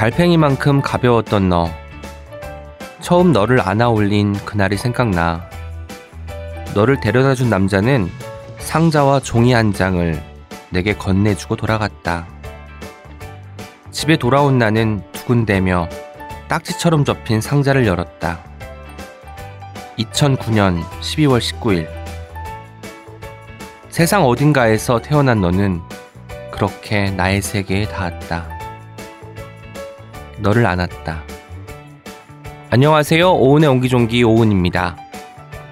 달팽이만큼 가벼웠던 너. 처음 너를 안아 올린 그날이 생각나. 너를 데려다 준 남자는 상자와 종이 한 장을 내게 건네주고 돌아갔다. 집에 돌아온 나는 두근대며 딱지처럼 접힌 상자를 열었다. 2009년 12월 19일. 세상 어딘가에서 태어난 너는 그렇게 나의 세계에 닿았다. 너를 안았다. 안녕하세요. 오은의 옹기종기 오은입니다.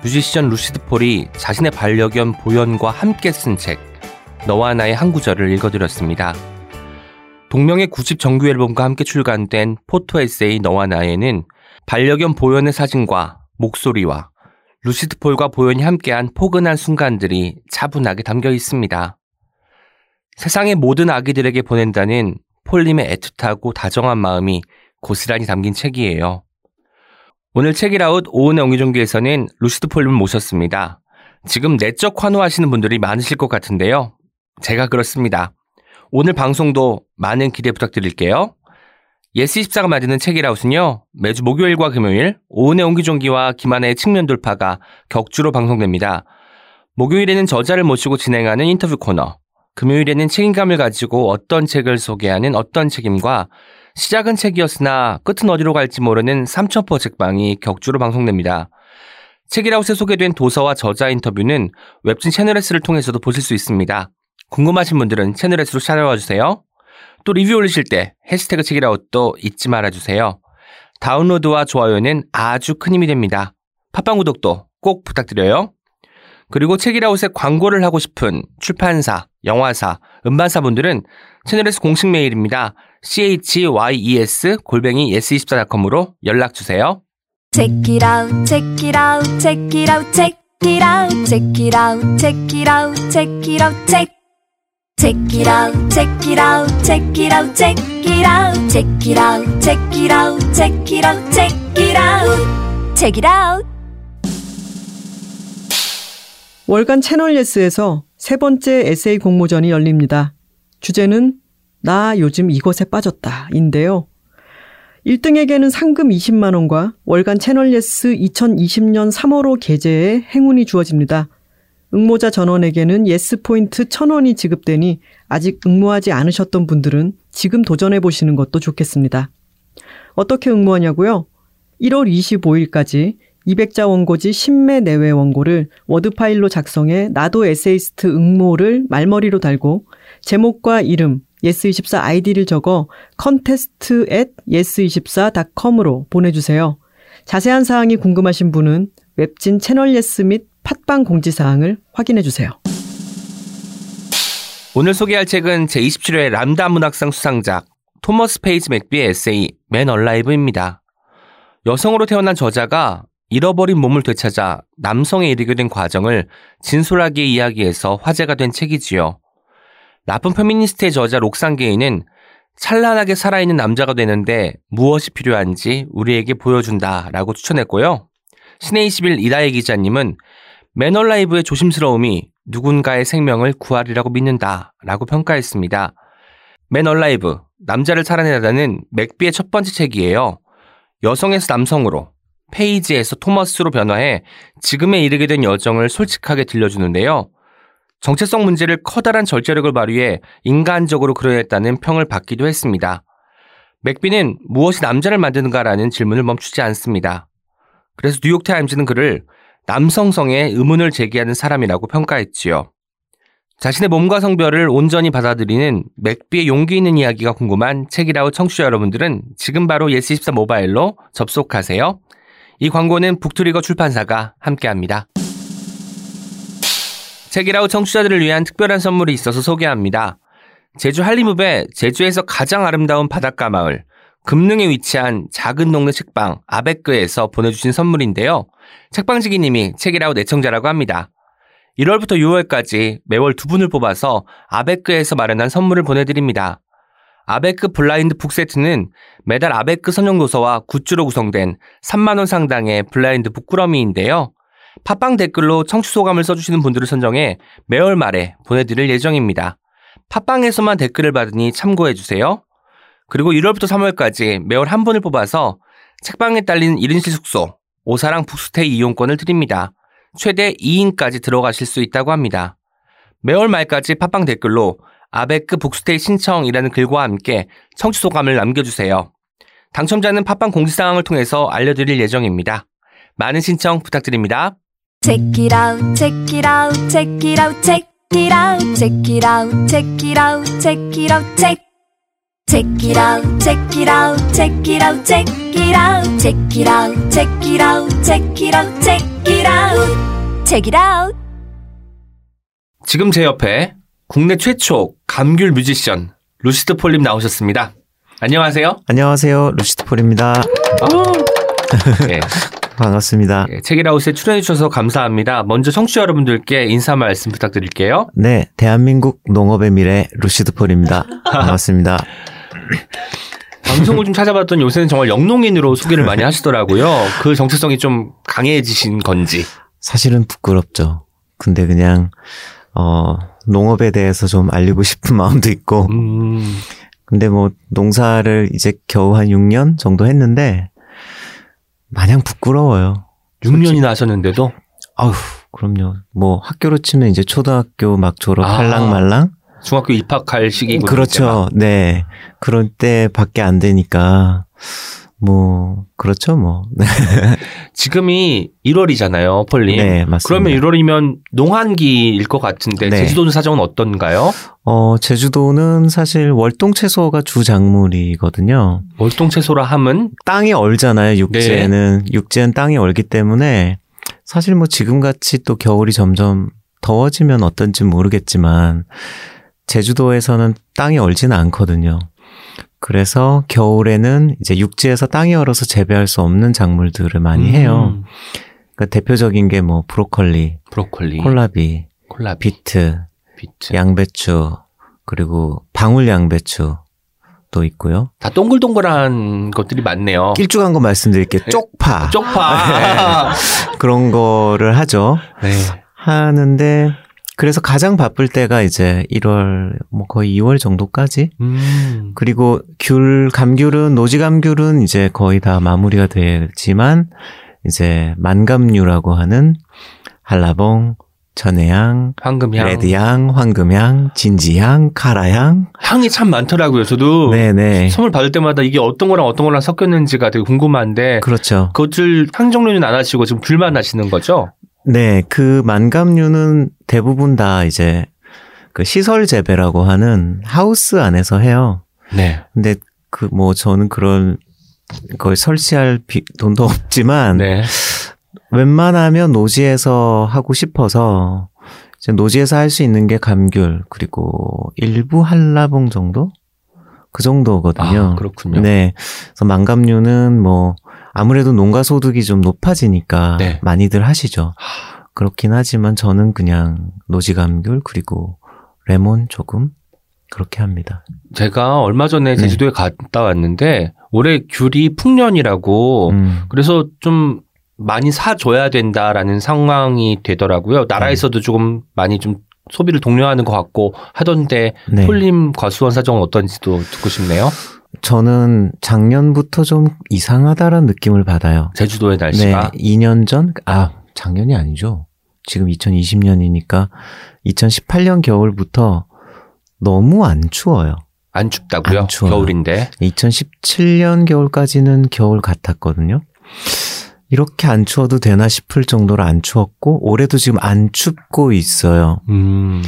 뮤지션 루시드 폴이 자신의 반려견 보현과 함께 쓴 책, 너와 나의 한 구절을 읽어드렸습니다. 동명의 9집 정규 앨범과 함께 출간된 포토 에세이 너와 나에는 반려견 보현의 사진과 목소리와 루시드 폴과 보현이 함께한 포근한 순간들이 차분하게 담겨 있습니다. 세상의 모든 아기들에게 보낸다는 폴님의 애틋하고 다정한 마음이 고스란히 담긴 책이에요. 오늘 책읽아웃 오은의 옹기종기에서는 루시드 폴님을 모셨습니다. 지금 내적 환호하시는 분들이 많으실 것 같은데요. 제가 그렇습니다. 오늘 방송도 많은 기대 부탁드릴게요. 예스24가 만드는 책읽아웃은요, 매주 목요일과 금요일, 오은의 옹기종기와 김하나의 측면 돌파가 격주로 방송됩니다. 목요일에는 저자를 모시고 진행하는 인터뷰 코너, 금요일에는 책임감을 가지고 어떤 책을 소개하는 어떤 책임과 시작은 책이었으나 끝은 어디로 갈지 모르는 삼천포 책방이 격주로 방송됩니다. 책이라웃에 소개된 도서와 저자 인터뷰는 웹진 채널S를 통해서도 보실 수 있습니다. 궁금하신 분들은 채널S로 찾아와 주세요. 또 리뷰 올리실 때 해시태그 책이라웃도 잊지 말아주세요. 다운로드와 좋아요는 아주 큰 힘이 됩니다. 팟빵 구독도 꼭 부탁드려요. 그리고 책이라웃에 광고를 하고 싶은 출판사, 영화사, 음반사 분들은 채널에서 공식 메일입니다. chyes 골뱅이 yes24.com으로 연락 주세요. Check it out, check it out, check it out, check it out, check it out, check it out, check it out, check. Check it out, check it out, check it out, check it out, check it out, check it out, check it out, check it out, check it out. 월간 채널 예스에서 세 번째 에세이 공모전이 열립니다. 주제는 나 요즘 이것에 빠졌다 인데요. 1등에게는 상금 20만원과 월간 채널 예스 2020년 3월호 게재의 행운이 주어집니다. 응모자 전원에게는 예스 포인트 1000원이 지급되니 아직 응모하지 않으셨던 분들은 지금 도전해 보시는 것도 좋겠습니다. 어떻게 응모하냐고요? 1월 25일까지 200자 원고지 10매 내외 원고를 워드 파일로 작성해 나도 에세이스트 응모를 말머리로 달고 제목과 이름, yes24 아이디를 적어 contest at yes24.com으로 보내주세요. 자세한 사항이 궁금하신 분은 웹진 채널 예스 및 팟빵 공지사항을 확인해주세요. 오늘 소개할 책은 제27회 람다 문학상 수상작 토머스 페이지 맥비의 에세이 맨 얼라이브입니다. 여성으로 태어난 저자가 잃어버린 몸을 되찾아 남성에 이르게 된 과정을 진솔하게 이야기해서 화제가 된 책이지요. 나쁜 페미니스트의 저자 록산 게이는 찬란하게 살아있는 남자가 되는데 무엇이 필요한지 우리에게 보여준다 라고 추천했고요. 씨네21 이다혜 기자님은 맨 얼라이브의 조심스러움이 누군가의 생명을 구하리라고 믿는다 라고 평가했습니다. 매널라이브, 남자를 살아내다는 맥비의 첫 번째 책이에요. 여성에서 남성으로, 페이지에서 토머스로 변화해 지금에 이르게 된 여정을 솔직하게 들려주는데요. 정체성 문제를 커다란 절제력을 발휘해 인간적으로 그려냈다는 평을 받기도 했습니다. 맥비는 무엇이 남자를 만드는가라는 질문을 멈추지 않습니다. 그래서 뉴욕타임즈는 그를 남성성에 의문을 제기하는 사람이라고 평가했지요. 자신의 몸과 성별을 온전히 받아들이는 맥비의 용기 있는 이야기가 궁금한 책읽아웃 청취자 여러분들은 지금 바로 예스24 모바일로 접속하세요. 이 광고는 북트리거 출판사가 함께합니다. 책읽아웃 청취자들을 위한 특별한 선물이 있어서 소개합니다. 제주 한림읍의 제주에서 가장 아름다운 바닷가 마을 금능에 위치한 작은 동네 책방 아베크에서 보내주신 선물인데요. 책방지기님이 책읽아웃 애청자라고 합니다. 1월부터 6월까지 매월 두 분을 뽑아서 아베크에서 마련한 선물을 보내드립니다. 아베크 blind book 세트는 매달 아베크 선정도서와 굿즈로 구성된 3만원 상당의 blind book꾸러미인데요. 팟빵 댓글로 청취 소감을 써주시는 분들을 선정해 매월 말에 보내드릴 예정입니다. 팟빵에서만 댓글을 받으니 참고해주세요. 그리고 1월부터 3월까지 매월 한 분을 뽑아서 책방에 딸린 1인실 숙소, 오사랑 북스테이 이용권을 드립니다. 최대 2인까지 들어가실 수 있다고 합니다. 매월 말까지 팟빵 댓글로 아베크 북스테이 신청이라는 글과 함께 청취 소감을 남겨주세요. 당첨자는 팟빵 공지사항을 통해서 알려드릴 예정입니다. 많은 신청 부탁드립니다. Check it out, check it out, check it out, check it out, check it out, check it out, check it out, check. Check it out, check it out, check it out, check it out, check it out, check it out, check it out, check it out, check it out. 지금 제 옆에 국내 최초 감귤 뮤지션 루시드 폴님 나오셨습니다. 안녕하세요. 안녕하세요. 루시드 폴입니다. 예, 반갑습니다. 예, 책이라우스에 출연해주셔서 감사합니다. 먼저 청취자 여러분들께 인사 말씀 부탁드릴게요. 네, 대한민국 농업의 미래 루시드 폴입니다. 반갑습니다. 방송을 좀 찾아봤더니 요새는 정말 영농인으로 소개를 많이 하시더라고요. 그 정체성이 좀 강해지신 건지. 사실은 부끄럽죠. 근데 그냥 어 농업에 대해서 좀 알리고 싶은 마음도 있고 음, 근데 뭐 농사를 이제 겨우 한 6년 정도 했는데 마냥 부끄러워요. 6년이나 하셨는데도 아우 그럼요. 뭐 학교로 치면 이제 초등학교 막 졸업 아, 할랑 말랑 중학교 입학할 시기고 그렇죠. 네. 그럴 때밖에 안 되니까 뭐 그렇죠 뭐. 지금이 1월이잖아요, 폴님. 네, 맞습니다. 그러면 1월이면 농한기일 것 같은데 네. 제주도는 사정은 어떤가요? 어, 제주도는 사실 월동 채소가 주 작물이거든요. 월동 채소라 함은 땅이 얼잖아요, 육지에는. 네. 육지는 땅이 얼기 때문에 사실 뭐 지금같이 또 겨울이 점점 더워지면 어떤지 모르겠지만 제주도에서는 땅이 얼지는 않거든요. 그래서 겨울에는 이제 육지에서 땅이 얼어서 재배할 수 없는 작물들을 많이 해요. 음, 그러니까 대표적인 게 뭐 브로콜리, 브로콜리, 콜라비, 콜라비, 비트, 비트. 양배추, 그리고 방울 양배추 도 있고요. 다 동글동글한 것들이 많네요. 길쭉한 거 말씀드릴게요. 쪽파. 어. 쪽파. 그런 거를 하죠. 네. 하는데, 그래서 가장 바쁠 때가 이제 1월, 뭐 거의 2월 정도까지. 음. 그리고 귤, 감귤은, 노지 감귤은 이제 거의 다 마무리가 되지만, 이제 만감류라고 하는 한라봉, 천혜향, 황금향. 레드향, 황금향, 진지향, 카라향. 향이 참 많더라고요. 저도 네네. 선물 받을 때마다 이게 어떤 거랑 어떤 거랑 섞였는지가 되게 궁금한데 그렇죠. 그것들 향 종류는 안 하시고 지금 귤만 하시는 거죠? 네, 그 만감류는 대부분 다 이제 그 시설 재배라고 하는 하우스 안에서 해요. 네. 근데 그 뭐 저는 그런 걸 설치할 비- 돈도 없지만 네. 웬만하면 노지에서 하고 싶어서 이제 노지에서 할 수 있는 게 감귤 그리고 일부 한라봉 정도 그 정도거든요. 아, 그렇군요. 네. 그래서 망감류는 뭐 아무래도 농가 소득이 좀 높아지니까 네. 많이들 하시죠. 그렇긴 하지만 저는 그냥 노지감귤 그리고 레몬 조금 그렇게 합니다. 제가 얼마 전에 네. 제주도에 갔다 왔는데 올해 귤이 풍년이라고 음. 그래서 좀 많이 사줘야 된다라는 상황이 되더라고요. 나라에서도 조금 많이 좀 소비를 독려하는 것 같고 하던데 네. 폴림 과수원 사정은 어떤지도 듣고 싶네요. 저는 작년부터 좀 이상하다라는 느낌을 받아요. 제주도의 날씨가 네, 2년 전, 아, 작년이 아니죠. 지금 2020년이니까 2018년 겨울부터 너무 안 추워요. 안 춥다고요? 안. 겨울인데. 2017년 겨울까지는 겨울 같았거든요. 이렇게 안 추워도 되나 싶을 정도로 안 추웠고, 올해도 지금 안 춥고 있어요. 음.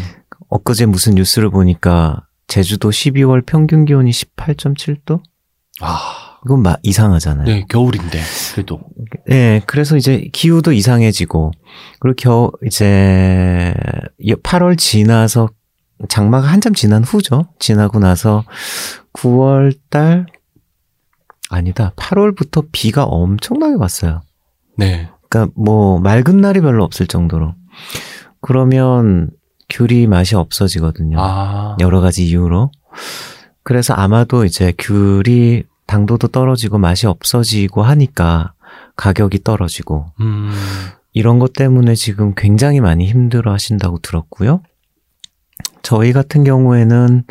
엊그제 무슨 뉴스를 보니까 제주도 12월 평균 기온이 18.7도? 아, 이건 막 이상하잖아요. 네, 겨울인데 그래도 네, 그래서 이제 기후도 이상해지고, 그리고 겨, 이제 8월 지나서 장마가 한참 지난 후죠. 지나고 나서 9월 달, 아니다. 8월부터 비가 엄청나게 왔어요. 네. 그러니까 뭐 맑은 날이 별로 없을 정도로. 그러면 귤이 맛이 없어지거든요. 아, 여러 가지 이유로. 그래서 아마도 이제 귤이 당도도 떨어지고 맛이 없어지고 하니까 가격이 떨어지고 음, 이런 것 때문에 지금 굉장히 많이 힘들어 하신다고 들었고요. 저희 같은 경우에는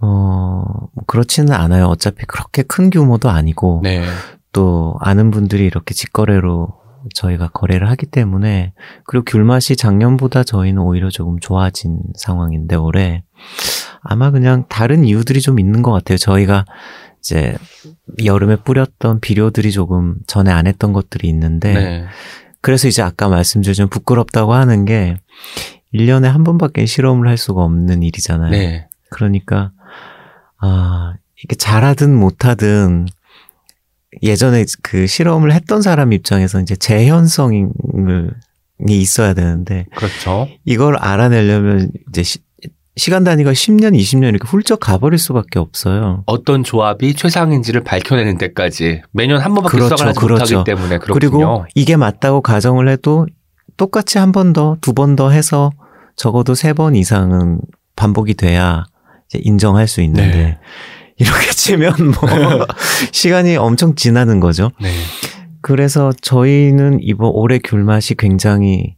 어, 뭐 그렇지는 않아요. 어차피 그렇게 큰 규모도 아니고, 네. 또 아는 분들이 이렇게 직거래로 저희가 거래를 하기 때문에, 그리고 귤맛이 작년보다 저희는 오히려 조금 좋아진 상황인데, 올해. 아마 그냥 다른 이유들이 좀 있는 것 같아요. 저희가 이제 여름에 뿌렸던 비료들이 조금 전에 안 했던 것들이 있는데, 네. 그래서 이제 아까 말씀드린 좀 부끄럽다고 하는 게 1년에 한 번밖에 실험을 할 수가 없는 일이잖아요. 네. 그러니까 아, 이게 잘하든 못하든 예전에 그 실험을 했던 사람 입장에서 이제 재현성이 있어야 되는데 그렇죠. 이걸 알아내려면 이제 시, 시간 단위가 10년, 20년 이렇게 훌쩍 가버릴 수밖에 없어요. 어떤 조합이 최상인지를 밝혀내는 데까지 매년 한 번밖에 그렇죠, 하지 그렇죠. 못하기 때문에 그렇군요. 그리고 이게 맞다고 가정을 해도 똑같이 한 번 더, 두 번 더 해서 적어도 세 번 이상은 반복이 돼야 인정할 수 있는데 네. 이렇게 치면 뭐 시간이 엄청 지나는 거죠. 네. 그래서 저희는 이번 올해 귤맛이 굉장히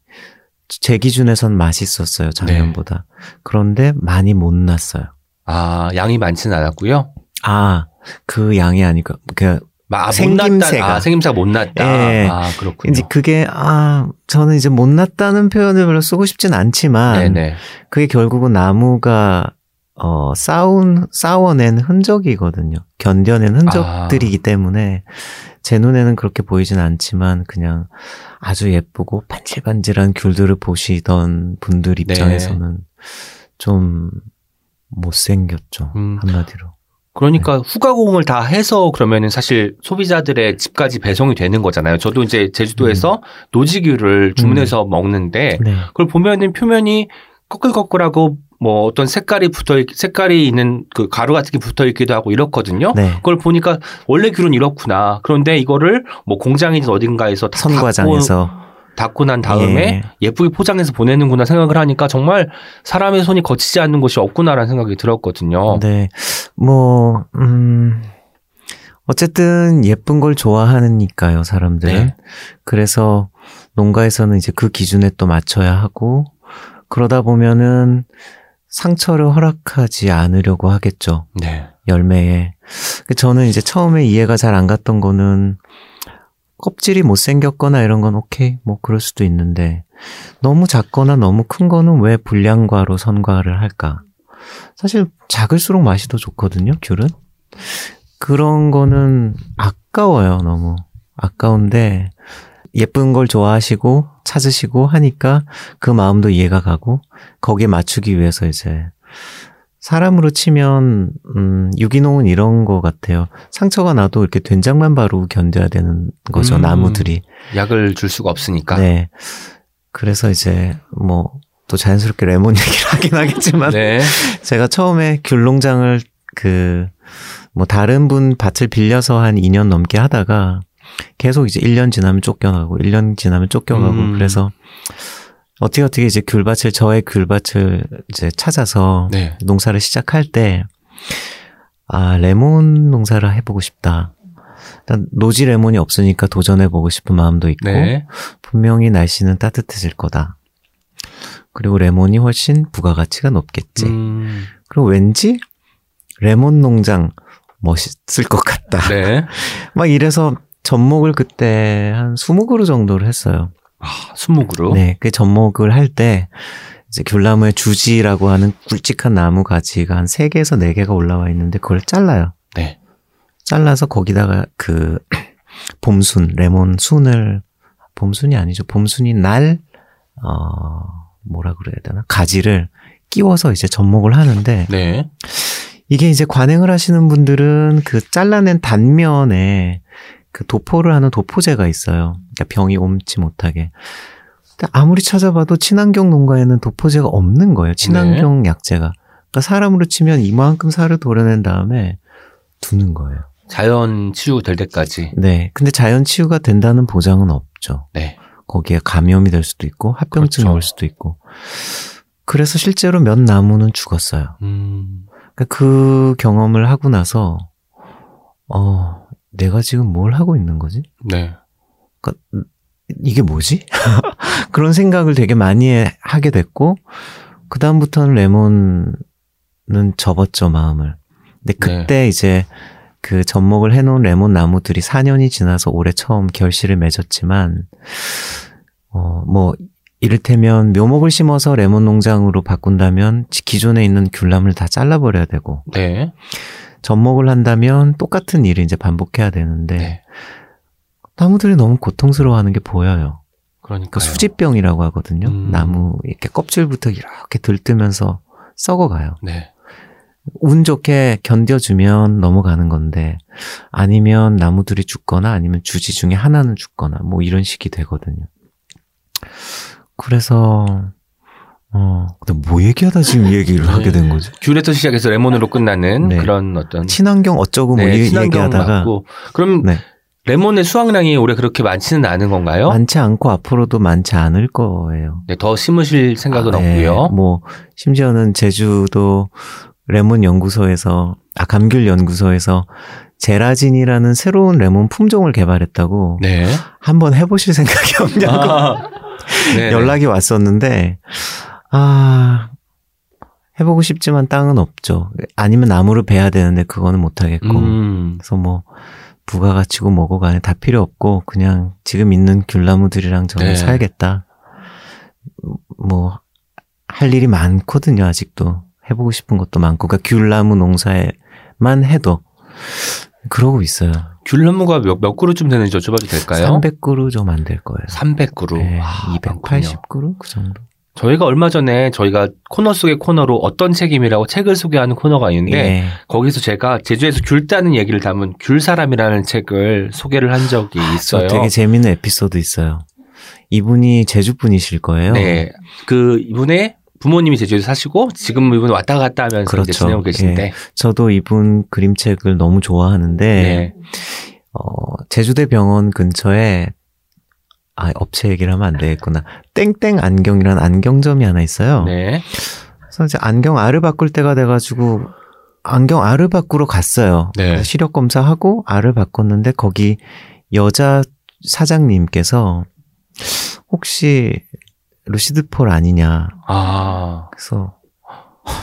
제 기준에선 맛있었어요 작년보다. 그런데 많이 못 났어요. 아 양이 많지는 않았고요. 아그 양이 아니고 그 아, 못 생김새가. 아, 생김새가 못 났다. 예. 아 그렇군요. 이제 그게 아 저는 이제 못 났다는 표현을 별로 쓰고 싶진 않지만 네네. 그게 결국은 나무가 어 쌓은 쌓아낸 흔적이거든요. 견뎌낸 흔적들이기 때문에 제 눈에는 그렇게 보이진 않지만 그냥 아주 예쁘고 반질반질한 귤들을 보시던 분들 네. 입장에서는 좀 못생겼죠. 음. 한마디로. 그러니까 후가 공을 다 해서 그러면은 사실 소비자들의 집까지 배송이 되는 거잖아요. 저도 이제 제주도에서 노지귤을 주문해서 먹는데 네. 그걸 보면은 표면이 꺼끌꺼끌하고 뭐 어떤 색깔이 붙어 있, 색깔이 있는 그 가루 같은 게 붙어 있기도 하고 이렇거든요. 네. 그걸 보니까 원래 귤은 이렇구나. 그런데 이거를 뭐 공장이든 어딘가에서 다 선과장에서 닫고 난 다음에 예. 예. 쁘게 포장해서 보내는구나 생각을 하니까 정말 사람의 손이 거치지 않는 곳이 없구나라는 생각이 들었거든요. 네. 뭐, 음, 어쨌든 예쁜 걸 좋아하니까요, 사람들은. 네. 그래서 농가에서는 이제 그 기준에 또 맞춰야 하고, 그러다 보면은 상처를 허락하지 않으려고 하겠죠. 네. 열매에. 저는 이제 처음에 이해가 잘 안 갔던 거는 껍질이 못생겼거나 이런 건 오케이, 뭐 그럴 수도 있는데, 너무 작거나 너무 큰 거는 왜 불량과로 선과를 할까? 사실 작을수록 맛이 더 좋거든요, 귤은. 그런 거는 아까워요, 너무. 아까운데, 예쁜 걸 좋아하시고, 찾으시고 하니까 그 마음도 이해가 가고, 거기에 맞추기 위해서 이제, 사람으로 치면, 음, 유기농은 이런 거 같아요. 상처가 나도 이렇게 된장만 바르고 견뎌야 되는 거죠, 음. 나무들이. 약을 줄 수가 없으니까. 네. 그래서 이제, 뭐, 또 자연스럽게 레몬 얘기를 하긴 하겠지만, 네. 제가 처음에 귤 농장을 그, 뭐 다른 분 밭을 빌려서 한 2년 넘게 하다가 계속 이제 1년 지나면 쫓겨나고 1년 지나면 쫓겨가고 음. 그래서 어떻게 어떻게 이제 귤밭을 저의 귤밭을 이제 찾아서 네. 농사를 시작할 때 아, 레몬 농사를 해보고 싶다. 일단 노지 레몬이 없으니까 도전해보고 싶은 마음도 있고 네. 분명히 날씨는 따뜻해질 거다. 그리고 레몬이 훨씬 부가가치가 높겠지. 음, 그리고 왠지 레몬 농장 멋있을 것 같다. 네. 막 이래서 접목을 그때 한 20그루 정도를 했어요. 아, 순목으로. 네, 그 접목을 할 때 이제 귤나무의 주지라고 하는 굵직한 나무 가지가 한 3개에서 4개가 올라와 있는데 그걸 잘라요. 네. 잘라서 거기다가 그 봄순, 레몬 순을 봄순이 아니죠. 봄순이 날 어, 뭐라 그래야 되나? 가지를 끼워서 이제 접목을 하는데 네. 이게 이제 관행을 하시는 분들은 그 잘라낸 단면에 그 도포를 하는 도포제가 있어요. 그러니까 병이 옮지 못하게. 근데 아무리 찾아봐도 친환경 농가에는 도포제가 없는 거예요. 친환경 약제가. 그러니까 사람으로 치면 이만큼 살을 도려낸 다음에 두는 거예요. 자연 치유 될 때까지. 네. 근데 자연 치유가 된다는 보장은 없죠. 네. 거기에 감염이 될 수도 있고 합병증이 그렇죠. 올 수도 있고. 그래서 실제로 몇 나무는 죽었어요. 음, 그러니까 그 경험을 하고 나서 어 내가 지금 뭘 하고 있는 거지? 네. 그러니까 이게 뭐지? 그런 생각을 되게 많이 해- 하게 됐고 그 다음부터는 레몬 접었죠 마음을. 근데 네. 그때 이제 그 접목을 해놓은 레몬 나무들이 4년이 지나서 올해 처음 결실을 맺었지만 어뭐 이를테면 묘목을 심어서 레몬 농장으로 바꾼다면 기존에 있는 귤나무를 다 잘라버려야 되고 네. 접목을 한다면 똑같은 일을 이제 반복해야 되는데 네. 나무들이 너무 고통스러워하는 게 보여요. 그러니까 그 수지병이라고 하거든요. 음. 나무 이렇게 껍질부터 이렇게 들뜨면서 썩어가요. 네. 운 좋게 견뎌주면 넘어가는 건데 아니면 나무들이 죽거나 아니면 주지 중에 하나는 죽거나 뭐 이런 식이 되거든요. 그래서 어 근데 뭐 얘기하다 지금 이 얘기를 하게 된 거지? 귤에서 시작해서 레몬으로 끝나는 네. 그런 어떤 친환경 어쩌고 뭐 네, 이- 친환경 얘기하다가 맞고 그럼 네. 레몬의 수확량이 올해 그렇게 많지는 않은 건가요? 많지 않고 앞으로도 많지 않을 거예요. 네, 더 심으실 생각은 아, 네. 없고요. 뭐 심지어는 제주도 레몬 연구소에서 아 감귤 연구소에서 제라진이라는 새로운 레몬 품종을 개발했다고 네. 한번 해보실 생각이 없냐고 아, 네, 연락이 왔었는데 아 해보고 싶지만 땅은 없죠. 아니면 나무를 베야 되는데 그거는 못 하겠고 음, 그래서 뭐 부가가치고 뭐고 간에 다 필요 없고 그냥 지금 있는 귤나무들이랑 저는 네. 살겠다. 뭐 할 일이 많거든요 아직도 해보고 싶은 것도 많고 그러니까 귤나무 농사에만 해도 그러고 있어요. 귤나무가 몇, 몇 그루쯤 되는지 여쭤봐도 될까요? 300그루 좀 안 될 거예요. 300그루. 네, 아, 많군요. 280그루 그 정도. 저희가 얼마 전에 저희가 코너 속의 코너로 어떤 책임이라고 책을 소개하는 코너가 있는데 예. 거기서 제가 제주에서 귤 따는 얘기를 담은 귤 사람이라는 책을 소개를 한 적이 저 있어요. 되게 재밌는 에피소드 있어요. 이분이 제주 분이실 거예요. 네. 그 이분의 부모님이 제주에서 사시고 지금 이분 왔다 갔다 하면서 그렇죠. 이제 지내고 계신데 예. 저도 이분 그림책을 너무 좋아하는데 네. 어, 제주대 병원 근처에 아 업체 얘기를 하면 안 되겠구나. 땡땡 안경이라는 안경점이 하나 있어요. 네. 그래서 이제 안경 알을 바꿀 때가 돼가지고 안경 알을 바꾸러 갔어요. 네. 시력 검사하고 알을 바꿨는데 거기 여자 사장님께서 혹시 루시드 폴 아니냐. 아. 그래서 어,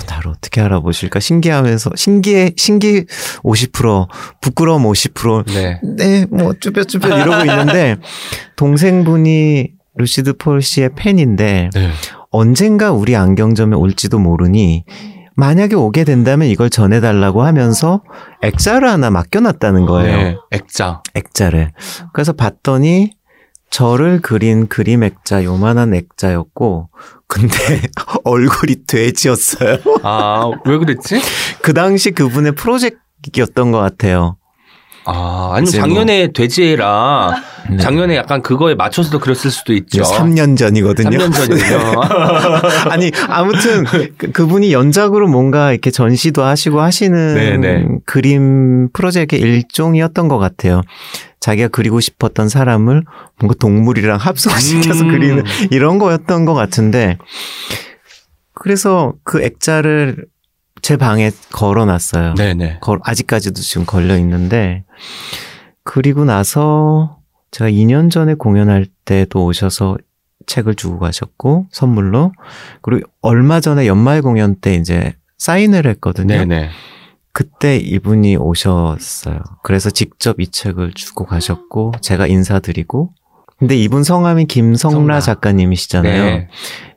나를 어떻게 알아보실까 신기하면서 신기해 신기 50% 부끄러움 50% 네. 네, 뭐 쭈뼛쭈뼛 이러고 있는데 동생분이 루시드 폴 씨의 팬인데 네. 언젠가 우리 안경점에 올지도 모르니 만약에 오게 된다면 이걸 전해달라고 하면서 액자를 하나 맡겨놨다는 거예요. 네. 액자. 액자를. 그래서 봤더니 저를 그린 그림 액자 요만한 액자였고 근데 얼굴이 돼지였어요. 아, 왜 그랬지? 그 당시 그분의 프로젝트였던 것 같아요. 아, 아니면 뭐- 작년에 돼지해라. 네. 작년에 약간 그거에 맞춰서도 그랬을 수도 있죠. 3년 전이거든요. 3년 전이군요. 아니 아무튼 그, 그분이 연작으로 뭔가 이렇게 전시도 하시고 하시는 네네. 그림 프로젝트의 일종이었던 것 같아요. 자기가 그리고 싶었던 사람을 뭔가 동물이랑 합성시켜서 음. 그리는 이런 거였던 것 같은데 그래서 그 액자를 제 방에 걸어놨어요. 네네. 걸- 아직까지도 지금 걸려 있는데 그리고 나서 제가 2년 전에 공연할 때도 오셔서 책을 주고 가셨고 선물로 그리고 얼마 전에 연말 공연 때 이제 사인을 했거든요. 네네. 그때 이분이 오셨어요. 그래서 직접 이 책을 주고 가셨고 제가 인사드리고 근데 이분 성함이 김성라 성라. 작가님이시잖아요. 네.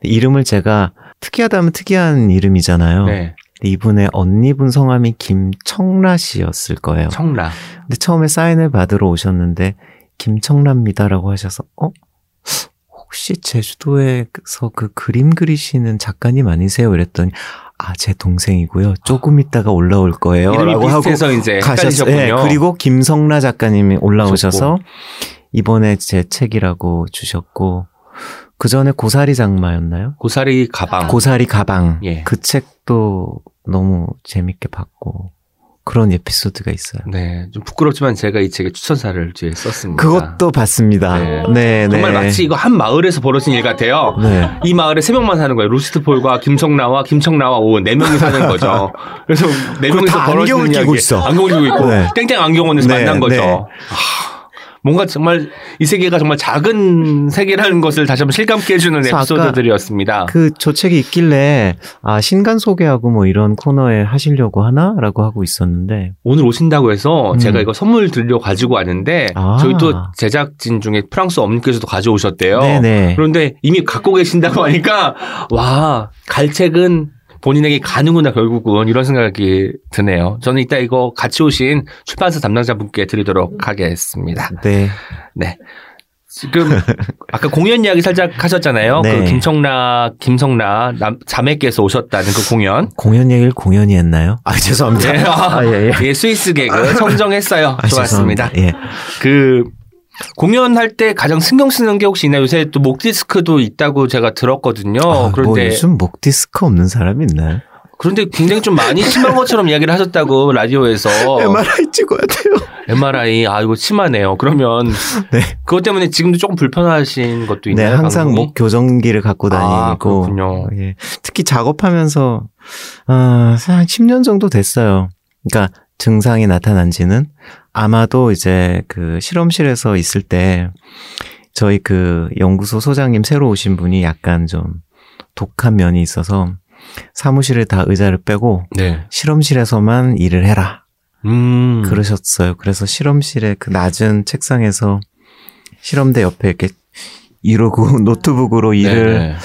이름을 제가 특이하다면 특이한 이름이잖아요. 네. 이분의 언니분 성함이 김청라 씨였을 거예요. 청라. 근데 처음에 사인을 받으러 오셨는데 김청라입니다라고 하셔서 어 혹시 제주도에서 그 그림 그리시는 작가님 아니세요? 이랬더니 아 제 동생이고요. 조금 있다가 올라올 거예요. 이름이 라고 하고 이제 가셨어요. 네, 그리고 김성라 작가님이 올라오셔서 이번에 제 책이라고 주셨고 그 전에 고사리 장마였나요? 고사리 가방. 고사리 가방. 예. 그 책도 너무 재밌게 봤고 그런 에피소드가 있어요. 네. 좀 부끄럽지만 제가 이 책에 추천사를 뒤에 썼습니다. 그것도 봤습니다. 네. 네, 네. 정말 마치 이거 한 마을에서 벌어진 일 같아요. 네. 이 마을에 세 명만 사는 거예요. 루시드 폴과 김성나와 김청나와 오은 네 명이 사는 거죠. 그래서 네 명이서 다 벌어지는 안경을 끼고 이야기. 있어. 안경을 끼고 있고 네. 땡땡 안경원에서 네, 만난 거죠. 네. 하, 뭔가 정말 이 세계가 정말 작은 세계라는 것을 다시 한번 실감케 해주는 에피소드들이었습니다. 그 조책이 있길래 아 신간 소개하고 뭐 이런 코너에 하시려고 하나라고 하고 있었는데 오늘 오신다고 해서 음. 제가 이거 선물 드리려 가지고 왔는데 아. 저희 또 제작진 중에 프랑스 어머니께서도 가져오셨대요. 네네 그런데 이미 갖고 계신다고 하니까 와 갈책은 본인에게 가는구나 결국은 이런 생각이 드네요. 저는 이따 이거 같이 오신 출판사 담당자분께 드리도록 하겠습니다. 네 네. 지금 아까 공연 이야기 살짝 하셨잖아요. 네. 그 김청라, 김성라 남, 자매께서 오셨다는 그 공연. 공연 얘기를 공연이 했나요? 아 죄송합니다. 네. 아, 예, 예. 예, 스위스 개그 청정했어요. 아, 좋았습니다. 죄송합니다. 예. 그 공연할 때 가장 신경 쓰는 게 혹시 있나요? 요새 또 목 디스크도 있다고 제가 들었거든요. 아, 뭐 어, 그런데 요즘 목 디스크 없는 사람이 있나요? 그런데 굉장히 좀 많이 심한 것처럼 이야기를 하셨다고 라디오에서 MRI 찍어야 돼요. MRI 아 이거 심하네요. 그러면 네. 그것 때문에 지금도 조금 불편하신 것도 네, 있나요? 항상 방송이? 목 교정기를 갖고 다니고 아, 그렇군요. 예. 특히 작업하면서 아, 한 10년 정도 됐어요. 그러니까 증상이 나타난 지는 아마도 이제 그 실험실에서 있을 때 저희 그 연구소 소장님 새로 오신 분이 약간 좀 독한 면이 있어서 사무실에 다 의자를 빼고 네. 실험실에서만 일을 해라. 음. 그러셨어요. 그래서 실험실에 그 낮은 책상에서 실험대 옆에 이렇게 이러고 노트북으로 일을 네.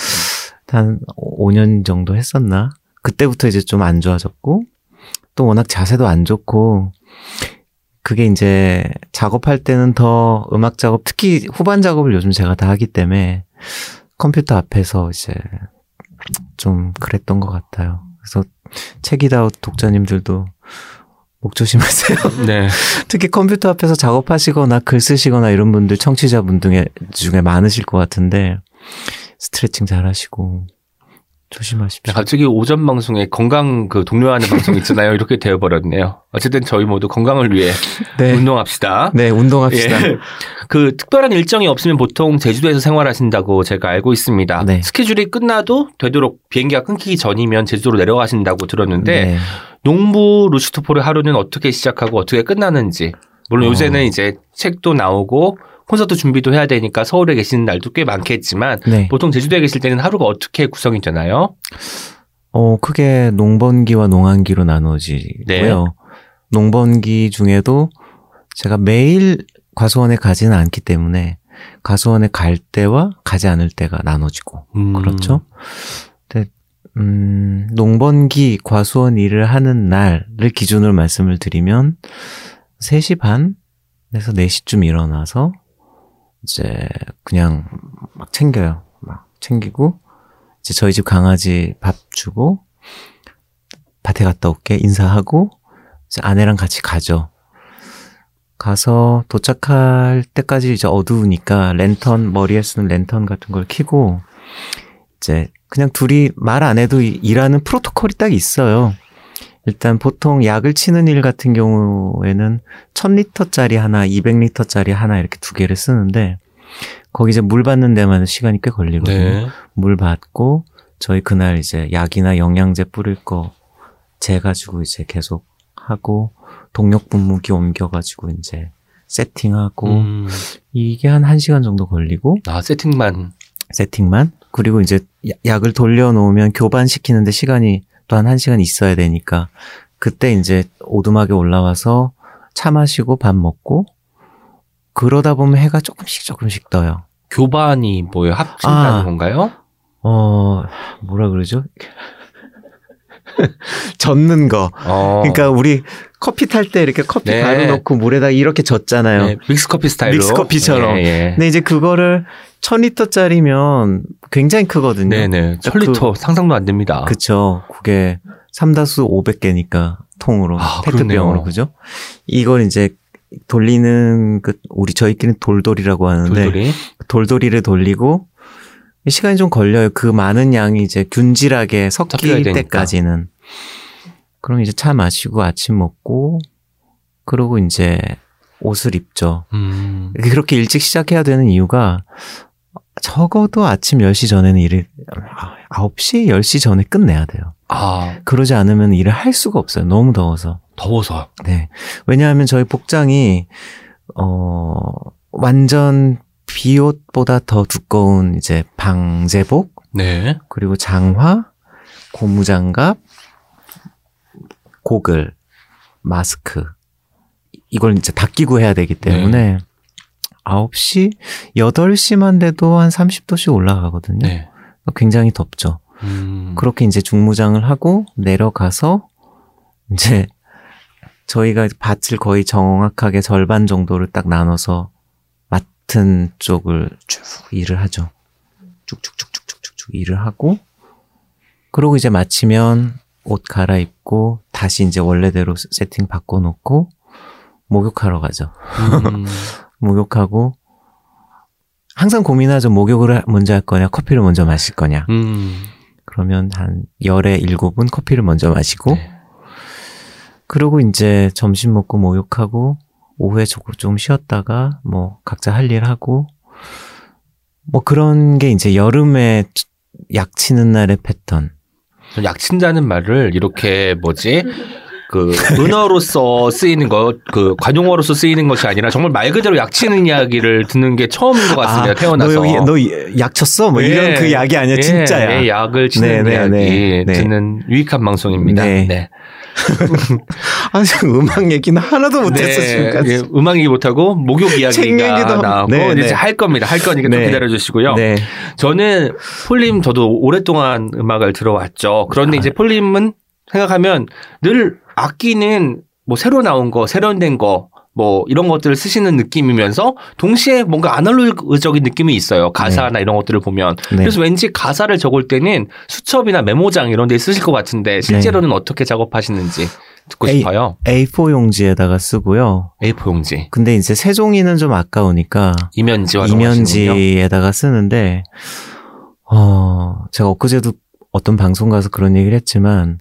한 5년 정도 했었나? 그때부터 이제 좀 안 좋아졌고, 또 워낙 자세도 안 좋고, 그게 이제 작업할 때는 더 음악 작업, 특히 후반 작업을 요즘 제가 다 하기 때문에 컴퓨터 앞에서 이제 좀 그랬던 것 같아요. 그래서 책이다웃 독자님들도 목 조심하세요. 네. 특히 컴퓨터 앞에서 작업하시거나 글 쓰시거나 이런 분들 청취자분 중에, 중에 많으실 것 같은데 스트레칭 잘 하시고 조심하십시오. 갑자기 오전 방송에 건강 그 독려하는 방송 있잖아요. 이렇게 되어버렸네요. 어쨌든 저희 모두 건강을 위해 네. 운동합시다. 네, 운동합시다. 예. 그 특별한 일정이 없으면 보통 제주도에서 생활하신다고 제가 알고 있습니다. 네. 스케줄이 끝나도 되도록 비행기가 끊기기 전이면 제주도로 내려가신다고 들었는데 네. 농부 루시토폴의 하루는 어떻게 시작하고 어떻게 끝나는지 물론 어. 요새는 이제 책도 나오고 콘서트 준비도 해야 되니까 서울에 계시는 날도 꽤 많겠지만 네. 보통 제주도에 계실 때는 하루가 어떻게 구성이 되나요? 어, 크게 농번기와 농한기로 나눠지고요. 네. 농번기 중에도 제가 매일 과수원에 가지는 않기 때문에 과수원에 갈 때와 가지 않을 때가 나눠지고 음. 그렇죠. 근데 음, 농번기 과수원 일을 하는 날을 기준으로 말씀을 드리면 3시 반에서 4시쯤 일어나서 이제 그냥 막 챙겨요. 막 챙기고 이제 저희 집 강아지 밥 주고 밭에 갔다 올게 인사하고 이제 아내랑 같이 가죠. 가서 도착할 때까지 이제 어두우니까 랜턴 머리에 쓰는 랜턴 같은 걸 켜고 이제 그냥 둘이 말 안 해도 이- 일하는 프로토콜이 딱 있어요. 일단 보통 약을 치는 일 같은 경우에는 1000리터짜리 하나, 200리터짜리 하나 이렇게 두 개를 쓰는데 거기 이제 물 받는 데만 시간이 꽤 걸리거든요. 네. 물 받고 저희 그날 이제 약이나 영양제 뿌릴 거 재가지고 이제 계속 하고 동력 분무기 옮겨가지고 이제 세팅하고 음. 이게 한 1시간 정도 걸리고 아 세팅만 세팅만 그리고 이제 야- 약을 돌려놓으면 교반시키는데 시간이 또 한 1시간 있어야 되니까 그때 이제 오두막에 올라와서 차 마시고 밥 먹고 그러다 보면 해가 조금씩 조금씩 떠요. 교반이 뭐예요? 합친다는 아. 건가요? 어 뭐라 그러죠? 젓는 거. 어. 그러니까 우리 커피 탈 때 이렇게 커피 네. 가루 넣고 물에다 이렇게 젓잖아요. 네, 믹스커피 스타일로. 믹스커피처럼. 예, 예. 근데 이제 그거를 1000리터짜리면 굉장히 크거든요. 네네. 그- 1000리터 상상도 안 됩니다. 그쵸. 그게 삼다수 500개니까 통으로 아, 페트병으로. 그죠? 이걸 이제 돌리는 그 우리 저희끼리는 돌돌이라고 하는데 돌돌이. 돌돌이를 돌리고 시간이 좀 걸려요. 그 많은 양이 이제 균질하게 섞일. 때까지는. 그럼 이제 차 마시고 아침 먹고 그러고 이제 옷을 입죠. 음. 그렇게 일찍 시작해야 되는 이유가 적어도 아침 10시 전에는 일을 9시, 10시 전에 끝내야 돼요. 아, 그러지 않으면 일을 할 수가 없어요. 너무 더워서. 더워서. 네. 왜냐하면 저희 복장이 어 완전 비옷보다 더 두꺼운 이제 방제복 네. 그리고 장화, 고무장갑, 고글, 마스크 이걸 이제 다 끼고 해야 되기 때문에 9시, 8시만 돼도 한 30도씩 올라가거든요. 네. 굉장히 덥죠. 음. 그렇게 이제 중무장을 하고 내려가서 이제 저희가 밭을 거의 정확하게 절반 정도를 딱 나눠서 맡은 쪽을 쭉 일을 하죠. 쭉쭉쭉쭉쭉쭉 일을 하고 그러고 이제 마치면 옷 갈아입고 다시 이제 원래대로 세팅 바꿔놓고 목욕하러 가죠. 음. 목욕하고 항상 고민하죠. 목욕을 하- 먼저 할 거냐, 커피를 먼저 마실 거냐. 음. 그러면 한 열에 일곱은 커피를 먼저 마시고 네. 그러고 이제 점심 먹고 목욕하고 오후에 조금 좀 쉬었다가 뭐 각자 할 일 하고 뭐 그런 게 이제 여름에 약치는 날의 패턴. 전 약친다는 말을 이렇게 뭐지? 그 은어로서 쓰이는 것, 그 관용어로서 쓰이는 것이 아니라 정말 말 그대로 약치는 이야기를 듣는 게 처음인 것 같습니다. 태어나서. 아, 너, 여기, 너 약 쳤어? 뭐 이런 예. 그 약이 아니야. 예, 진짜야. 예, 약을 치는 네, 네, 이야기 네, 네. 듣는 유익한 방송입니다. 네. 네. 아, 지금 음악 얘기는 하나도 못했어, 지금까지. 예, 음악 얘기 못하고 목욕 책 이야기가 나오고 네, 이제 네. 할 겁니다. 할 거니까 좀 네. 기다려 주시고요. 네. 저는 폴림 저도 오랫동안 음악을 들어왔죠. 그런데 아. 이제 폴림은 생각하면 늘 악기는 뭐 새로 나온 거, 세련된 거, 뭐 이런 것들을 쓰시는 느낌이면서 동시에 뭔가 아날로그적인 느낌이 있어요. 가사나 이런 것들을 보면. 네. 그래서 왠지 가사를 적을 때는 수첩이나 메모장 이런 데 쓰실 것 같은데 실제로는 어떻게 작업하시는지 듣고 네. 에이. 싶어요. A4 용지에다가 쓰고요. A4 용지, 근데 이제 세 종이는 좀 아까우니까 이면지와 이면지. 이면지에다가 쓰는데 어 제가 엊그제도 어떤 방송 가서 그런 얘기를 했지만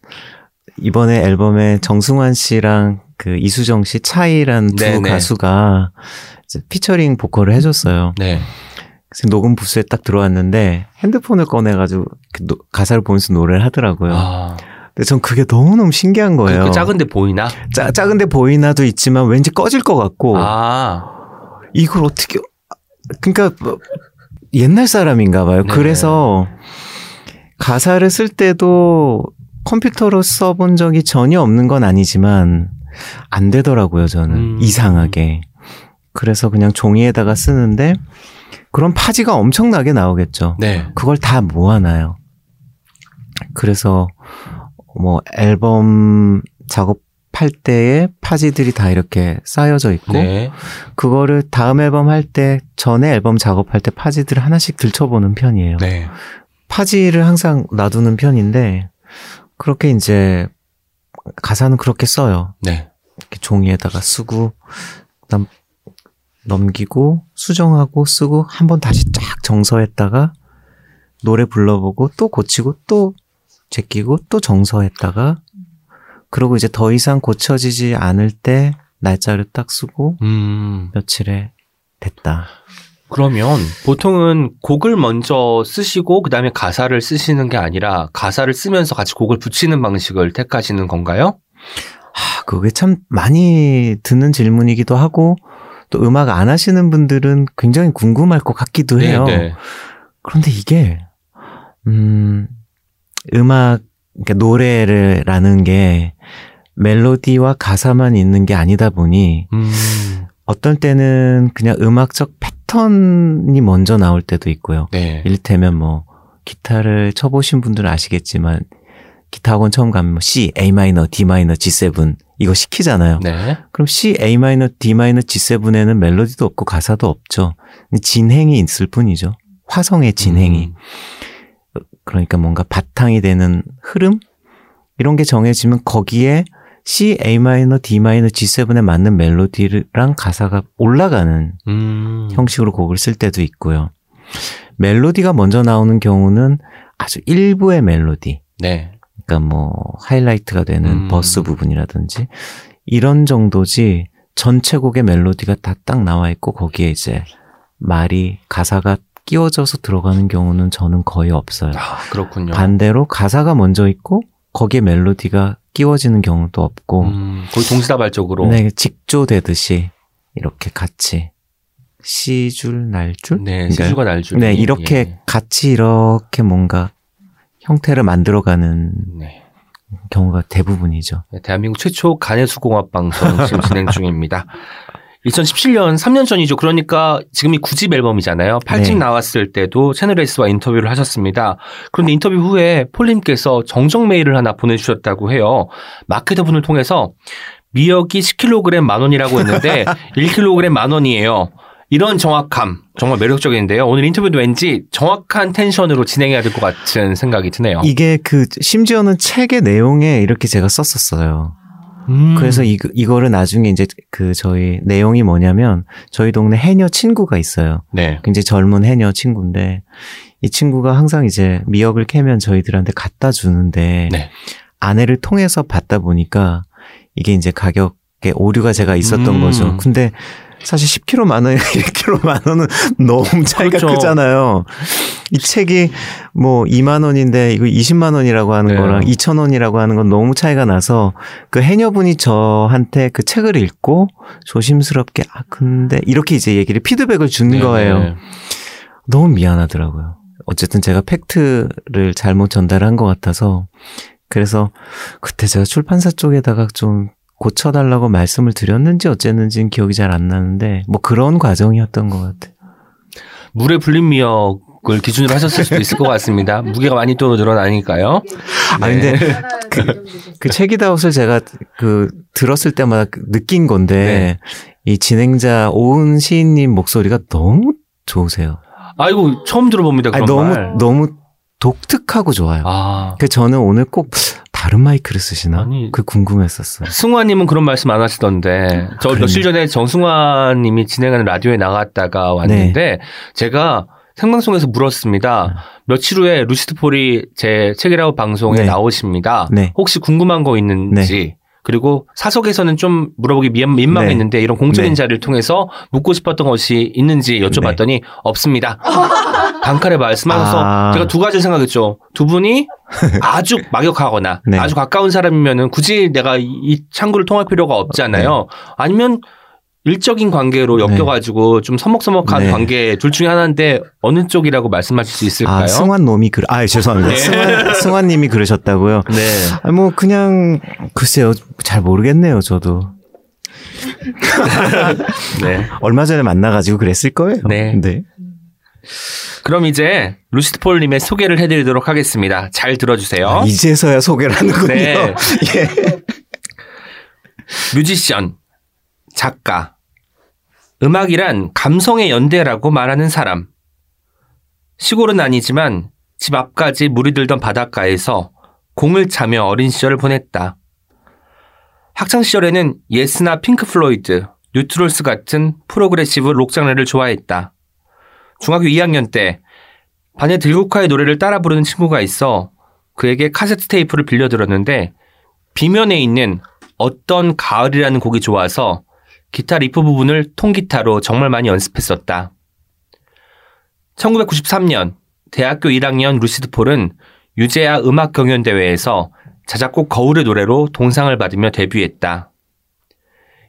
이번에 앨범에 정승환 씨랑 그 이수정 씨 차이란 두 네네. 가수가 피처링 보컬을 해줬어요. 네. 그래서 녹음 부스에 딱 들어왔는데 핸드폰을 꺼내가지고 그 노- 가사를 보면서 노래를 하더라고요. 아, 근데 전 그게 너무너무 신기한 그, 거예요. 그 작은데 보이나? 짜, 작은데 보이나도 있지만 왠지 꺼질 것 같고 아, 이걸 어떻게 그러니까 뭐 옛날 사람인가 봐요. 네. 그래서 가사를 쓸 때도 컴퓨터로 써본 적이 전혀 없는 건 아니지만 안 되더라고요, 저는. 음. 이상하게. 그래서 그냥 종이에다가 쓰는데 그런 파지가 엄청나게 나오겠죠. 네. 그걸 다 모아놔요. 그래서 뭐 앨범 작업할 때에 파지들이 다 이렇게 쌓여져 있고 네. 그거를 다음 앨범 할 때 전에 앨범 작업할 때 파지들을 하나씩 들춰보는 편이에요. 네. 파지를 항상 놔두는 편인데 그렇게 이제 가사는 그렇게 써요. 네. 이렇게 종이에다가 쓰고 그다음 넘기고 수정하고 쓰고 한 번 다시 쫙 정서했다가 노래 불러보고 또 고치고 또 제끼고 또 정서했다가 그러고 이제 더 이상 고쳐지지 않을 때 날짜를 딱 쓰고 음. 며칠에 됐다. 그러면 보통은 곡을 먼저 쓰시고 그다음에 가사를 쓰시는 게 아니라 가사를 쓰면서 같이 곡을 붙이는 방식을 택하시는 건가요? 아, 그게 참 많이 듣는 질문이기도 하고 또 음악 안 하시는 분들은 굉장히 궁금할 것 같기도 해요. 네. 그런데 이게 음 음악 그러니까 노래를라는 게 멜로디와 가사만 있는 게 아니다 보니 음. 어떨 때는 그냥 음악적 패턴이 먼저 나올 때도 있고요. 네. 이를테면 뭐 기타를 쳐보신 분들은 아시겠지만 기타 학원 처음 가면 뭐 C, A 마이너, D 마이너, G7 이거 시키잖아요. 네. 그럼 C, A 마이너, D 마이너, G7에는 멜로디도 없고 가사도 없죠. 진행이 있을 뿐이죠. 화성의 진행이. 음. 그러니까 뭔가 바탕이 되는 흐름 이런 게 정해지면 거기에 C, A 마이너, D 마이너, G7에 맞는 멜로디랑 가사가 올라가는 음. 형식으로 곡을 쓸 때도 있고요. 멜로디가 먼저 나오는 경우는 아주 일부의 멜로디, 네. 그러니까 뭐 하이라이트가 되는 음. 버스 부분이라든지 이런 정도지 전체 곡의 멜로디가 다 딱 나와 있고 거기에 이제 말이 가사가 끼워져서 들어가는 경우는 저는 거의 없어요. 아, 그렇군요. 반대로 가사가 먼저 있고 거기에 멜로디가 끼워지는 경우도 없고 음, 거의 동시다발적으로. 네, 직조되듯이 이렇게 같이 시줄 날줄 네, 그러니까요? 시주가 날줄. 네 이렇게 같이 이렇게 뭔가 형태를 만들어가는 네. 경우가 대부분이죠. 네, 대한민국 최초 간해수공업 방송 지금 진행 중입니다. 2017년 3년 전이죠. 그러니까 지금이 9집 앨범이잖아요. 8집 네. 나왔을 때도 채널 S와 인터뷰를 하셨습니다. 그런데 인터뷰 후에 폴님께서 정정 메일을 하나 보내주셨다고 해요. 마케터분을 통해서 미역이 10kg 만 원이라고 했는데 1kg 만 원이에요. 이런 정확함 정말 매력적인데요. 오늘 인터뷰도 왠지 정확한 텐션으로 진행해야 될 것 같은 생각이 드네요. 이게 그 심지어는 책의 내용에 이렇게 제가 썼었어요. 음. 그래서 이, 이거를 나중에 이제 그 저희 내용이 뭐냐면 저희 동네 해녀 친구가 있어요. 네. 굉장히 젊은 해녀 친구인데 이 친구가 항상 이제 미역을 캐면 저희들한테 갖다 주는데 네. 아내를 통해서 받다 보니까 이게 이제 가격에 오류가 제가 있었던 음. 거죠. 근데 사실 10kg 만 원, 1kg 만 원은 너무 차이가 그렇죠. 크잖아요. 이 책이 뭐 2만 원인데 이거 20만 원이라고 하는 네. 거랑 2천 원이라고 하는 건 너무 차이가 나서 그 해녀분이 저한테 그 책을 읽고 조심스럽게 아 근데 이렇게 이제 얘기를 피드백을 주는 네, 거예요. 네. 너무 미안하더라고요. 어쨌든 제가 팩트를 잘못 전달한 것 같아서 그래서 그때 제가 출판사 쪽에다가 좀 고쳐달라고 말씀을 드렸는지 어쨌는지는 기억이 잘 안 나는데 뭐 그런 과정이었던 것 같아요. 물에 불린 미역을 기준으로 하셨을 수도 있을 것 같습니다. 무게가 많이 또 늘어나니까요. 아 근데 그 책이다웃을 제가 그 들었을 때마다 그 느낀 건데 이 진행자 오은 시인님 목소리가 너무 좋으세요. 아이고 처음 들어봅니다. 아니, 그런 너무 말. 너무 독특하고 좋아요. 아 그 저는 오늘 꼭 다른 마이크를 쓰시나? 아니. 그 궁금했었어요. 승화님은 그런 말씀 안 하시던데 저 그러네. 며칠 전에 정승화님이 진행하는 라디오에 나갔다가 왔는데 제가 생방송에서 물었습니다. 며칠 후에 루시드 폴이 제 책이라고 방송에 네. 나오십니다. 네. 혹시 궁금한 거 있는지 그리고 사석에서는 좀 물어보기 민- 민망했는데 이런 공적인 네. 자리를 통해서 묻고 싶었던 것이 있는지 여쭤봤더니 없습니다. 단칼에 말씀하셔서 아. 제가 두 가지를 생각했죠. 두 분이 아주 막역하거나 네. 아주 가까운 사람이면은 굳이 내가 이- 이 창구를 통할 필요가 없잖아요. 아니면 일적인 관계로 네. 엮여가지고 좀 서먹서먹한 네. 관계 둘 중에 하나인데 어느 쪽이라고 말씀하실 수 있을까요? 아, 승환 놈이 그, 아, 죄송합니다. 네. 승환, 승환 님이 그러셨다고요? 네. 아, 뭐, 그냥, 글쎄요. 잘 모르겠네요, 저도. 네. 얼마 전에 만나가지고 그랬을 거예요. 네. 그럼 이제 루시드 폴님의 소개를 해드리도록 하겠습니다. 잘 들어주세요. 아, 이제서야 소개를 하는군요. 네. 예. 뮤지션, 작가, 음악이란 감성의 연대라고 말하는 사람. 시골은 아니지만 집 앞까지 물이 들던 바닷가에서 공을 차며 어린 시절을 보냈다. 학창 시절에는 예스나 핑크 플로이드, 뉴트롤스 같은 프로그레시브 록 장르를 좋아했다. 중학교 2학년 때 반에 들국화의 노래를 따라 부르는 친구가 있어 그에게 카세트 테이프를 빌려 들었는데 B면에 있는 어떤 가을이라는 곡이 좋아서 기타 리프 부분을 통기타로 정말 많이 연습했었다. 1993년 대학교 1학년 루시드 폴은 유재하 음악 경연 대회에서 자작곡 거울의 노래로 동상을 받으며 데뷔했다.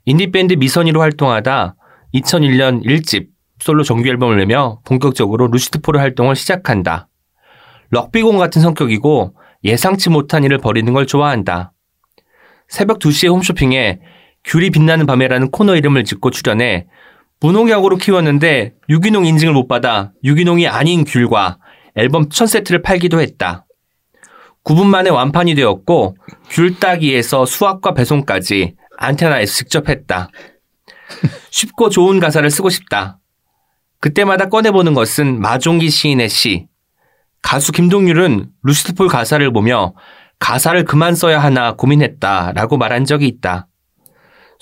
인디밴드 미선이로 활동하다 2001년 1집 솔로 정규 앨범을 내며 본격적으로 루시드 폴의 활동을 시작한다. 럭비공 같은 성격이고 예상치 못한 일을 벌이는 걸 좋아한다. 새벽 2시에 홈쇼핑에 귤이 빛나는 밤에라는 코너 이름을 짓고 출연해 무농약으로 키웠는데 유기농 인증을 못 받아 유기농이 아닌 귤과 앨범 첫 세트를 팔기도 했다. 9분 만에 완판이 되었고 귤 따기에서 수확과 배송까지 안테나에서 직접 했다. 쉽고 좋은 가사를 쓰고 싶다. 그때마다 꺼내보는 것은 마종기 시인의 시. 가수 김동률은 루시드폴 가사를 보며 가사를 그만 써야 하나 고민했다라고 말한 적이 있다.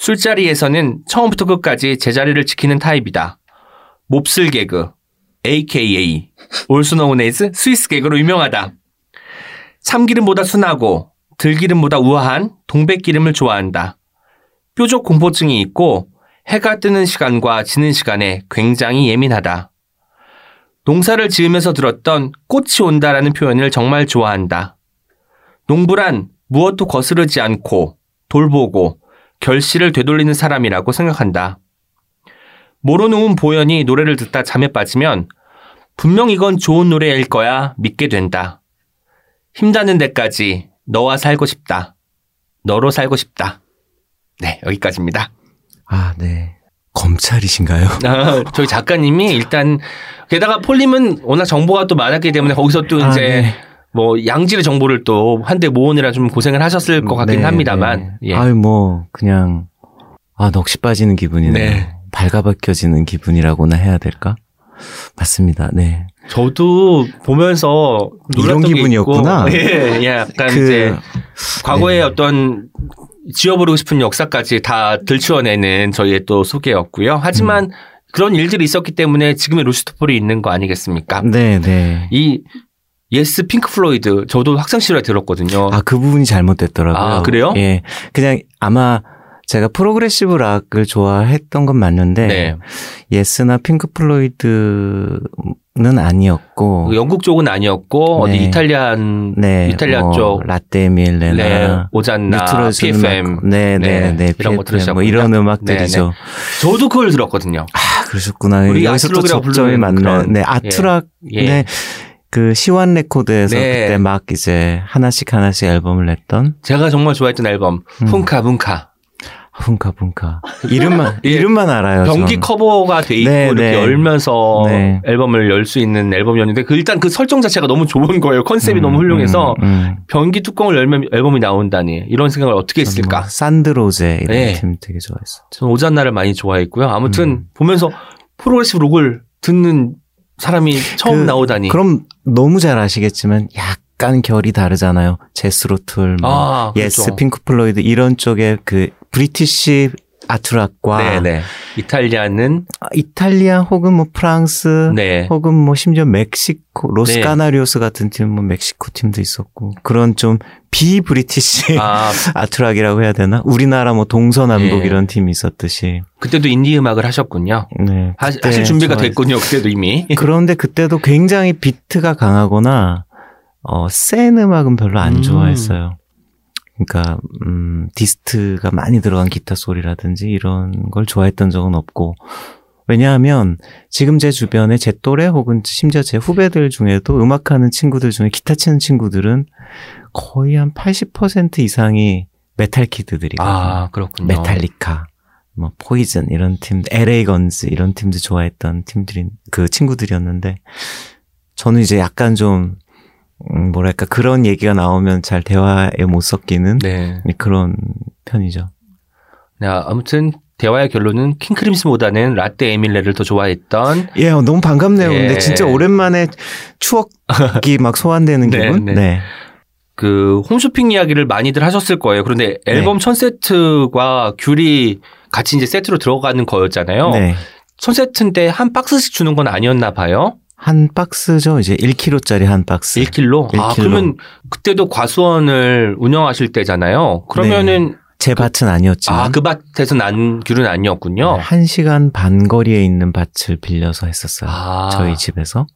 술자리에서는 처음부터 끝까지 제자리를 지키는 타입이다. 몹쓸 개그, AKA, known as 스위스 개그로 유명하다. 참기름보다 순하고 들기름보다 우아한 동백기름을 좋아한다. 뾰족 공포증이 있고 해가 뜨는 시간과 지는 시간에 굉장히 예민하다. 농사를 지으면서 들었던 꽃이 온다라는 표현을 정말 좋아한다. 농부란 무엇도 거스르지 않고 돌보고 결실을 되돌리는 사람이라고 생각한다. 모로누운 보현이 노래를 듣다 잠에 빠지면 분명 이건 좋은 노래일 거야 믿게 된다. 힘닿는 데까지 너와 살고 싶다. 너로 살고 싶다. 네, 여기까지입니다. 아, 네. 검찰이신가요? 아, 저희 작가님이 일단 게다가 폴림은 워낙 정보가 또 많았기 때문에 거기서 또 아, 이제 네. 뭐 양질의 정보를 또 한데 모으느라 좀 고생을 하셨을 것 같긴 네, 합니다만 네. 예. 아유, 뭐, 그냥, 아, 넋이 빠지는 기분이네요. 네. 발가벗겨지는 기분이라고나 해야 될까? 맞습니다. 네. 저도 보면서 이런 기분이었구나. 예, 예, 약간 그, 이제 과거의 네. 어떤 지워버리고 싶은 역사까지 다 들추어내는 저희의 또 소개였고요. 하지만 음. 그런 일들이 있었기 때문에 지금의 루시트폴이 있는 거 아니겠습니까? 네, 네. 이 예스 핑크 플로이드 저도 학창 시절에 들었거든요. 아, 그 부분이 잘못됐더라고요. 아, 그래요? 예. 그냥 아마 제가 프로그레시브 락을 좋아했던 건 맞는데, 네. 예스나 핑크 플로이드는 아니었고, 그 영국 쪽은 아니었고 어디 네. Italian 네, 이탈리아 뭐 쪽 라떼 에 미엘레나 네, 오잔나, PFM 음악, 네, 네, 네, 네, 이런 거 들으셨군요. 뭐 이런 음악들이죠. 저도 그걸 들었거든요. 아, 그러셨구나. 우리 여기서 또 접점이 맞네. 네, 아트락, 예. 네, 그 시완 레코드에서 네. 그때 막 이제 하나씩 하나씩 앨범을 냈던 제가 정말 좋아했던 앨범 음. 훈카 문카 훈카 문카 이름만 예. 이름만 알아요. 변기 저는. 커버가 돼 있고 네, 이렇게 네. 열면서 네. 앨범을 열 수 있는 앨범이었는데 그 일단 그 설정 자체가 너무 좋은 거예요. 컨셉이 음, 너무 훌륭해서 음, 음. 변기 뚜껑을 열면 앨범이 나온다니 이런 생각을 어떻게 했을까? 뭐 산드로제 이런 네. 팀 되게 좋아했어. 저는 오잔나를 많이 좋아했고요. 아무튼 음. 보면서 프로그레시브 록을 듣는 사람이 처음 그, 나오다니. 그럼 너무 잘 아시겠지만 약간 결이 다르잖아요. 제스로툴, 뭐 아, 예스, 그렇죠. 핑크 플로이드 이런 쪽의 그 British 아트락과 네네. 이탈리아는 아, 이탈리아 혹은 뭐 프랑스 네. 혹은 뭐 심지어 멕시코 로스 네. 카나리오스 같은 팀 뭐 멕시코 팀도 있었고 그런 좀 비British 아 아트락이라고 해야 되나? 우리나라 뭐 동서남북 예. 이런 팀이 있었듯이. 그때도 인디 음악을 하셨군요. 네. 하, 하실 준비가 됐군요. 그때도 이미. 그런데 그때도 굉장히 비트가 강하거나 어, 센 음악은 별로 안 음. 좋아했어요. 그러니까 음, dist가 많이 들어간 기타 소리라든지 이런 걸 좋아했던 적은 없고 왜냐하면 지금 제 주변에 제 또래 혹은 심지어 제 후배들 중에도 음악하는 친구들 중에 기타 치는 친구들은 거의 한 80% 이상이 메탈 kid들이거든요. 아 그렇군요. 메탈리카, 뭐 포이즌 이런 팀, LA 건즈 이런 팀도 좋아했던 팀들이 그 친구들이었는데 저는 이제 약간 좀 음, 뭐랄까 그런 얘기가 나오면 잘 대화에 못 섞이는 네. 그런 편이죠. 네, 아무튼 대화의 결론은 킹 크림슨보다는 라떼 에 미엘레를 더 좋아했던 예, 어, 너무 반갑네요. 예. 근데 진짜 오랜만에 추억이 막 소환되는 네, 기분. 네. 네. 그 홈쇼핑 이야기를 많이들 하셨을 거예요. 그런데 앨범 천 세트과 귤이 같이 이제 세트로 들어가는 거였잖아요. 네. 천 세트인데 한 박스씩 주는 건 아니었나 봐요. 한 박스죠. 이제 1kg짜리 한 박스. 1킬로. 아, 1kg. 그러면 그때도 과수원을 운영하실 때잖아요. 그러면은 제 밭은 아니었지만 아, 그 밭에서 난 귤은 아니었군요. 한 시간 반 거리에 있는 밭을 빌려서 했었어요. 아. 저희 집에서.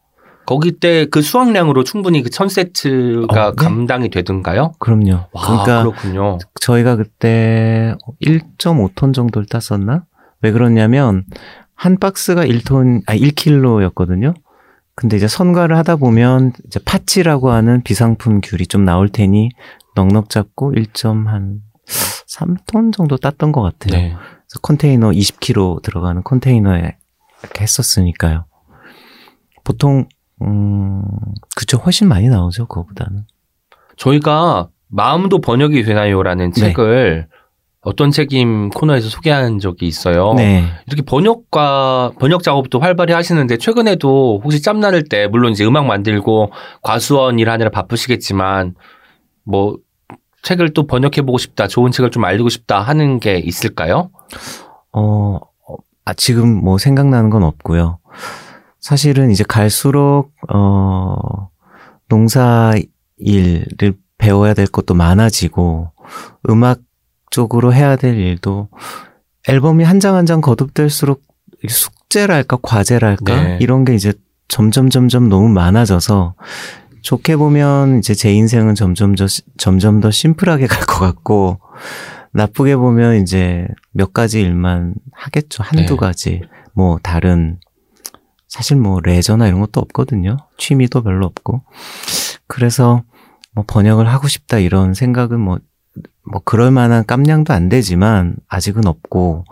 거기 때 그 수확량으로 충분히 그 천 세트가 어, 네. 감당이 되던가요? 그럼요. 와, 그러니까 그렇군요. 저희가 그때 1.5톤 정도를 땄었나? 왜 그러냐면 한 박스가 1톤 아 1kg였거든요. 근데 이제 선과를 하다 보면 이제 파치라고 하는 비상품 귤이 좀 나올 테니 넉넉 잡고 1.한 3톤 정도 땄던 것 같아요. 네. 그래서 컨테이너 20kg 들어가는 컨테이너에 이렇게 했었으니까요. 보통 음 그쵸 훨씬 많이 나오죠 그거보다는. 저희가 마음도 번역이 되나요라는 네. 책을 어떤 책임 코너에서 소개한 적이 있어요. 네. 이렇게 번역과 번역 작업도 활발히 하시는데 최근에도 혹시 짬 나를 때 물론 이제 음악 만들고 과수원 일하느라 바쁘시겠지만 뭐 책을 또 번역해 보고 싶다, 좋은 책을 좀 알리고 싶다 하는 게 있을까요? 어, 어, 아, 지금 뭐 생각나는 건 없고요. 사실은 이제 갈수록, 어, 농사 일을 배워야 될 것도 많아지고, 음악 쪽으로 해야 될 일도 앨범이 한 장 한 장 거듭될수록 숙제랄까, 과제랄까, 네. 이런 게 이제 점점 점점 너무 많아져서, 좋게 보면 이제 제 인생은 점점 더, 점점 더 심플하게 갈 것 같고, 나쁘게 보면 이제 몇 가지 일만 하겠죠. 한두 네. 가지. 뭐 다른 사실 뭐 레저나 이런 것도 없거든요. 취미도 별로 없고. 그래서 뭐 번역을 하고 싶다 이런 생각은 뭐, 뭐 그럴 만한 깜냥도 안 되지만 아직은 없고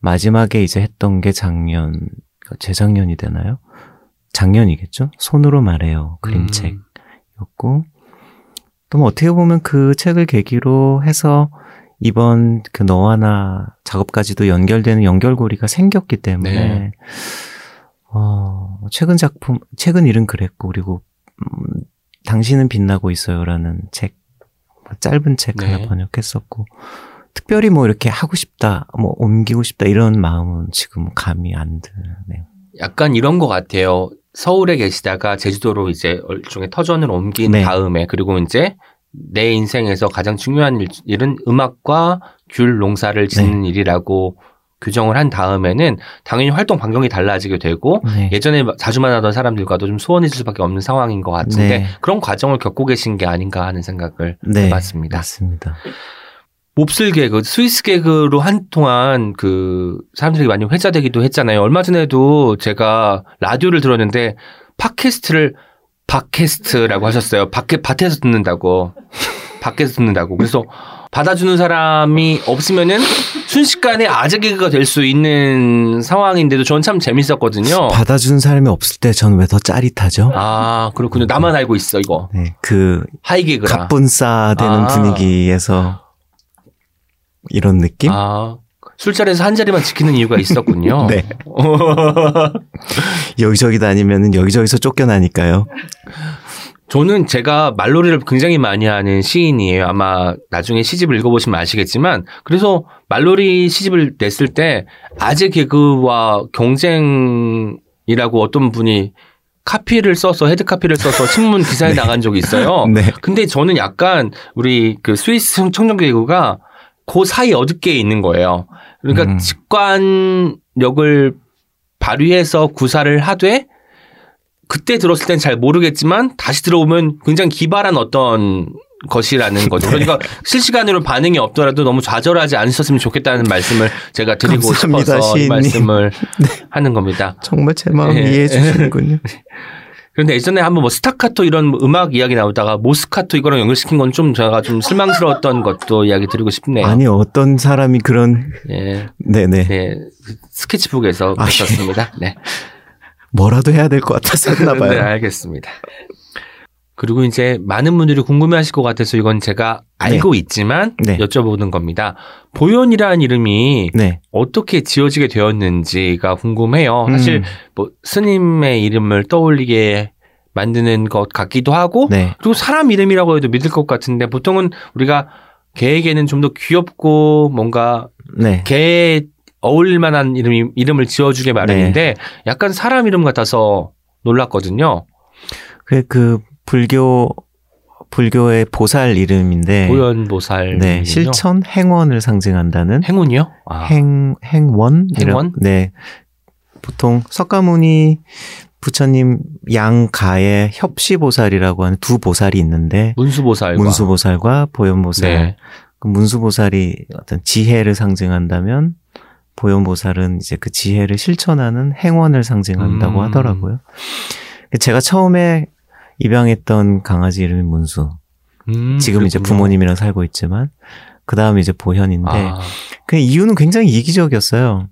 마지막에 이제 했던 게 작년, 재작년이 되나요? 작년이겠죠? 손으로 말해요. 그림책이었고. 또뭐 어떻게 보면 그 책을 계기로 해서 이번 그 너와 나 작업까지도 연결되는 연결고리가 생겼기 때문에 네. 어, 최근 작품, 최근 일은 그랬고, 그리고, 음, 당신은 빛나고 있어요라는 책, 짧은 책 네. 하나 번역했었고, 특별히 뭐 이렇게 하고 싶다, 뭐 옮기고 싶다, 이런 마음은 지금 감이 안 드네요. 약간 이런 것 같아요. 서울에 계시다가 제주도로 이제 일종의 터전을 옮긴 네. 다음에 그리고 이제 내 인생에서 가장 중요한 일- 일은 음악과 귤 농사를 짓는 네. 일이라고 규정을 한 다음에는 당연히 활동 반경이 달라지게 되고 네. 예전에 자주 만나던 사람들과도 좀 소원해질 수밖에 없는 상황인 것 같은데 네. 그런 과정을 겪고 계신 게 아닌가 하는 생각을 네. 해봤습니다. 맞습니다. 몹쓸 개그, 스위스 개그로 한동안 그 사람들이 많이 회자되기도 했잖아요. 얼마 전에도 제가 라디오를 들었는데 팟캐스트를 팟캐스트라고 하셨어요. 밖에 밭에서 듣는다고. 밖에서 듣는다고. 그래서 받아주는 사람이 없으면은 순식간에 아재 개그가 될 수 있는 상황인데도 저는 참 재밌었거든요. 받아주는 사람이 없을 때 저는 왜 더 짜릿하죠? 아, 그렇군요. 나만 알고 있어, 이거. 네. 그, 하이 개그라. 갑분싸 되는 아. 분위기에서 이런 느낌? 아, 술자리에서 한 자리만 지키는 이유가 있었군요. 네. 여기저기 다니면은 여기저기서 쫓겨나니까요. 저는 제가 말놀이를 굉장히 많이 하는 시인이에요. 아마 나중에 시집을 읽어보시면 아시겠지만, 그래서 말놀이 시집을 냈을 때 아재 개그와 경쟁이라고 어떤 분이 카피를 써서 헤드 카피를 써서 신문 기사에 나간 적이 있어요. 네. 근데 저는 약간 우리 그 스위스 청정 개그가 그 사이 어둡게 있는 거예요. 그러니까 음. 직관력을 발휘해서 구사를 하되 그때 들었을 땐 잘 모르겠지만 다시 들어보면 굉장히 기발한 어떤 것이라는 거죠. 그러니까 실시간으로 반응이 없더라도 너무 좌절하지 않으셨으면 좋겠다는 말씀을 제가 드리고 감사합니다, 싶어서 이 시인님. 말씀을 하는 겁니다. 정말 제 마음 예. 이해해 주시는군요. 그런데 예전에 한번 뭐 스타카토 이런 음악 이야기 나오다가 모스카토 이거랑 연결시킨 건 좀 제가 좀 실망스러웠던 것도 이야기 드리고 싶네요. 아니 어떤 사람이 그런 예, 네네 네, 스케치북에서 아, 예. 보셨습니다. 네. 뭐라도 해야 될 것 같아서 했나 봐요. 네, 알겠습니다. 그리고 이제 많은 분들이 궁금해하실 것 같아서 이건 제가 알고 있지만 네. 여쭤보는 겁니다. 보현이라는 이름이 네. 어떻게 지어지게 되었는지가 궁금해요. 사실 음, 뭐 스님의 이름을 떠올리게 만드는 것 같기도 하고 네. 그리고 사람 이름이라고 해도 믿을 것 같은데 보통은 우리가 개에게는 좀 더 귀엽고 뭔가 네. 개에 어울릴 만한 이름이, 이름을 지어주게 마련인데 약간 사람 이름 같아서 놀랐거든요. 그, 그 불교 불교의 보살 이름인데 보현 보살. 네, 실천 행원을 상징한다는 행운이요? 아, 행 행원 행원? 네. 보통 석가모니 부처님 양가에 협시보살이라고 하는 두 보살이 있는데 문수보살과. 문수보살과 보현보살. 네. 그 문수보살이 어떤 지혜를 상징한다면 보현보살은 이제 그 지혜를 실천하는 행원을 상징한다고 음. 하더라고요. 제가 처음에 입양했던 강아지 이름이 문수. 음, 지금 이제 그렇군요. 부모님이랑 살고 있지만 그 다음에 이제 보현인데 아, 그 이유는 굉장히 이기적이었어요.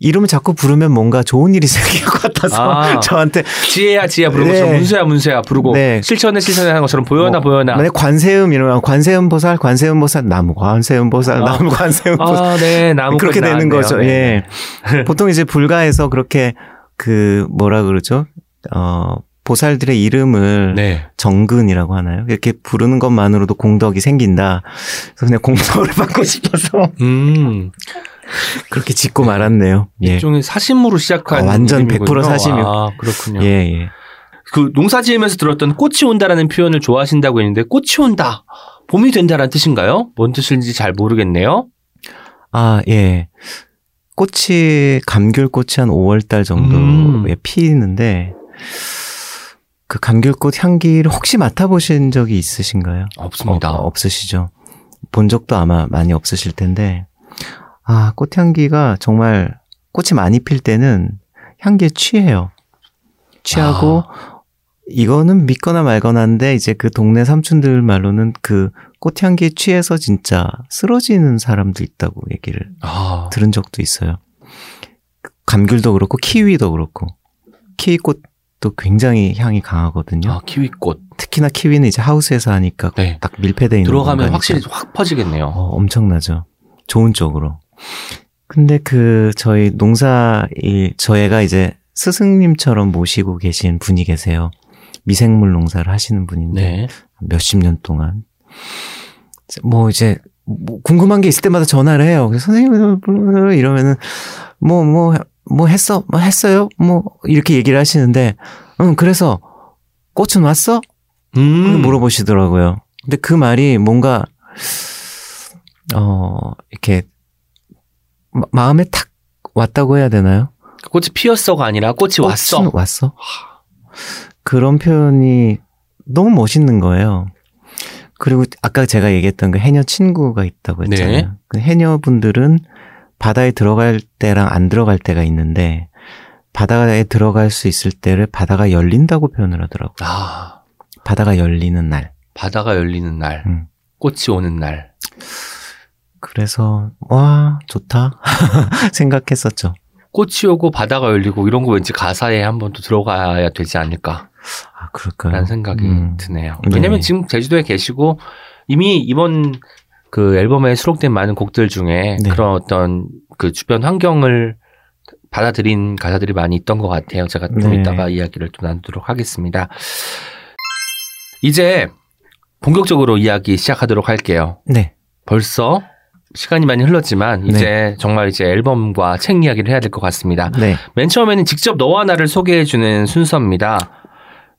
이름을 자꾸 부르면 뭔가 좋은 일이 생길 것 같아서 아. 저한테 지혜야 지혜야 부르고 네. 문수야 문수야 부르고 네. 실천에 실천에 하는 것처럼 보현아 뭐, 보현아. 만약 관세음 이러면 관세음 보살, 관세음 보살, 나무 관세음 보살, 아. 나무 관세음 보살 아, 네, 나무 그렇게 되는 거죠. 예. 보통 이제 불가에서 그렇게 그 뭐라 그러죠? 어 보살들의 이름을 네. 정근이라고 하나요? 이렇게 부르는 것만으로도 공덕이 생긴다. 그래서 그냥 공덕을 받고 싶어서 음, 그렇게 짓고 말았네요. 예. 일종의 사심으로 시작한 아, 완전 이름이군요. 100% 사심이요. 아, 그렇군요. 예, 예. 그 농사 지으면서 들었던 꽃이 온다라는 표현을 좋아하신다고 했는데 꽃이 온다. 봄이 된다라는 뜻인가요? 뭔 뜻인지 잘 모르겠네요. 아, 예. 꽃이 감귤꽃이 한 5월 달 정도에 음. 피는데 그 감귤꽃 향기를 혹시 맡아보신 적이 있으신가요? 없습니다. 어, 없으시죠. 본 적도 아마 많이 없으실 텐데, 아, 꽃향기가 정말 꽃이 많이 필 때는 향기에 취해요. 취하고 아. 이거는 믿거나 말거나인데 이제 그 동네 삼촌들 말로는 그 꽃향기에 취해서 진짜 쓰러지는 사람도 있다고 얘기를 아, 들은 적도 있어요. 감귤도 그렇고 키위도 그렇고 키위꽃도 굉장히 향이 강하거든요. 아, 키위꽃. 특히나 키위는 이제 하우스에서 하니까 네. 딱 밀폐돼 있는 들어가면. 확실히 확 퍼지겠네요. 어, 엄청나죠. 좋은 쪽으로. 근데 그 저희 농사일 저희가 이제 스승님처럼 모시고 계신 분이 계세요. 미생물 농사를 하시는 분인데 네. 몇십 년 동안 뭐 이제 뭐 궁금한 게 있을 때마다 전화를 해요. 선생님 이러면은 뭐 뭐뭐 했어 뭐 했어요 뭐 이렇게 얘기를 하시는데 응 그래서 꽃은 왔어 음. 물어보시더라고요. 근데 그 말이 뭔가 어 이렇게 마- 마음에 탁 왔다고 해야 되나요? 꽃이 피었어가 아니라 꽃이 왔어. 왔어. 그런 표현이 너무 멋있는 거예요. 그리고 아까 제가 얘기했던 그 해녀 친구가 있다고 했잖아요. 네. 그 해녀분들은 바다에 들어갈 때랑 안 들어갈 때가 있는데 바다에 들어갈 수 있을 때를 바다가 열린다고 표현을 하더라고요. 아, 바다가 열리는 날. 바다가 열리는 날, 음. 꽃이 오는 날. 그래서 와 좋다 생각했었죠. 꽃이 오고 바다가 열리고 이런 거 왠지 가사에 한번 또 들어가야 되지 않을까라는 아 그럴까요? 생각이 음. 드네요. 네. 왜냐면 지금 제주도에 계시고 이미 이번 그 앨범에 수록된 많은 곡들 중에 네. 그런 어떤 그 주변 환경을 받아들인 가사들이 많이 있던 것 같아요. 제가 좀 네. 이따가 이야기를 좀 나누도록 하겠습니다. 이제 본격적으로 이야기 시작하도록 할게요. 네, 벌써 시간이 많이 흘렀지만 이제 정말 이제 앨범과 책 이야기를 해야 될 것 같습니다. 네, 맨 처음에는 직접 너와 나를 소개해주는 순서입니다.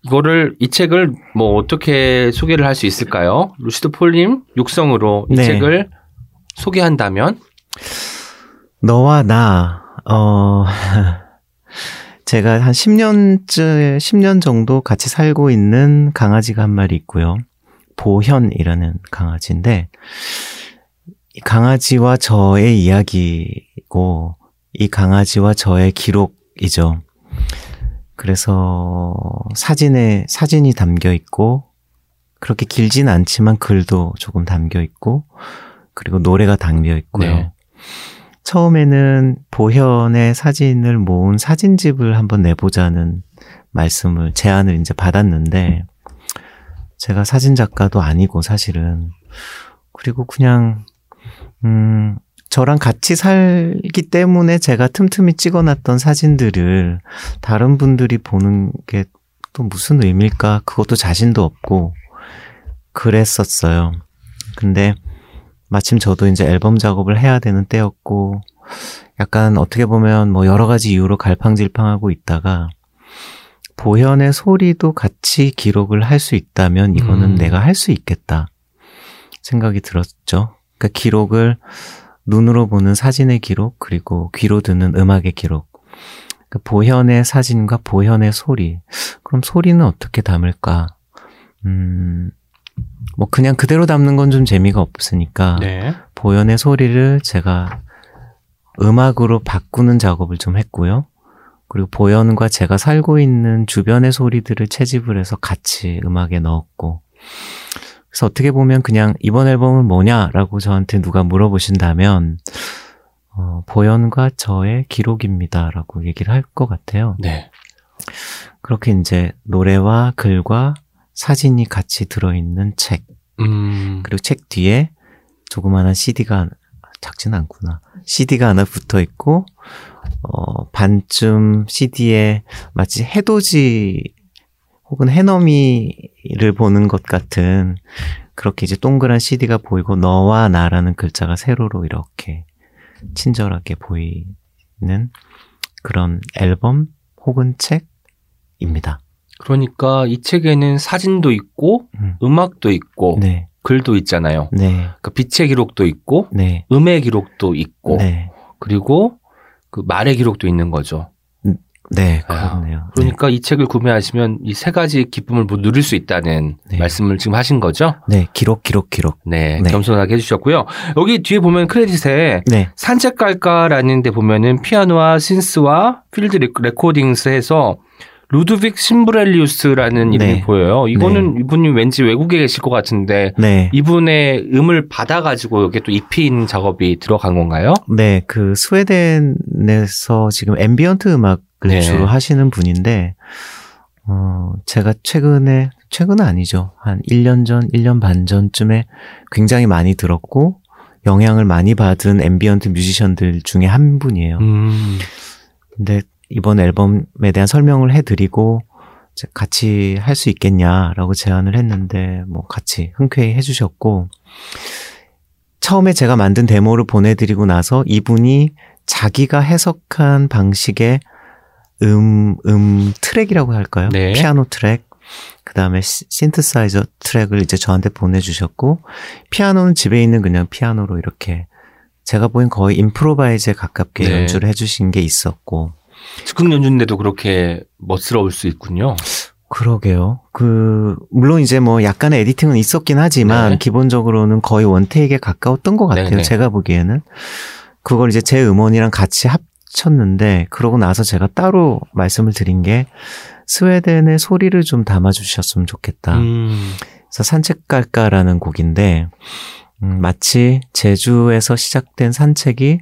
이거를 이 책을 뭐 어떻게 소개를 할 수 있을까요? 루시드 폴님 육성으로 이 네. 책을 소개한다면 너와 나 어. 제가 한 10년째, 10년 정도 같이 살고 있는 강아지가 한 마리 있고요. 보현이라는 강아지인데, 이 강아지와 저의 이야기고, 이 강아지와 저의 기록이죠. 그래서 사진에, 사진이 담겨 있고, 그렇게 길진 않지만 글도 조금 담겨 있고, 그리고 노래가 담겨 있고요. 네. 처음에는 보현의 사진을 모은 사진집을 한번 내보자는 말씀을, 제안을 이제 받았는데, 제가 사진 작가도 아니고 사실은. 그리고 그냥, 음, 저랑 같이 살기 때문에 제가 틈틈이 찍어놨던 사진들을 다른 분들이 보는 게 또 무슨 의미일까? 그것도 자신도 없고, 그랬었어요. 근데 마침 저도 이제 앨범 작업을 해야 되는 때였고, 약간 어떻게 보면 뭐 여러 가지 이유로 갈팡질팡하고 있다가, 보현의 소리도 같이 기록을 할 수 있다면 이거는 음. 내가 할 수 있겠다 생각이 들었죠. 그러니까 기록을 눈으로 보는 사진의 기록, 그리고 귀로 듣는 음악의 기록. 그 보현의 사진과 보현의 소리. 그럼 소리는 어떻게 담을까? 음, 뭐 그냥 그대로 담는 건 좀 재미가 없으니까 네. 보현의 소리를 제가 음악으로 바꾸는 작업을 좀 했고요. 그리고 보현과 제가 살고 있는 주변의 소리들을 채집을 해서 같이 음악에 넣었고. 그래서 어떻게 보면 그냥 이번 앨범은 뭐냐라고 저한테 누가 물어보신다면, 어, 보현과 저의 기록입니다라고 얘기를 할 것 같아요. 네. 그렇게 이제 노래와 글과 사진이 같이 들어있는 책. 음. 그리고 책 뒤에 조그마한 CD가 작진 않구나. CD가 하나 붙어 있고 어 반쯤 CD에 마치 해돋이 혹은 해넘이를 보는 것 같은 그렇게 이제 동그란 CD가 보이고 너와 나라는 글자가 세로로 이렇게 친절하게 보이는 그런 앨범 혹은 책입니다. 그러니까 이 책에는 사진도 있고 음. 음악도 있고 네, 글도 있잖아요. 네, 그 빛의 기록도 있고 네, 음의 기록도 있고 네. 그리고 그 말의 기록도 있는 거죠. 네, 그렇네요. 그러니까 이 책을 구매하시면 이 세 가지 기쁨을 뭐 누릴 수 있다는 네. 말씀을 지금 하신 거죠? 네, 기록, 기록, 기록. 네, 네. 겸손하게 해주셨고요. 여기 뒤에 보면 크레딧에 네, 산책 갈까라는 데 보면은 피아노와 synth와 field re- recordings 해서 루드빅 심브렐리우스라는 이름이 네. 보여요. 이거는 이분이 왠지 외국에 계실 것 같은데 네. 이분의 음을 받아가지고 여기에 또 입힌 작업이 들어간 건가요? 네, 그 스웨덴에서 지금 ambient 음악을 네. 주로 하시는 분인데, 어, 제가 최근에, 최근은 아니죠. 한 1년 전, 1년 반 전쯤에 굉장히 많이 들었고, 영향을 많이 받은 ambient 뮤지션들 중에 한 분이에요. 음. 근데 이번 앨범에 대한 설명을 해드리고, 같이 할 수 있겠냐라고 제안을 했는데, 뭐 같이 흔쾌히 해주셨고, 처음에 제가 만든 데모를 보내드리고 나서 이분이 자기가 해석한 방식의 음, 음 트랙이라고 할까요? 네. 피아노 트랙, 그 다음에 신시사이저 트랙을 이제 저한테 보내주셨고, 피아노는 집에 있는 그냥 피아노로 이렇게 제가 보기엔 거의 임프로바이즈에 가깝게 네. 연주를 해주신 게 있었고, 즉흥 연주인데도 그렇게 멋스러울 수 있군요. 그러게요. 그, 물론 이제 뭐 약간의 에디팅은 있었긴 하지만 네. 기본적으로는 거의 원테이크에 가까웠던 것 같아요. 네네. 제가 보기에는. 그걸 이제 제 음원이랑 같이 합 쳤는데, 그러고 나서 제가 따로 말씀을 드린 게, 스웨덴의 소리를 좀 담아주셨으면 좋겠다. 음. 그래서 산책 갈까라는 곡인데, 음, 마치 제주에서 시작된 산책이,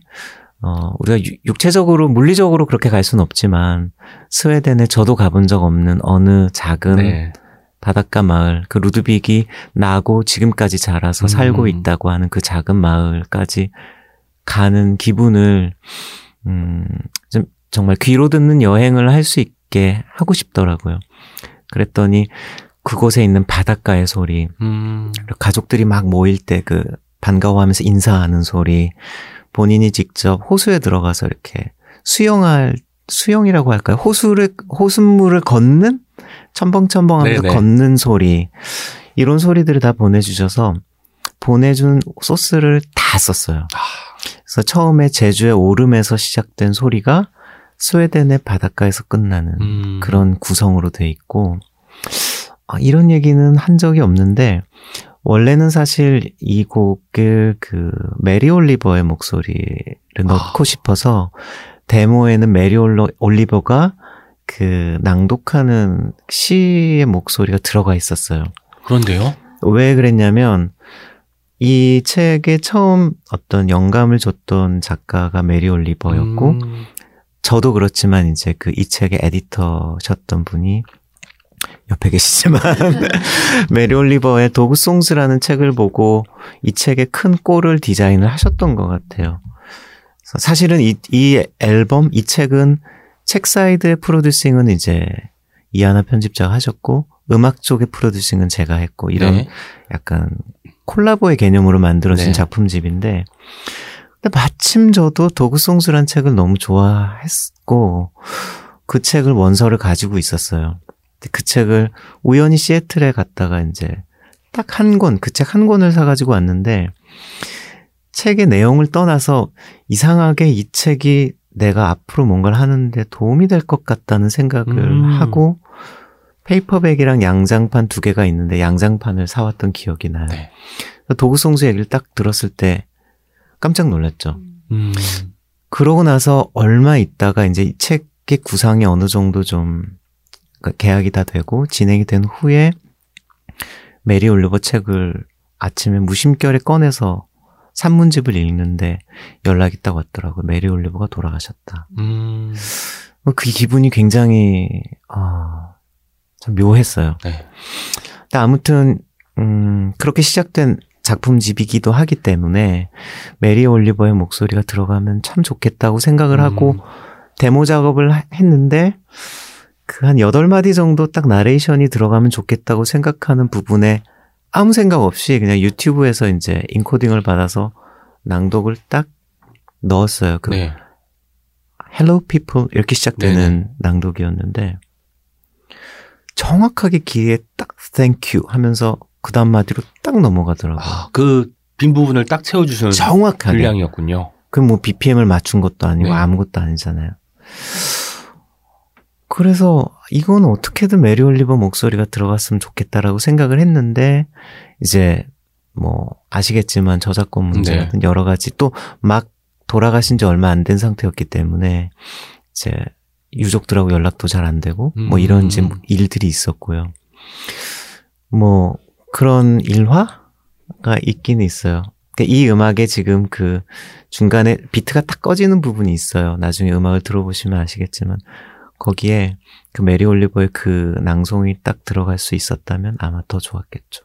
어, 우리가 유- 육체적으로, 물리적으로 그렇게 갈 수는 없지만, 스웨덴에 저도 가본 적 없는 어느 작은 네. 바닷가 마을, 그 루드빅이 나고 지금까지 자라서 음. 살고 있다고 하는 그 작은 마을까지 가는 기분을, 음, 좀 정말 귀로 듣는 여행을 할 수 있게 하고 싶더라고요. 그랬더니 그곳에 있는 바닷가의 소리, 음. 가족들이 막 모일 때 그 반가워하면서 인사하는 소리, 본인이 직접 호수에 들어가서 이렇게 수영할 수영이라고 할까요? 호수를 호수물을 걷는 첨벙첨벙하면서 네네. 걷는 소리 이런 소리들을 다 보내주셔서 보내준 소스를 다 썼어요. 그래서 처음에 제주의 오름에서 시작된 소리가 스웨덴의 바닷가에서 끝나는 음. 그런 구성으로 돼 있고 아, 이런 얘기는 한 적이 없는데 원래는 사실 이 곡을 그 메리 올리버의 목소리를 넣고 싶어서 데모에는 메리 올리버가 그 낭독하는 시의 목소리가 들어가 있었어요. 그런데요? 왜 그랬냐면 이 책에 처음 어떤 영감을 줬던 작가가 메리 올리버였고 음. 저도 그렇지만 이제 그 이 책의 에디터셨던 분이 옆에 계시지만 메리 올리버의 Dog Songs라는 책을 보고 이 책에 큰 꼴을 디자인을 하셨던 것 같아요. 사실은 이, 이 앨범, 이 책은 책 사이드의 producing은 이제 이하나 편집자가 하셨고 음악 쪽의 producing은 제가 했고 이런 네. 약간 콜라보의 개념으로 만들어진 네. 작품집인데 근데 마침 저도 도그송스란 책을 너무 좋아했고 그 책을 원서를 가지고 있었어요. 그 책을 우연히 시애틀에 갔다가 이제 딱 한 권, 그 책 한 권을 사가지고 왔는데 책의 내용을 떠나서 이상하게 이 책이 내가 앞으로 뭔가를 하는데 도움이 될 것 같다는 생각을 음. 하고 페이퍼백이랑 양장판 두 개가 있는데 양장판을 사왔던 기억이 나요. 네. Dog Songs 얘기를 딱 들었을 때 깜짝 놀랐죠. 음. 그러고 나서 얼마 있다가 이제 이 책의 구상이 어느 정도 좀 그러니까 계약이 다 되고 진행이 된 후에 메리 올리버 책을 아침에 무심결에 꺼내서 산문집을 읽는데 연락이 딱 왔더라고요. 메리 올리버가 돌아가셨다. 음. 그 기분이 굉장히 아, 참 묘했어요. 네. 근데 아무튼 음, 그렇게 시작된 작품집이기도 하기 때문에 메리 올리버의 목소리가 들어가면 참 좋겠다고 생각을 하고 음. 데모 작업을 하- 했는데 그한 8마디 정도 딱 나레이션이 들어가면 좋겠다고 생각하는 부분에 아무 생각 없이 그냥 유튜브에서 이제 인코딩을 받아서 낭독을 딱 넣었어요. 그 네. Hello People 이렇게 시작되는 네네. 낭독이었는데 정확하게 길에 딱 Thank you 하면서 그 다음 마디로 딱 넘어가더라고요. 아, 그빈 부분을 딱 채워주시는 정확하게. 분량이었군요. 그뭐 BPM을 맞춘 것도 아니고 네. 아무것도 아니잖아요. 그래서 이건 어떻게든 메리 올리버 목소리가 들어갔으면 좋겠다라고 생각을 했는데 이제 뭐 아시겠지만 저작권 문제 네. 같은 여러 가지 또 막 돌아가신 지 얼마 안 된 상태였기 때문에 이제 유족들하고 연락도 잘 안 되고 뭐 이런 이제 음. 일들이 있었고요. 뭐 그런 일화가 있긴 있어요. 그러니까 이 음악에 지금 그 중간에 비트가 딱 꺼지는 부분이 있어요. 나중에 음악을 들어보시면 아시겠지만 거기에 그 메리 올리버의 그 낭송이 딱 들어갈 수 있었다면 아마 더 좋았겠죠.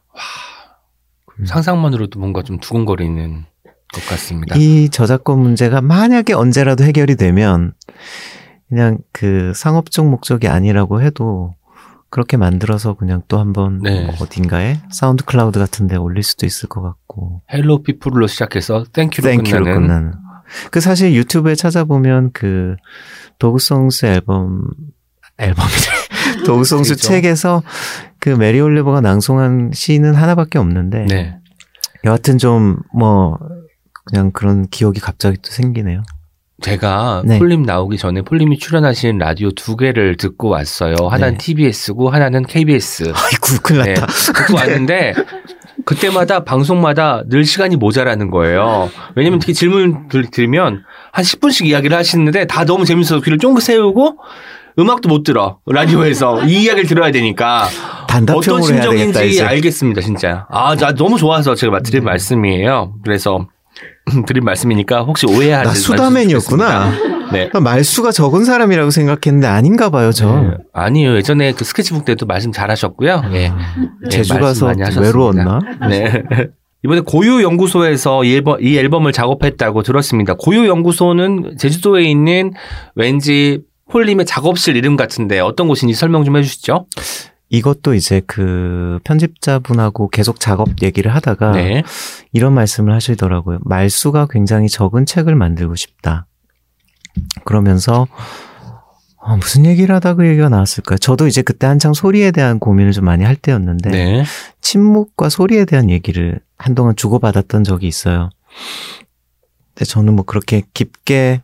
음. 상상만으로도 뭔가 좀 두근거리는 것 같습니다. 이 저작권 문제가 만약에 언제라도 해결이 되면 그냥 그 상업적 목적이 아니라고 해도 그렇게 만들어서 그냥 또 한번 네. 어딘가에 사운드 클라우드 같은 데 올릴 수도 있을 것 같고 Hello people로 시작해서 땡큐로 땡큐로 끝나는 끝나는. 그 사실 유튜브에 찾아보면 그 Dog Songs 앨범 앨범이래. Dog Songs. 책에서 그 메리 올리버가 낭송한 시는 하나밖에 없는데 네. 여하튼 좀 뭐 그냥 그런 기억이 갑자기 또 생기네요. 제가 네. 폴 님 나오기 전에 폴 님이 출연하신 라디오 두 개를 듣고 왔어요. 하나는 네. TBS고 하나는 KBS. 아이고 큰일 네, 났다. 듣고 왔는데 그때마다 방송마다 늘 시간이 모자라는 거예요. 왜냐면 특히 질문을 드리면 한 10분씩 이야기를 하시는데 다 너무 재밌어서 귀를 쫑긋 세우고 음악도 못 들어. 라디오에서 이 이야기를 들어야 되니까 어떤 심정인지. 알겠습니다, 진짜. 아, 나 너무 좋아서 제가 드린 말씀이에요. 그래서 드린 말씀이니까 혹시 오해하지 나 수다맨이었구나. 네. 말수가 적은 사람이라고 생각했는데 아닌가 봐요, 저. 네. 아니요. 예전에 그 스케치북 때도 말씀 잘 하셨고요. 예. 네, 제주 가서. 외로웠나? 네. 이번에 고유 연구소에서 이 앨범, 이 앨범을 작업했다고 들었습니다. 고유 연구소는 제주도에 있는 왠지 폴림의 작업실 이름 같은데 어떤 곳인지 설명 좀 해주시죠. 이것도 이제 그 편집자분하고 계속 작업 얘기를 하다가 네. 이런 말씀을 하시더라고요. 말수가 굉장히 적은 책을 만들고 싶다. 그러면서 어, 무슨 얘기를 하다 그 얘기가 나왔을까요? 저도 이제 그때 한창 소리에 대한 고민을 좀 많이 할 때였는데 네. 침묵과 소리에 대한 얘기를 한동안 주고받았던 적이 있어요. 근데 저는 뭐 그렇게 깊게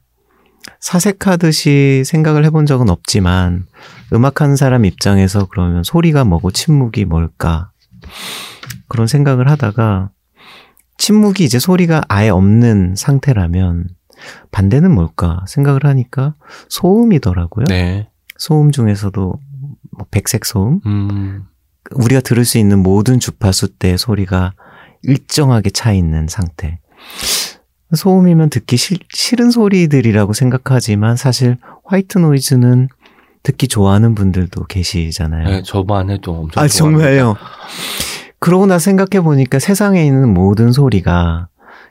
사색하듯이 생각을 해본 적은 없지만 음악하는 사람 입장에서 그러면 소리가 뭐고 침묵이 뭘까 그런 생각을 하다가 침묵이 이제 소리가 아예 없는 상태라면 반대는 뭘까 생각을 하니까 소음이더라고요. 네. 소음 중에서도 뭐 백색 소음, 음. 우리가 들을 수 있는 모든 주파수 때 소리가 일정하게 차 있는 상태. 소음이면 듣기 싫, 싫은 소리들이라고 생각하지만 사실 white noise는 듣기 좋아하는 분들도 계시잖아요. 네, 저만 해도 엄청 아, 좋아합니다. 정말요? 그러고 나 생각해 보니까 세상에 있는 모든 소리가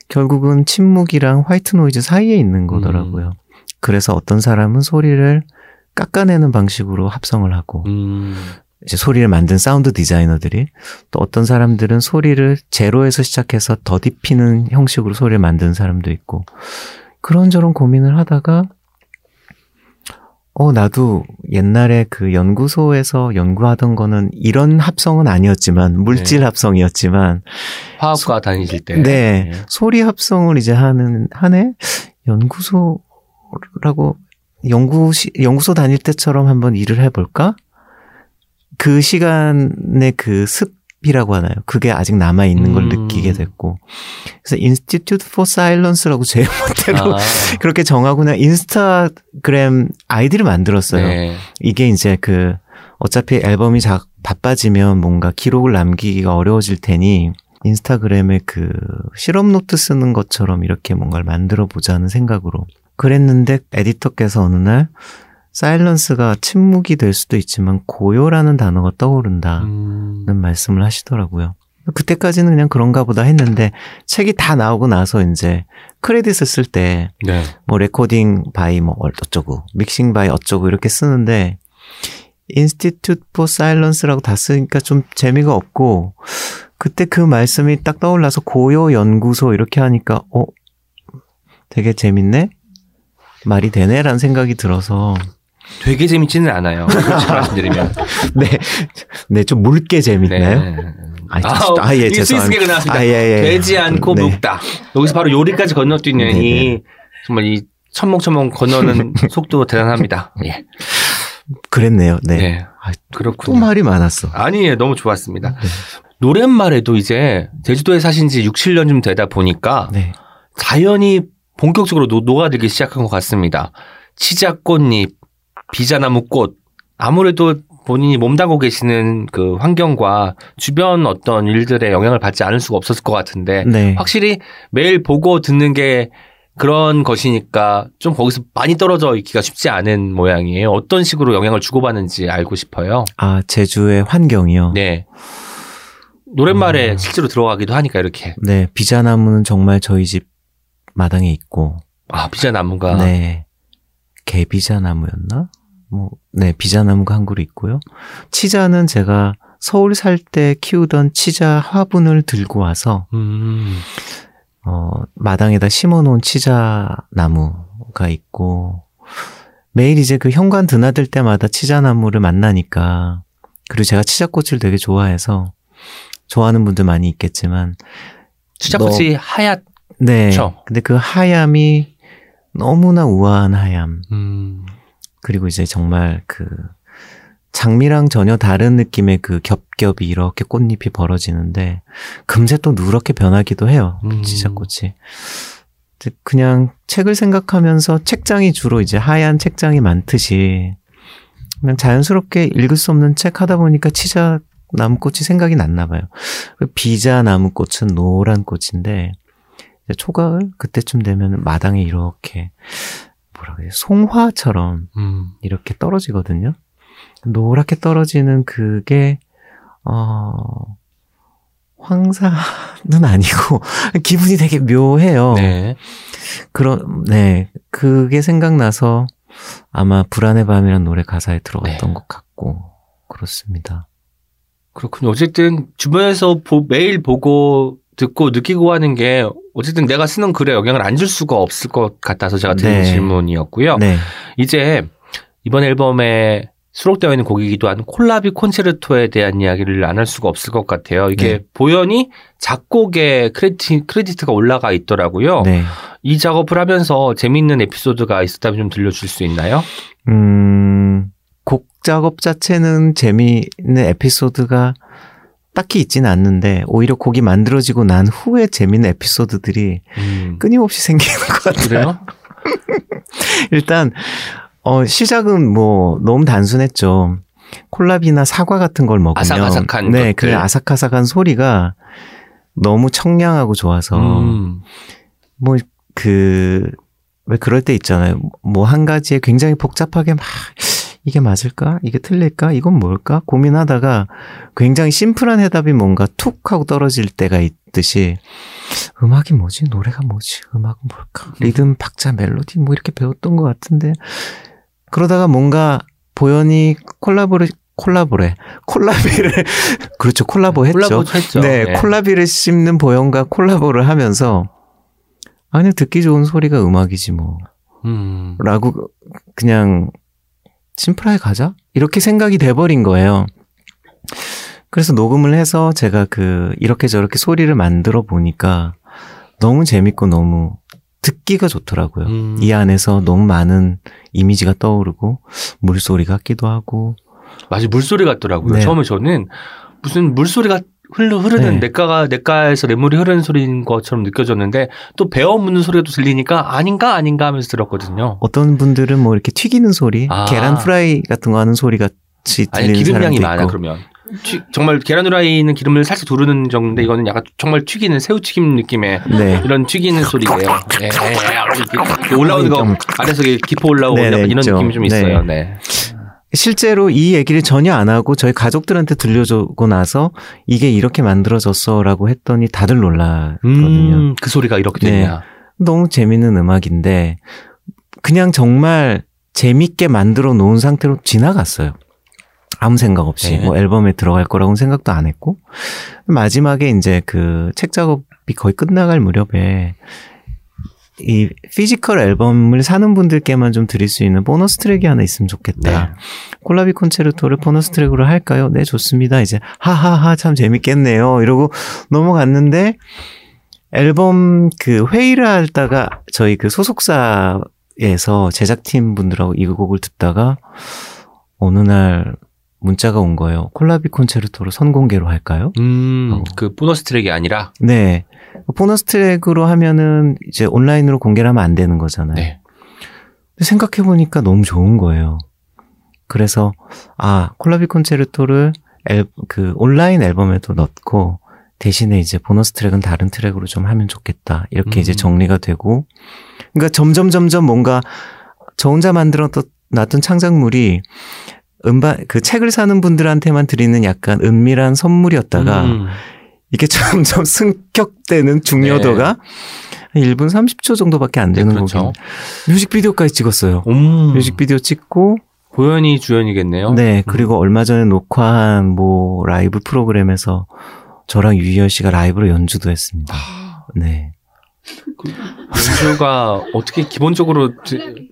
결국은 침묵이랑 white noise 사이에 있는 거더라고요. 음. 그래서 어떤 사람은 소리를 깎아내는 방식으로 합성을 하고 음. 이제 소리를 만든 사운드 디자이너들이 또 어떤 사람들은 소리를 제로에서 시작해서 더딥히는 형식으로 소리를 만드는 사람도 있고 그런저런 고민을 하다가 어 나도 옛날에 그 연구소에서 연구하던 거는 이런 합성은 아니었지만 물질 네. 합성이었지만 화학과 다니실 때. 네. 소리 합성을 이제 하는 한해 연구소라고 연구시 연구소 다닐 때처럼 한번 일을 해볼까? 그 시간의 그 습이라고 하나요? 그게 아직 남아 있는 걸 음. 느끼게 됐고, 그래서 Institute for Silence라고 제 멋대로 아, 그렇게 정하고 그냥 인스타그램 아이디를 만들었어요. 네. 이게 이제 그 어차피 앨범이 자, 바빠지면 뭔가 기록을 남기기가 어려워질 테니 인스타그램에 그 실험 노트 쓰는 것처럼 이렇게 뭔가를 만들어 보자는 생각으로 그랬는데 에디터께서 어느 날 silence가 침묵이 될 수도 있지만 고요라는 단어가 떠오른다는 음. 말씀을 하시더라고요. 그때까지는 그냥 그런가 보다 했는데 책이 다 나오고 나서 이제 크레딧을 쓸때 네. 뭐 recording by 뭐 어쩌고 mixing by 어쩌고 이렇게 쓰는데 Institute for Silence라고 다 쓰니까 좀 재미가 없고 그때 그 말씀이 딱 떠올라서 고요 연구소 이렇게 하니까 어 되게 재밌네 말이 되네라는 생각이 들어서 되게 재밌지는 않아요. 말씀드리면. 네 네 좀 묽게 재밌나요? 네. 아이, 아, 진짜- 아, 예, 죄송합니다. 나왔습니다. 아, 예, 예. 되지 않고 네. 묵다. 여기서 바로 요리까지 건너뛰는 네, 이 정말 이 천목천목 건너는 속도 대단합니다. 예. 그랬네요. 네. 네. 아, 그렇군요. 또 말이 많았어. 아니에요. 너무 좋았습니다. 네. 노랫말에도 이제 제주도에 사신 지 6, 7년쯤 되다 보니까 네. 자연이 본격적으로 노, 녹아들기 시작한 것 같습니다. 치자꽃잎, 비자나무 꽃. 아무래도 본인이 몸담고 계시는 그 환경과 주변 어떤 일들의 영향을 받지 않을 수가 없었을 것 같은데 네. 확실히 매일 보고 듣는 게 그런 것이니까 좀 거기서 많이 떨어져 있기가 쉽지 않은 모양이에요. 어떤 식으로 영향을 주고받는지 알고 싶어요. 아, 제주의 환경이요. 네. 노랫말에 음. 실제로 들어가기도 하니까 이렇게. 네, 비자나무는 정말 저희 집 마당에 있고, 아, 비자나무가. 네. 개비자나무였나? 뭐, 네, 비자나무가 한 그루 있고요. 치자는 제가 서울 살 때 키우던 치자 화분을 들고 와서, 음. 어, 마당에다 심어 놓은 치자 나무가 있고, 매일 이제 그 현관 드나들 때마다 치자 나무를 만나니까, 그리고 제가 치자꽃을 되게 좋아해서, 좋아하는 분들 많이 있겠지만, 치자꽃이 하얗. 네. 그쵸. 근데 그 하얌이 너무나 우아한 하얌. 음. 그리고 이제 정말 그 장미랑 전혀 다른 느낌의 그 겹겹이 이렇게 꽃잎이 벌어지는데 금세 또 누렇게 변하기도 해요. 음. 치자꽃이. 이제 그냥 책을 생각하면서 책장이 주로 이제 하얀 책장이 많듯이 그냥 자연스럽게 읽을 수 없는 책 하다 보니까 치자 나무꽃이 생각이 났나 봐요. 그 비자 나무꽃은 노란 꽃인데 초가을 그때쯤 되면 마당에 이렇게 뭐라 그래 송화처럼 음. 이렇게 떨어지거든요. 노랗게 떨어지는 그게 어 황사는 아니고 기분이 되게 묘해요. 네. 그런 네 그게 생각나서 아마 불안의 밤이란 노래 가사에 들어갔던 네. 것 같고 그렇습니다. 그렇군요. 어쨌든 주변에서 보- 매일 보고 듣고 느끼고 하는 게 어쨌든 내가 쓰는 글에 영향을 안 줄 수가 없을 것 같아서 제가 드린 네. 질문이었고요. 네, 이제 이번 앨범에 수록되어 있는 곡이기도 한 콜라비 콘체르토에 대한 이야기를 안 할 수가 없을 것 같아요. 이게 네. 보현이 작곡에 크레디, 크레디트가 올라가 있더라고요. 네. 이 작업을 하면서 재미있는 에피소드가 있었다면 좀 들려줄 수 있나요? 음, 곡 작업 자체는 재미있는 에피소드가 딱히 있지는 않는데 오히려 곡이 만들어지고 난 후에 재미있는 에피소드들이 음. 끊임없이 생기는 것 같아요. 일단 어 시작은 뭐 너무 단순했죠. 콜라비나 사과 같은 걸 먹으면 아삭아삭한 네, 것들. 그 아삭아삭한 소리가 너무 청량하고 좋아서 음. 뭐그 왜 그럴 때 있잖아요. 뭐 한 가지에 굉장히 복잡하게 막 이게 맞을까? 이게 틀릴까? 이건 뭘까? 고민하다가 굉장히 심플한 해답이 뭔가 툭 하고 떨어질 때가 있듯이 음악이 뭐지? 노래가 뭐지? 음악은 뭘까? 리듬, 박자, 멜로디 뭐 이렇게 배웠던 것 같은데 그러다가 뭔가 보현이 콜라보를 콜라보래 콜라비를 그렇죠 콜라보 했죠. 콜라보 했죠. 네, 네. 콜라비를 씹는 보현과 콜라보를 하면서 아니 듣기 좋은 소리가 음악이지 뭐 음. 라고 그냥 심플하게 가자 이렇게 생각이 돼버린 거예요. 그래서 녹음을 해서 제가 그 이렇게 저렇게 소리를 만들어 보니까 너무 재밌고 너무 듣기가 좋더라고요. 음. 이 안에서 너무 많은 이미지가 떠오르고 물소리 같기도 하고 맞아 물소리 같더라고요. 네. 처음에 저는 무슨 물소리가 흘러 흐르는 네. 냇가가 냇가에서 냇물이 흐르는 소리인 것처럼 느껴졌는데 또 베어 묻는 소리도 들리니까 아닌가 아닌가 하면서 들었거든요. 어떤 분들은 뭐 이렇게 튀기는 소리, 아. 계란 프라이 같은 거 하는 소리 같이 아니 들리는 기름량이 사람도 많아 있고. 그러면 튀- 정말 계란 후라이는 기름을 살짝 두르는 정도인데 이거는 약간 정말 튀기는 새우 튀김 느낌의 네. 이런 튀기는 소리예요. 예, 이렇게 올라오는 거 이렇게 기포 올라오고 이런 있죠. 느낌이 좀 있어요. 네. 실제로 이 얘기를 전혀 안 하고 저희 가족들한테 들려주고 나서 이게 이렇게 만들어졌어라고 했더니 다들 놀랐거든요. 음, 그 소리가 이렇게 네. 되냐. 너무 재밌는 음악인데 그냥 정말 재밌게 만들어 놓은 상태로 지나갔어요. 아무 생각 없이 네. 뭐 앨범에 들어갈 거라고는 생각도 안 했고 마지막에 이제 그 책 작업이 거의 끝나갈 무렵에 이 physical 앨범을 사는 분들께만 좀 드릴 수 있는 보너스 트랙이 하나 있으면 좋겠다. 네. 콜라비 콘체르토를 보너스 트랙으로 할까요? 네, 좋습니다. 이제 하하하 참 재밌겠네요. 이러고 넘어갔는데 앨범 그 회의를 하다가 저희 그 소속사에서 제작팀 분들하고 이 곡을 듣다가 어느 날 문자가 온 거예요. 콜라비 콘체르토를 선공개로 할까요? 음, 어. 그 보너스 트랙이 아니라. 네. 보너스 트랙으로 하면은 이제 온라인으로 공개를 하면 안 되는 거잖아요. 네. 생각해보니까 너무 좋은 거예요. 그래서, 아, 콜라비 콘체르토를 앨, 그 온라인 앨범에도 넣고 대신에 이제 보너스 트랙은 다른 트랙으로 좀 하면 좋겠다. 이렇게 음. 이제 정리가 되고. 그러니까 점점 점점 뭔가 저 혼자 만들었던 놨던 창작물이 음반 그 책을 사는 분들한테만 드리는 약간 은밀한 선물이었다가 음. 이게 점점 승격되는 중요도가 한 1분 30초 정도밖에 안 되는 네, 그렇죠. 곡이 뮤직비디오까지 찍었어요. 음. 뮤직비디오 찍고 보현이 주연이겠네요. 네 그리고 얼마 전에 녹화한 뭐 라이브 프로그램에서 저랑 유희열 씨가 라이브로 연주도 했습니다. 아. 네. 연주가 어떻게 기본적으로 드-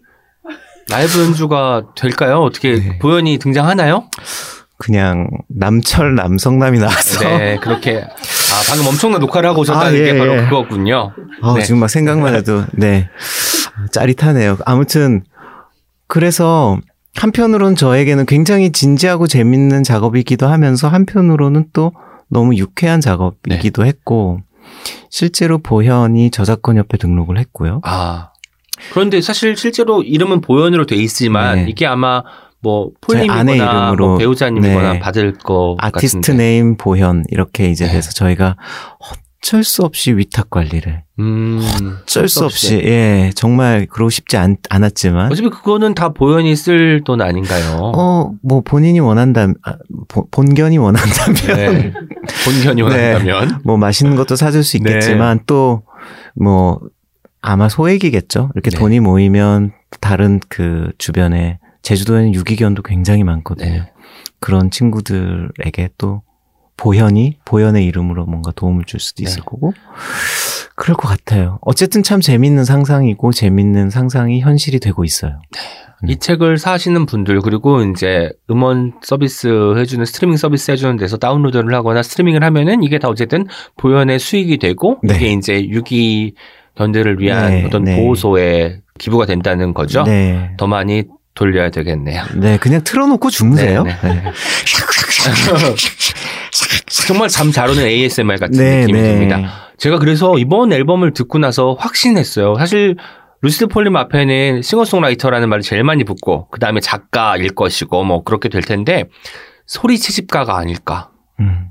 라이브 연주가 될까요? 어떻게 네. 보현이 등장하나요? 그냥 남철 남성남이 나와서 네, 그렇게. 아, 방금 엄청난 녹화를 하고 오셨다는 아, 예, 게 바로 예. 그거군요. 아, 네. 지금 막 생각만 해도 네 짜릿하네요. 아무튼 그래서 한편으로는 저에게는 굉장히 진지하고 재밌는 작업이기도 하면서 한편으로는 또 너무 유쾌한 작업이기도 네. 했고 실제로 보현이 저작권 협회 등록을 했고요. 아. 그런데 사실 실제로 이름은 보현으로 돼 있지만 네. 이게 아마 뭐 폴님이거나 뭐 배우자님이거나 네. 받을 것 아티스트 같은데. 네임 보현 이렇게 이제 네. 돼서 저희가 어쩔 수 없이 위탁 관리를 음. 어쩔 수 없이 예 정말 그러고 싶지 않, 않았지만 어차피 그거는 다 보현이 쓸 돈 아닌가요? 어뭐 본인이 원한다면 아, 보- 본견이 원한다면 네. 본견이 원한다면. 뭐 맛있는 것도 사줄 수 네. 있겠지만 또뭐 아마 소액이겠죠. 이렇게 네. 돈이 모이면 다른 그 주변에 제주도에는 유기견도 굉장히 많거든요. 네. 그런 친구들에게 또 보현이 보현의 이름으로 뭔가 도움을 줄 수도 있을 네. 거고 그럴 것 같아요. 어쨌든 참 재밌는 상상이고 재밌는 상상이 현실이 되고 있어요. 이 책을 사시는 분들 그리고 이제 음원 서비스 해주는 스트리밍 서비스 해주는 데서 다운로드를 하거나 스트리밍을 하면은 이게 다 어쨌든 보현의 수익이 되고 네. 이게 이제 유기 견들을 위한 네, 어떤 네. 보호소에 기부가 된다는 거죠. 네. 더 많이 돌려야 되겠네요. 네, 그냥 틀어놓고 주무세요. 정말 잠 잘 오는 ASMR 같은 네, 느낌이 네. 듭니다. 제가 그래서 이번 앨범을 듣고 나서 확신했어요. 사실 루시드 폴림 앞에는 싱어송라이터라는 말이 제일 많이 붙고 그 다음에 작가일 것이고 뭐 그렇게 될 텐데 소리 채집가가 아닐까. 음.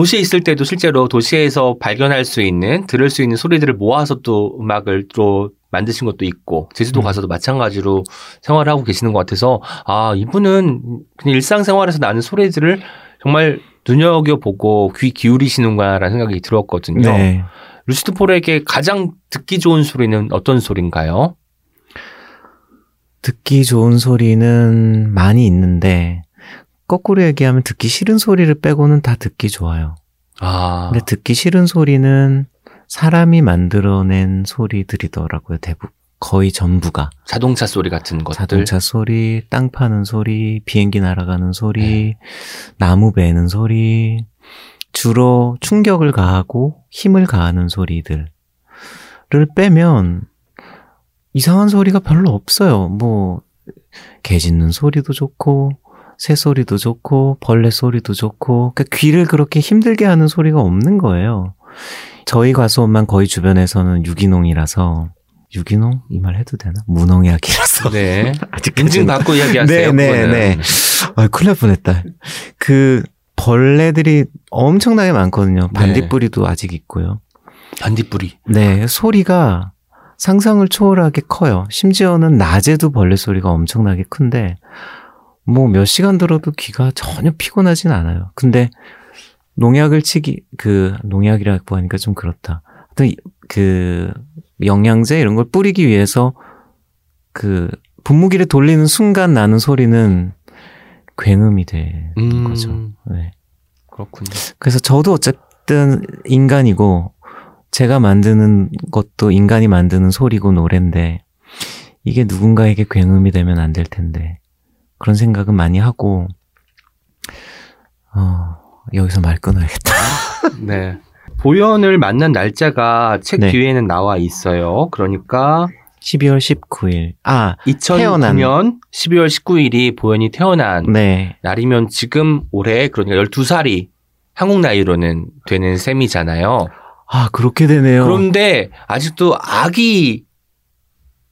도시에 있을 때도 실제로 도시에서 발견할 수 있는 들을 수 있는 소리들을 모아서 또 음악을 또 만드신 것도 있고 제주도 음. 가서도 마찬가지로 생활을 하고 계시는 것 같아서 아 이분은 그냥 일상생활에서 나는 소리들을 정말 눈여겨보고 귀 기울이시는구나라는 생각이 들었거든요. 네. 루시드 폴에게 가장 듣기 좋은 소리는 어떤 소리인가요? 듣기 좋은 소리는 많이 있는데 거꾸로 얘기하면 듣기 싫은 소리를 빼고는 다 듣기 좋아요. 아, 근데 듣기 싫은 소리는 사람이 만들어낸 소리들이더라고요. 대부분 거의 전부가 자동차 소리 같은 것들. 자동차 소리, 땅 파는 소리, 비행기 날아가는 소리, 네. 나무 베는 소리, 주로 충격을 가하고 힘을 가하는 소리들을 빼면 이상한 소리가 별로 없어요. 뭐, 개 짖는 소리도 좋고, 새 소리도 좋고, 벌레 소리도 좋고, 그러니까 귀를 그렇게 힘들게 하는 소리가 없는 거예요. 저희 과수원만 거의 주변에서는 유기농이라서, 유기농? 이 말 해도 되나? 무농약이라서. 네. 인증 받고 이야기하세요. 네, 네, 그거는. 네. 아, 큰일 날 뻔했다. 그, 벌레들이 엄청나게 많거든요. 네. 반딧불이도 아직 있고요. 반딧불이. 네, 소리가 상상을 초월하게 커요. 심지어는 낮에도 벌레 소리가 엄청나게 큰데, 뭐 몇 시간 들어도 귀가 전혀 피곤하진 않아요. 근데 농약을 치기, 그, 농약이라고 하니까 좀 그렇다. 하여튼 이- 그, 영양제 이런 걸 뿌리기 위해서 그, 분무기를 돌리는 순간 나는 소리는 굉음이 되는 음. 거죠. 네. 그렇군요. 그래서 저도 어쨌든 인간이고 제가 만드는 것도 인간이 만드는 소리고 노래인데 이게 누군가에게 굉음이 되면 안 될 텐데 그런 생각은 많이 하고 어 여기서 말 끊어야겠다. 네. 보현을 만난 날짜가 책 네. 뒤에는 나와 있어요. 그러니까 12월 19일. 아, 2009년 12월 19일이 보현이 태어난 네. 날이면 지금 올해 그러니까 12살이 한국 나이로는 되는 셈이잖아요. 아, 그렇게 되네요. 그런데 아직도 아기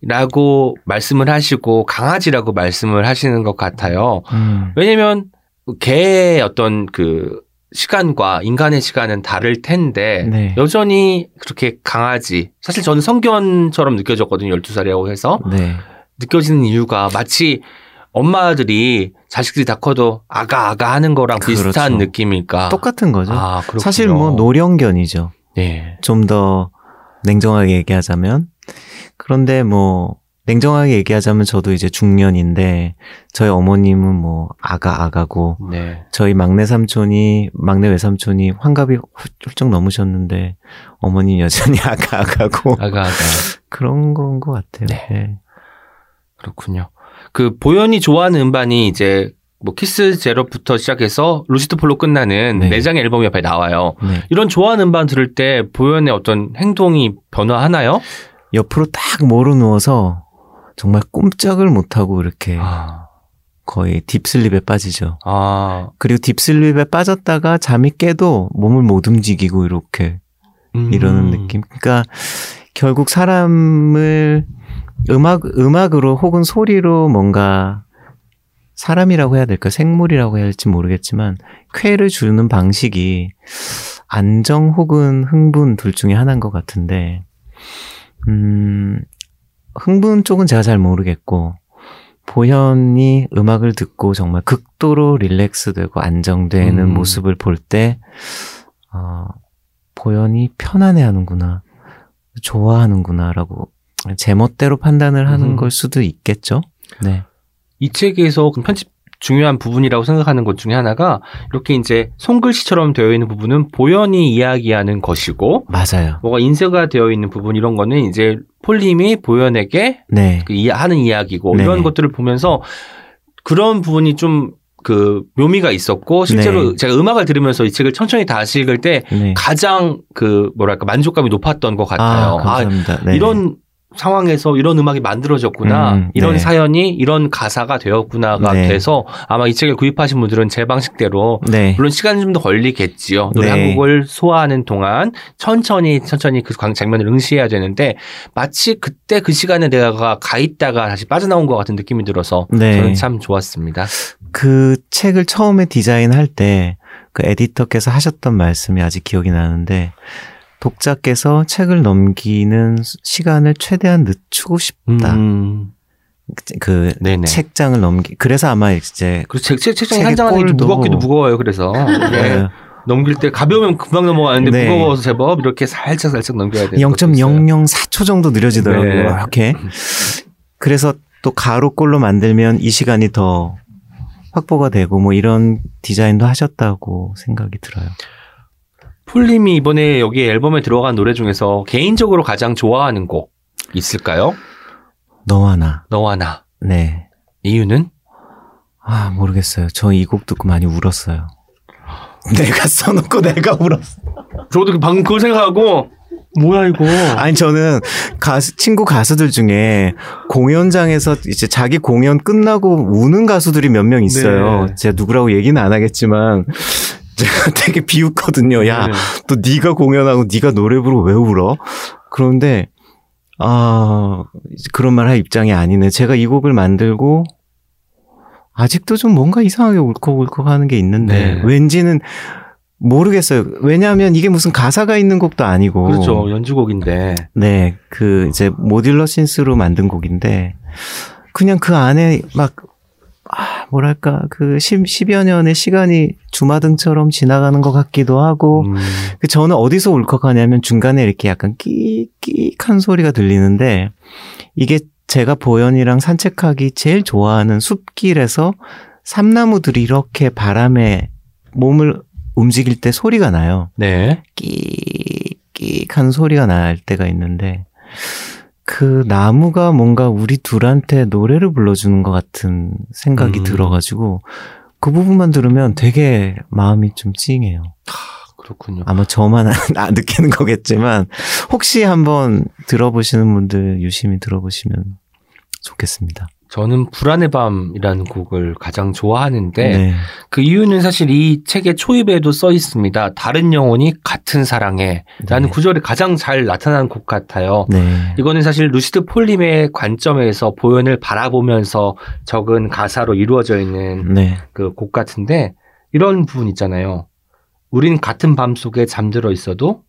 라고 말씀을 하시고 강아지라고 말씀을 하시는 것 같아요. 음, 왜냐면 개의 어떤 그 시간과 인간의 시간은 다를 텐데 네. 여전히 그렇게 강아지 사실 저는 성견처럼 느껴졌거든요. 12살이라고 해서 네. 느껴지는 이유가 마치 엄마들이 자식들이 다 커도 아가 아가 하는 거랑 비슷한 그렇죠. 느낌일까? 똑같은 거죠. 아. 사실 뭐 노령견이죠. 네. 좀 더 냉정하게 얘기하자면. 그런데 뭐 냉정하게 얘기하자면 저도 이제 중년인데 저희 어머님은 뭐 아가 아가고 네. 저희 막내 삼촌이 막내 외삼촌이 환갑이 훌- 훌쩍 넘으셨는데 어머님 여전히 아가 아가고 아가 아가. 그런 건 것 같아요. 네. 네. 그렇군요. 그 보현이 좋아하는 음반이 이제 뭐 키스 자렛부터 시작해서 루시드 폴로 끝나는 네. 네 장의 앨범이 옆에 나와요. 네. 이런 좋아하는 음반 들을 때 보현의 어떤 행동이 변화하나요? 옆으로 딱 모로 누워서 정말 꼼짝을 못하고 이렇게 아, 거의 deep sleep에 빠지죠. 아, 그리고 deep sleep에 빠졌다가 잠이 깨도 몸을 못 움직이고 이렇게 음. 이러는 느낌. 그러니까 결국 사람을 음악 음악으로 혹은 소리로 뭔가 사람이라고 해야 될까 생물이라고 해야 할지 모르겠지만 쾌를 주는 방식이 안정 혹은 흥분 둘 중에 하나인 것 같은데 음 흥분 쪽은 제가 잘 모르겠고 보현이 음악을 듣고 정말 극도로 릴렉스되고 안정되는 음. 모습을 볼 때 어, 보현이 편안해 하는구나, 좋아하는구나 라고 제멋대로 판단을 하는 음. 걸 수도 있겠죠. 네, 이 책에서 그 편집 중요한 부분이라고 생각하는 것 중에 하나가 이렇게 이제 손글씨처럼 되어 있는 부분은 보현이 이야기하는 것이고 맞아요. 뭐가 인쇄가 되어 있는 부분 이런 거는 이제 폴림이 보현에게 네, 그 이- 하는 이야기고 네. 이런 것들을 보면서 그런 부분이 좀그 묘미가 있었고 실제로 네. 제가 음악을 들으면서 이 책을 천천히 다시 읽을 때 네. 가장 그 뭐랄까 만족감이 높았던 것 같아요. 아, 감사합니다. 네. 이런 상황에서 이런 음악이 만들어졌구나, 음, 이런 네. 사연이 이런 가사가 되었구나가 네. 돼서 아마 이 책을 구입하신 분들은 제 방식대로 네, 물론 시간이 좀 더 걸리겠지요. 노래 네. 한 곡을 소화하는 동안 천천히 천천히 그 광- 장면을 응시해야 되는데 마치 그때 그 시간에 내가 가 있다가 다시 빠져나온 것 같은 느낌이 들어서 네. 저는 참 좋았습니다. 그 책을 처음에 디자인할 때 그 에디터께서 하셨던 말씀이 아직 기억이 나는데 독자께서 책을 넘기는 시간을 최대한 늦추고 싶다. 음, 그 네네. 책장을 넘기 그래서 아마 이제 책, 책, 책장이 한장 안에 좀 꼴도- 무겁기도 무거워요. 그래서 이게 네, 넘길 때 가벼우면 금방 넘어가는데 네. 무거워서 제법 이렇게 살짝 살짝 넘겨야 있어요. 0.004초 정도 느려지더라고요. 네. 이렇게. 그래서 또 가로꼴로 만들면 이 시간이 더 확보가 되고 뭐 이런 디자인도 하셨다고 생각이 들어요. 폴림이 이번에 여기 앨범에 들어간 노래 중에서 개인적으로 가장 좋아하는 곡 있을까요? 너와 나. 너와 나. 네. 이유는? 아, 모르겠어요. 저 이 곡 듣고 많이 울었어요. 내가 써놓고 내가 울었어. 저도 방금 그걸 생각하고 뭐야 이거? 아니, 저는 가수, 친구 가수들 중에 공연장에서 이제 자기 공연 끝나고 우는 가수들이 몇 명 있어요. 네. 제가 누구라고 얘기는 안 하겠지만, 제가 되게 비웃거든요. 야, 네. 또 네가 공연하고 네가 노래 부르고 왜 울어? 그런데 아 그런 말 할 입장이 아니네. 제가 이 곡을 만들고 아직도 좀 뭔가 이상하게 울컥울컥 하는 게 있는데 네. 왠지는 모르겠어요. 왜냐하면 이게 무슨 가사가 있는 곡도 아니고 그렇죠 연주곡인데 네, 그 이제 모듈러 신스로 만든 곡인데 그냥 그 안에 막 아, 뭐랄까 그 10, 10 여 년의 시간이 주마등처럼 지나가는 것 같기도 하고 음, 그 저는 어디서 울컥하냐면 중간에 이렇게 약간 끼끼한 소리가 들리는데 이게 제가 보현이랑 산책하기 제일 좋아하는 숲길에서 삼나무들이 이렇게 바람에 몸을 움직일 때 소리가 나요. 네. 끼끼한 소리가 날 때가 있는데 그 나무가 뭔가 우리 둘한테 노래를 불러주는 것 같은 생각이 음. 들어가지고 그 부분만 들으면 되게 마음이 좀 찡해요. 그렇군요. 아마 저만 안 느끼는 거겠지만 혹시 한번 들어보시는 분들 유심히 들어보시면 좋겠습니다. 저는 불안의 밤이라는 곡을 가장 좋아하는데 네. 그 이유는 사실 이 책의 초입에도 써 있습니다. 다른 영혼이 같은 사랑해 라는 네. 구절이 가장 잘 나타나는 곡 같아요. 네. 이거는 사실 루시드 폴림의 관점에서 보현을 바라보면서 적은 가사로 이루어져 있는 네. 그곡 같은데 이런 부분 있잖아요. 우린 같은 밤 속에 잠들어 있어도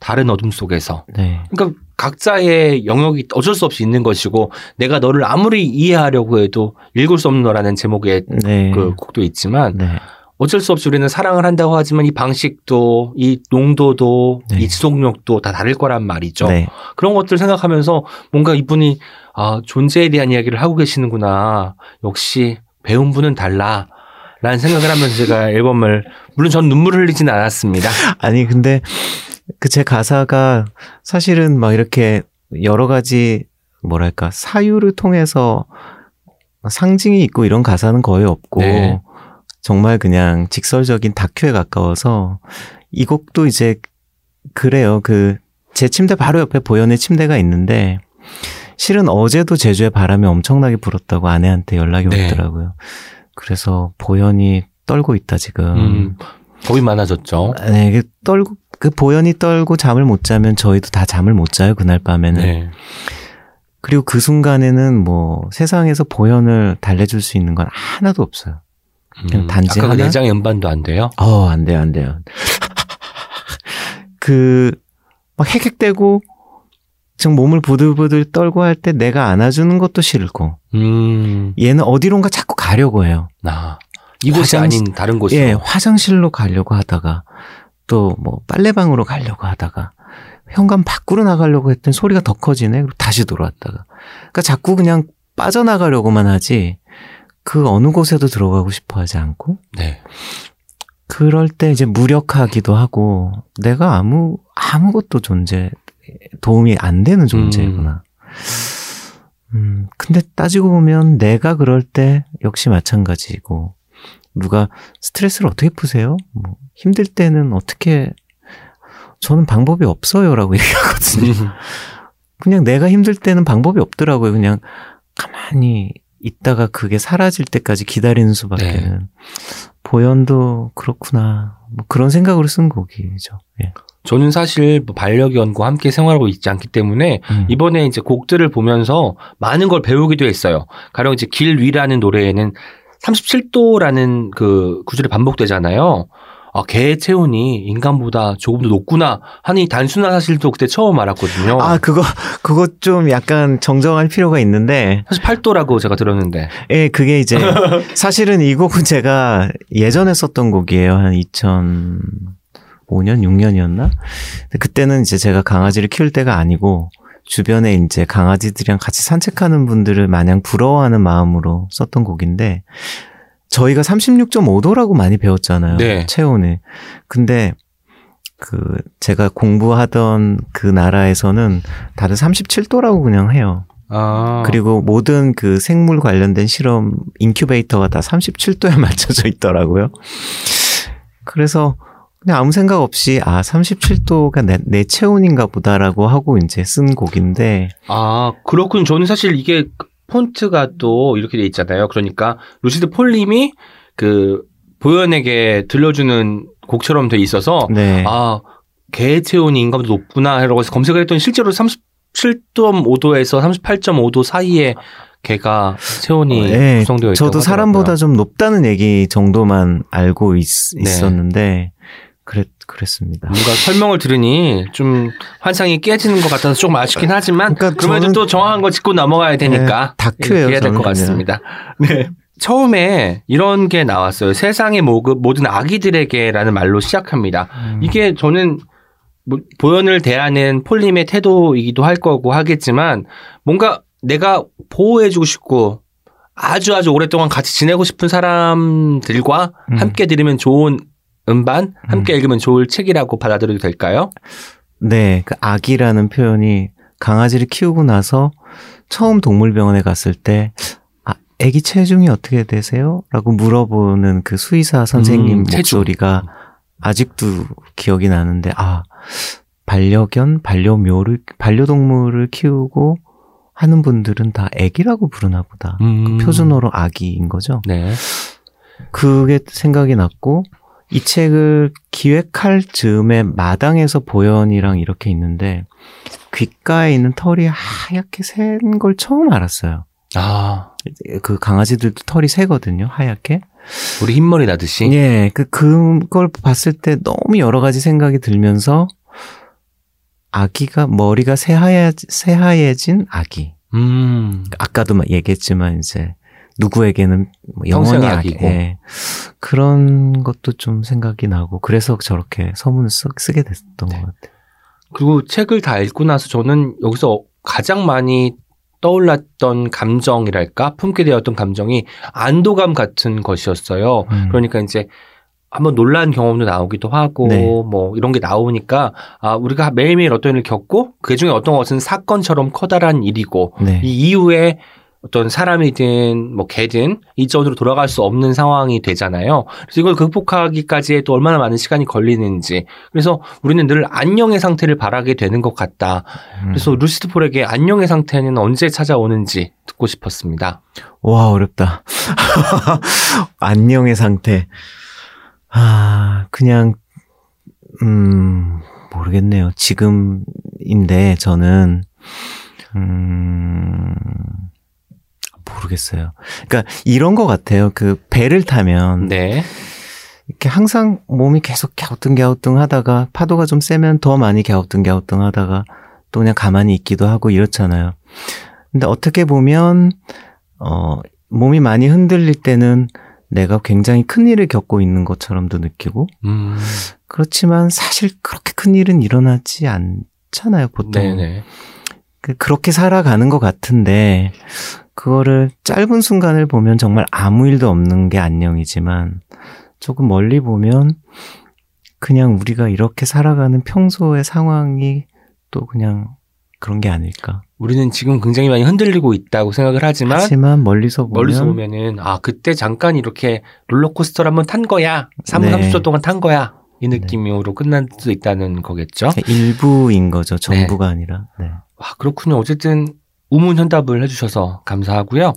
다른 어둠 속에서. 네. 그러니까 각자의 영역이 어쩔 수 없이 있는 것이고 내가 너를 아무리 이해하려고 해도 읽을 수 없는 너라는 제목의 네. 그 곡도 있지만 네. 어쩔 수 없이 우리는 사랑을 한다고 하지만 이 방식도 이 농도도 네. 이 지속력도 다 다를 거란 말이죠. 네. 그런 것들 생각하면서 뭔가 이분이 아 존재에 대한 이야기를 하고 계시는구나. 역시 배운 분은 달라. 라는 생각을 하면서 제가 앨범을 물론 전 눈물을 흘리지는 않았습니다. 아니 근데 그 제 가사가 사실은 막 이렇게 여러 가지 뭐랄까 사유를 통해서 상징이 있고 이런 가사는 거의 없고 네. 정말 그냥 직설적인 다큐에 가까워서 이 곡도 이제 그래요. 그 제 침대 바로 옆에 보현의 침대가 있는데 실은 어제도 제주에 바람이 엄청나게 불었다고 아내한테 연락이 네. 왔더라고요. 그래서 보현이 떨고 있다 지금. 음, 겁이 많아졌죠. 네, 떨고 그 보현이 떨고 잠을 못 자면 저희도 다 잠을 못 자요 그날 밤에는. 네. 그리고 그 순간에는 뭐 세상에서 보현을 달래줄 수 있는 건 하나도 없어요. 그냥 단지 아까 그 하나? 내장 연반도 안 돼요? 어, 안 돼요, 안 돼요. 그, 막 헥헥대고, 지금 몸을 부들부들 떨고 할 때 내가 안아주는 것도 싫고, 음, 얘는 어디론가 자꾸 가려고 해요. 나 이곳이 화장실- 아닌 다른 곳으로. 예, 화장실로 가려고 하다가, 또 뭐 빨래방으로 가려고 하다가, 현관 밖으로 나가려고 했더니 소리가 더 커지네. 그리고 다시 돌아왔다가. 그러니까 자꾸 그냥 빠져나가려고만 하지, 그 어느 곳에도 들어가고 싶어 하지 않고, 네. 그럴 때 이제 무력하기도 하고 내가 아무 아무것도 존재 도움이 안 되는 존재구나. 음, 근데 따지고 보면 내가 그럴 때 역시 마찬가지고 누가 스트레스를 어떻게 푸세요? 뭐 힘들 때는 어떻게 저는 방법이 없어요라고 얘기하거든요. 그냥 내가 힘들 때는 방법이 없더라고요. 그냥 가만히 있다가 그게 사라질 때까지 기다리는 수밖에는. 보현도 그렇구나. 뭐 그런 생각으로 쓴 곡이죠. 예. 저는 사실 뭐 반려견과 함께 생활하고 있지 않기 때문에 음. 이번에 이제 곡들을 보면서 많은 걸 배우기도 했어요. 가령 이제 길 위라는 노래에는 37도라는 그 구절이 반복되잖아요. 아, 개의 체온이 인간보다 조금 더 높구나 이 단순한 사실도 그때 처음 알았거든요. 아, 그거, 그거 좀 약간 정정할 필요가 있는데, 사실 8도라고 제가 들었는데. 예, 그게 이제, 사실은 이 곡은 제가 예전에 썼던 곡이에요. 한 2005년, 6년이었나? 그때는 이제 제가 강아지를 키울 때가 아니고, 주변에 이제 강아지들이랑 같이 산책하는 분들을 마냥 부러워하는 마음으로 썼던 곡인데, 저희가 36.5도라고 많이 배웠잖아요. 네. 체온을. 근데, 그, 제가 공부하던 그 나라에서는 다들 37도라고 그냥 해요. 아. 그리고 모든 그 생물 관련된 실험 인큐베이터가 다 37도에 맞춰져 있더라고요. 그래서 그냥 아무 생각 없이 아 37도가 내, 내 체온인가 보다라고 하고 이제 쓴 곡인데 아, 그렇군. 저는 사실 이게 폰트가 또 이렇게 돼 있잖아요. 그러니까 루시드 폴님이 그 보현에게 들려주는 곡처럼 돼 있어서 네. 아, 개 체온이 인간보다 높구나 라고 해서 검색을 했더니 실제로 37.5도에서 38.5도 사이에 개가 체온이 네, 구성되어 있다고 저도 사람보다 좀 높다는 얘기 정도만 알고 있, 네. 었는데 그랬 그랬습니다. 뭔가 설명을 들으니 좀 환상이 깨지는 것 같아서 조금 아쉽긴 하지만 그러니까 그러면 저는- 또 정확한 거 짚고 넘어가야 되니까 네, 다큐예요, 해야 될 것. 같습니다. 네. 처음에 이런 게 나왔어요. 세상의 모- 모든 아기들에게라는 말로 시작합니다. 음. 이게 저는 뭐 보현을 대하는 폴림의 태도이기도 할 거고 하겠지만 뭔가 내가 보호해주고 싶고 아주 아주 오랫동안 같이 지내고 싶은 사람들과 음. 함께 들으면 좋은 음반, 함께 읽으면 좋을 책이라고 받아들여도 될까요? 네, 그 아기라는 표현이 강아지를 키우고 나서 처음 동물병원에 갔을 때, 아, 아기 체중이 어떻게 되세요? 라고 물어보는 그 수의사 선생님 음. 목소리가 아직도 기억이 나는데 아 반려견, 반려묘를 반려동물을 키우고 하는 분들은 다 애기라고 부르나 보다. 음. 그 표준어로 아기인 거죠. 네. 그게 생각이 났고 이 책을 기획할 즈음에 마당에서 보현이랑 이렇게 있는데 귓가에 있는 털이 하얗게 센 걸 처음 알았어요. 아, 그 강아지들도 털이 새거든요, 하얗게. 우리 흰머리 나듯이. 예, 그, 그걸 봤을 때 너무 여러 가지 생각이 들면서 아기가 머리가 새하얘, 새하얘진 아기. 음. 아까도 막 얘기했지만 이제 누구에게는 뭐 영원히 아기. 아기고. 예. 그런 것도 좀 생각이 나고 그래서 저렇게 서문을 쓰, 쓰게 됐던 것 같아요. 그리고 책을 다 읽고 나서 저는 여기서 가장 많이 떠올랐던 감정이랄까 품게 되었던 감정이 안도감 같은 것이었어요. 음. 그러니까 이제 한번 놀란 경험도 나오기도 하고 네. 뭐 이런 게 나오니까 아 우리가 매일매일 어떤 일을 겪고 그 중에 어떤 것은 사건처럼 커다란 일이고 네. 이 이후에 어떤 사람이든 뭐 개든 이전으로 돌아갈 수 없는 상황이 되잖아요. 그래서 이걸 극복하기까지에 또 얼마나 많은 시간이 걸리는지. 그래서 우리는 늘 안녕의 상태를 바라게 되는 것 같다. 음. 그래서 루시드 폴에게 안녕의 상태는 언제 찾아오는지 듣고 싶었습니다. 와, 어렵다. 안녕의 상태. 아, 그냥, 음, 모르겠네요. 지금인데, 저는, 음, 모르겠어요. 그러니까 이런 것 같아요. 그 배를 타면 네. 이렇게 항상 몸이 계속 갸우뚱갸우뚱 하다가 파도가 좀 세면 더 많이 갸우뚱갸우뚱 하다가 또 그냥 가만히 있기도 하고 이렇잖아요. 근데 어떻게 보면 어 몸이 많이 흔들릴 때는 내가 굉장히 큰 일을 겪고 있는 것처럼도 느끼고 음. 그렇지만 사실 그렇게 큰 일은 일어나지 않잖아요, 보통. 네네. 그- 그렇게 살아가는 것 같은데 그거를 짧은 순간을 보면 정말 아무 일도 없는 게 안녕이지만 조금 멀리 보면 그냥 우리가 이렇게 살아가는 평소의 상황이 또 그냥 그런 게 아닐까. 우리는 지금 굉장히 많이 흔들리고 있다고 생각을 하지만 하지만 멀리서 보면 멀리서 보면은 아 그때 잠깐 이렇게 롤러코스터를 한번 탄 거야. 3분 네. 30초 동안 탄 거야. 이 느낌으로 끝날 수 있다는 거겠죠. 일부인 거죠. 전부가 아니라. 네. 와, 그렇군요. 어쨌든 우문 현답을 해주셔서 감사하고요.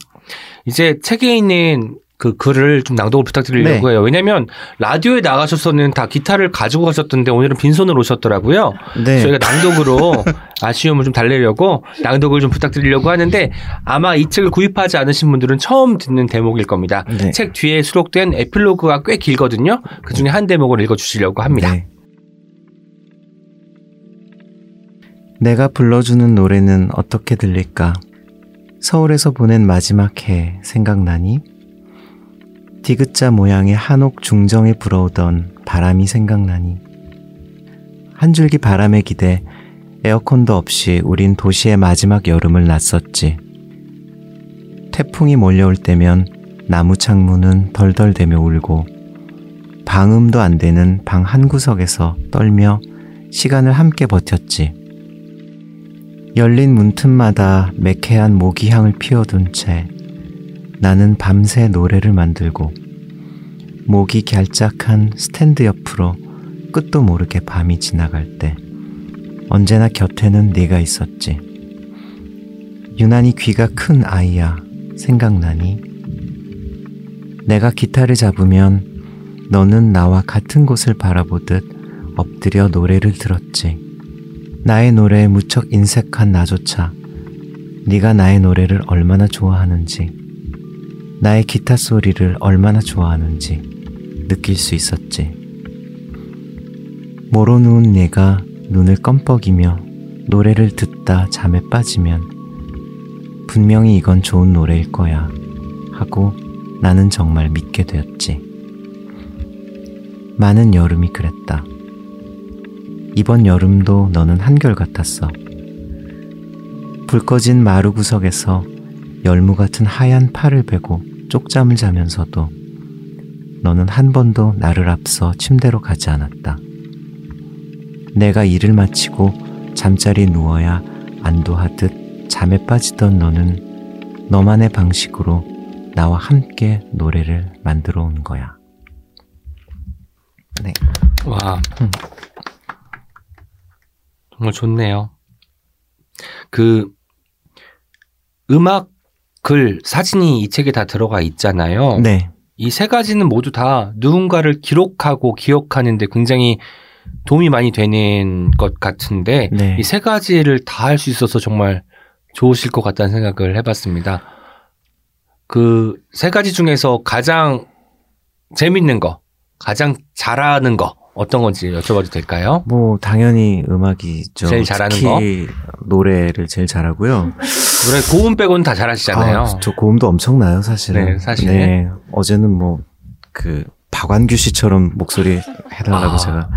이제 책에 있는 그 글을 좀 낭독을 부탁드리려고 네. 해요. 왜냐면 라디오에 나가셔서는 다 기타를 가지고 가셨던데 오늘은 빈손으로 오셨더라고요. 네. 저희가 낭독으로 아쉬움을 좀 달래려고 낭독을 좀 부탁드리려고 하는데 아마 이 책을 구입하지 않으신 분들은 처음 듣는 대목일 겁니다. 네. 책 뒤에 수록된 에필로그가 꽤 길거든요. 그 중에 한 대목을 읽어주시려고 합니다. 내가 불러주는 노래는 어떻게 들릴까? 서울에서 보낸 마지막 해 생각나니? 디귿자 모양의 한옥 중정에 불어오던 바람이 생각나니? 한 줄기 바람에 기대 에어컨도 없이 우린 도시의 마지막 여름을 났었지. 태풍이 몰려올 때면 나무 창문은 덜덜대며 울고 방음도 안 되는 방 한 구석에서 떨며 시간을 함께 버텼지. 열린 문틈마다 매캐한 모기향을 피워둔 채 나는 밤새 노래를 만들고 모기 갤짝한 스탠드 옆으로 끝도 모르게 밤이 지나갈 때 언제나 곁에는 네가 있었지. 유난히 귀가 큰 아이야. 생각나니? 내가 기타를 잡으면 너는 나와 같은 곳을 바라보듯 엎드려 노래를 들었지. 나의 노래에 무척 인색한 나조차 네가 나의 노래를 얼마나 좋아하는지, 나의 기타 소리를 얼마나 좋아하는지 느낄 수 있었지. 모로 누운 네가 눈을 껌뻑이며 노래를 듣다 잠에 빠지면 분명히 이건 좋은 노래일 거야 하고 나는 정말 믿게 되었지. 많은 여름이 그랬다. 이번 여름도 너는 한결같았어. 불 꺼진 마루 구석에서 열무 같은 하얀 팔을 베고 쪽잠을 자면서도 너는 한 번도 나를 앞서 침대로 가지 않았다. 내가 일을 마치고 잠자리 누워야 안도하듯 잠에 빠지던 너는 너만의 방식으로 나와 함께 노래를 만들어 온 거야. 네. 와. 음. 정말 좋네요. 그 음악, 글, 사진이 이 책에 다 들어가 있잖아요. 네. 이 세 가지는 모두 다 누군가를 기록하고 기억하는데 굉장히 도움이 많이 되는 것 같은데 네. 이세 가지를 다 할 수 있어서 정말 좋으실 것 같다는 생각을 해봤습니다. 그 세 가지 중에서 가장 재밌는 거, 가장 잘하는 거 어떤 건지 여쭤봐도 될까요? 뭐 당연히 음악이죠. 제일 잘하는 특히 노래를 제일 잘하고요. 노래 고음 빼고는 다 잘하시잖아요. 아, 저 고음도 엄청나요, 사실은. 네, 사실. 네, 어제는 뭐 그 박완규 씨처럼 목소리 해달라고 아. 제가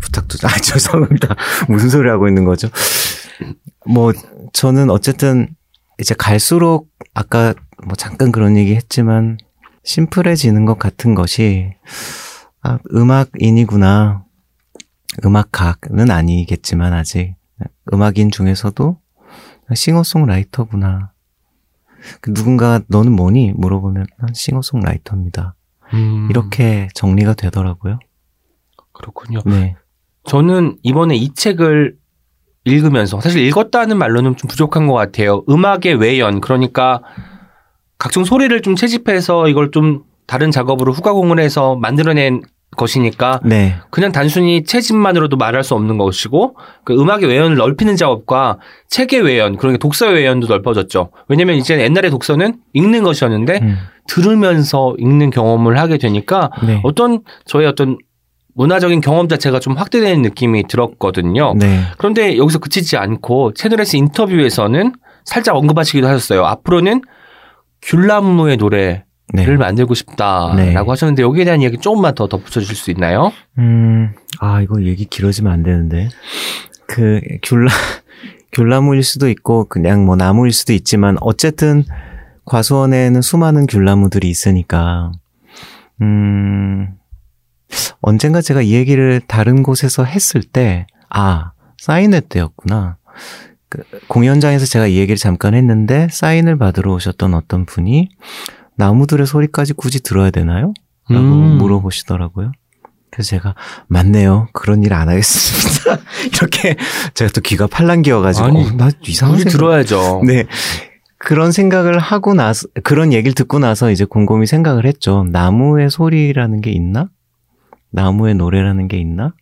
부탁도 아 죄송합니다. 무슨 소리 하고 있는 거죠? 뭐 저는 어쨌든 이제 갈수록 아까 뭐 잠깐 그런 얘기 했지만 심플해지는 것 같은 것이 아, 음악인이구나. 음악학은 아니겠지만 아직 음악인 중에서도 싱어송라이터구나. 그 누군가 너는 뭐니? 물어보면 난 싱어송라이터입니다. 음, 이렇게 정리가 되더라고요. 그렇군요. 네. 저는 이번에 이 책을 읽으면서 사실 읽었다는 말로는 좀 부족한 것 같아요. 음악의 외연 그러니까 각종 소리를 좀 채집해서 이걸 좀 다른 작업으로 후가공을 해서 만들어낸 것이니까 네. 그냥 단순히 채집만으로도 말할 수 없는 것이고 그 음악의 외연을 넓히는 작업과 책의 외연 그러니까 독서의 외연도 넓어졌죠. 왜냐면 이제 옛날에 독서는 읽는 것이었는데 음, 들으면서 읽는 경험을 하게 되니까 네. 어떤 저의 어떤 문화적인 경험 자체가 좀 확대되는 느낌이 들었거든요. 네. 그런데 여기서 그치지 않고 채널S 인터뷰에서는 살짝 언급하시기도 하셨어요. 앞으로는 귤나무의 노래 를 네. 만들고 싶다라고 네. 하셨는데 여기에 대한 이야기 조금만 더 덧붙여 주실 수 있나요? 음, 아, 이거 얘기 길어지면 안 되는데. 그, 귤라, 귤나무일 수도 있고, 그냥 뭐 나무일 수도 있지만, 어쨌든, 과수원에는 수많은 귤나무들이 있으니까, 음, 언젠가 제가 이 얘기를 다른 곳에서 했을 때, 아, 사인회 때였구나. 그 공연장에서 제가 이 얘기를 잠깐 했는데, 사인을 받으러 오셨던 어떤 분이, 나무들의 소리까지 굳이 들어야 되나요? 라고 음. 물어보시더라고요. 그래서 제가 맞네요. 그런 일 안 하겠습니다. 이렇게 제가 또 귀가 팔랑귀여가지고 아니, 어, 나 이상한 우리 생각. 들어야죠. 네. 그런 생각을 하고 나서 그런 얘기를 듣고 나서 이제 곰곰이 생각을 했죠. 나무의 소리라는 게 있나? 나무의 노래라는 게 있나?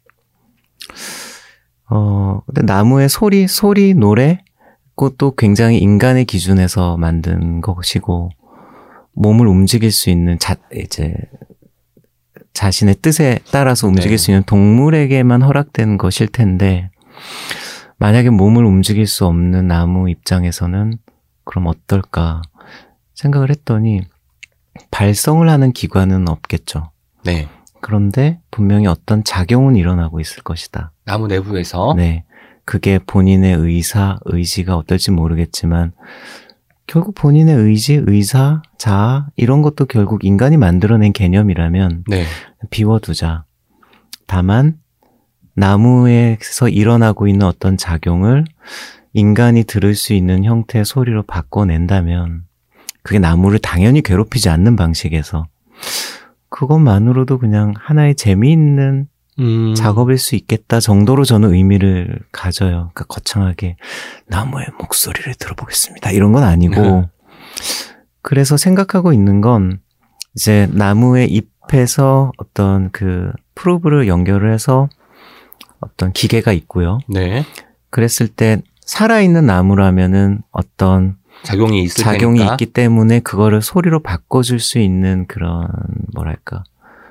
어, 근데 나무의 소리, 소리, 노래 그것도 굉장히 인간의 기준에서 만든 것이고 몸을 움직일 수 있는 자 이제 자신의 뜻에 따라서 움직일 네. 수 있는 동물에게만 허락된 것일 텐데 만약에 몸을 움직일 수 없는 나무 입장에서는 그럼 어떨까 생각을 했더니 발성을 하는 기관은 없겠죠. 네. 그런데 분명히 어떤 작용은 일어나고 있을 것이다. 나무 내부에서 네. 그게 본인의 의사, 의지가 어떨지 모르겠지만 결국 본인의 의지, 의사, 자아 이런 것도 결국 인간이 만들어낸 개념이라면 네. 비워두자. 다만 나무에서 일어나고 있는 어떤 작용을 인간이 들을 수 있는 형태의 소리로 바꿔낸다면 그게 나무를 당연히 괴롭히지 않는 방식에서 그것만으로도 그냥 하나의 재미있는 음, 작업일 수 있겠다 정도로 저는 의미를 가져요. 그러니까 거창하게 나무의 목소리를 들어보겠습니다. 이런 건 아니고 그래서 생각하고 있는 건 이제 나무의 잎에서 어떤 그 프로브를 연결을 해서 어떤 기계가 있고요. 네. 그랬을 때 살아있는 나무라면은 어떤 작용이 있을 작용이 테니까. 있기 때문에 그거를 소리로 바꿔줄 수 있는 그런 뭐랄까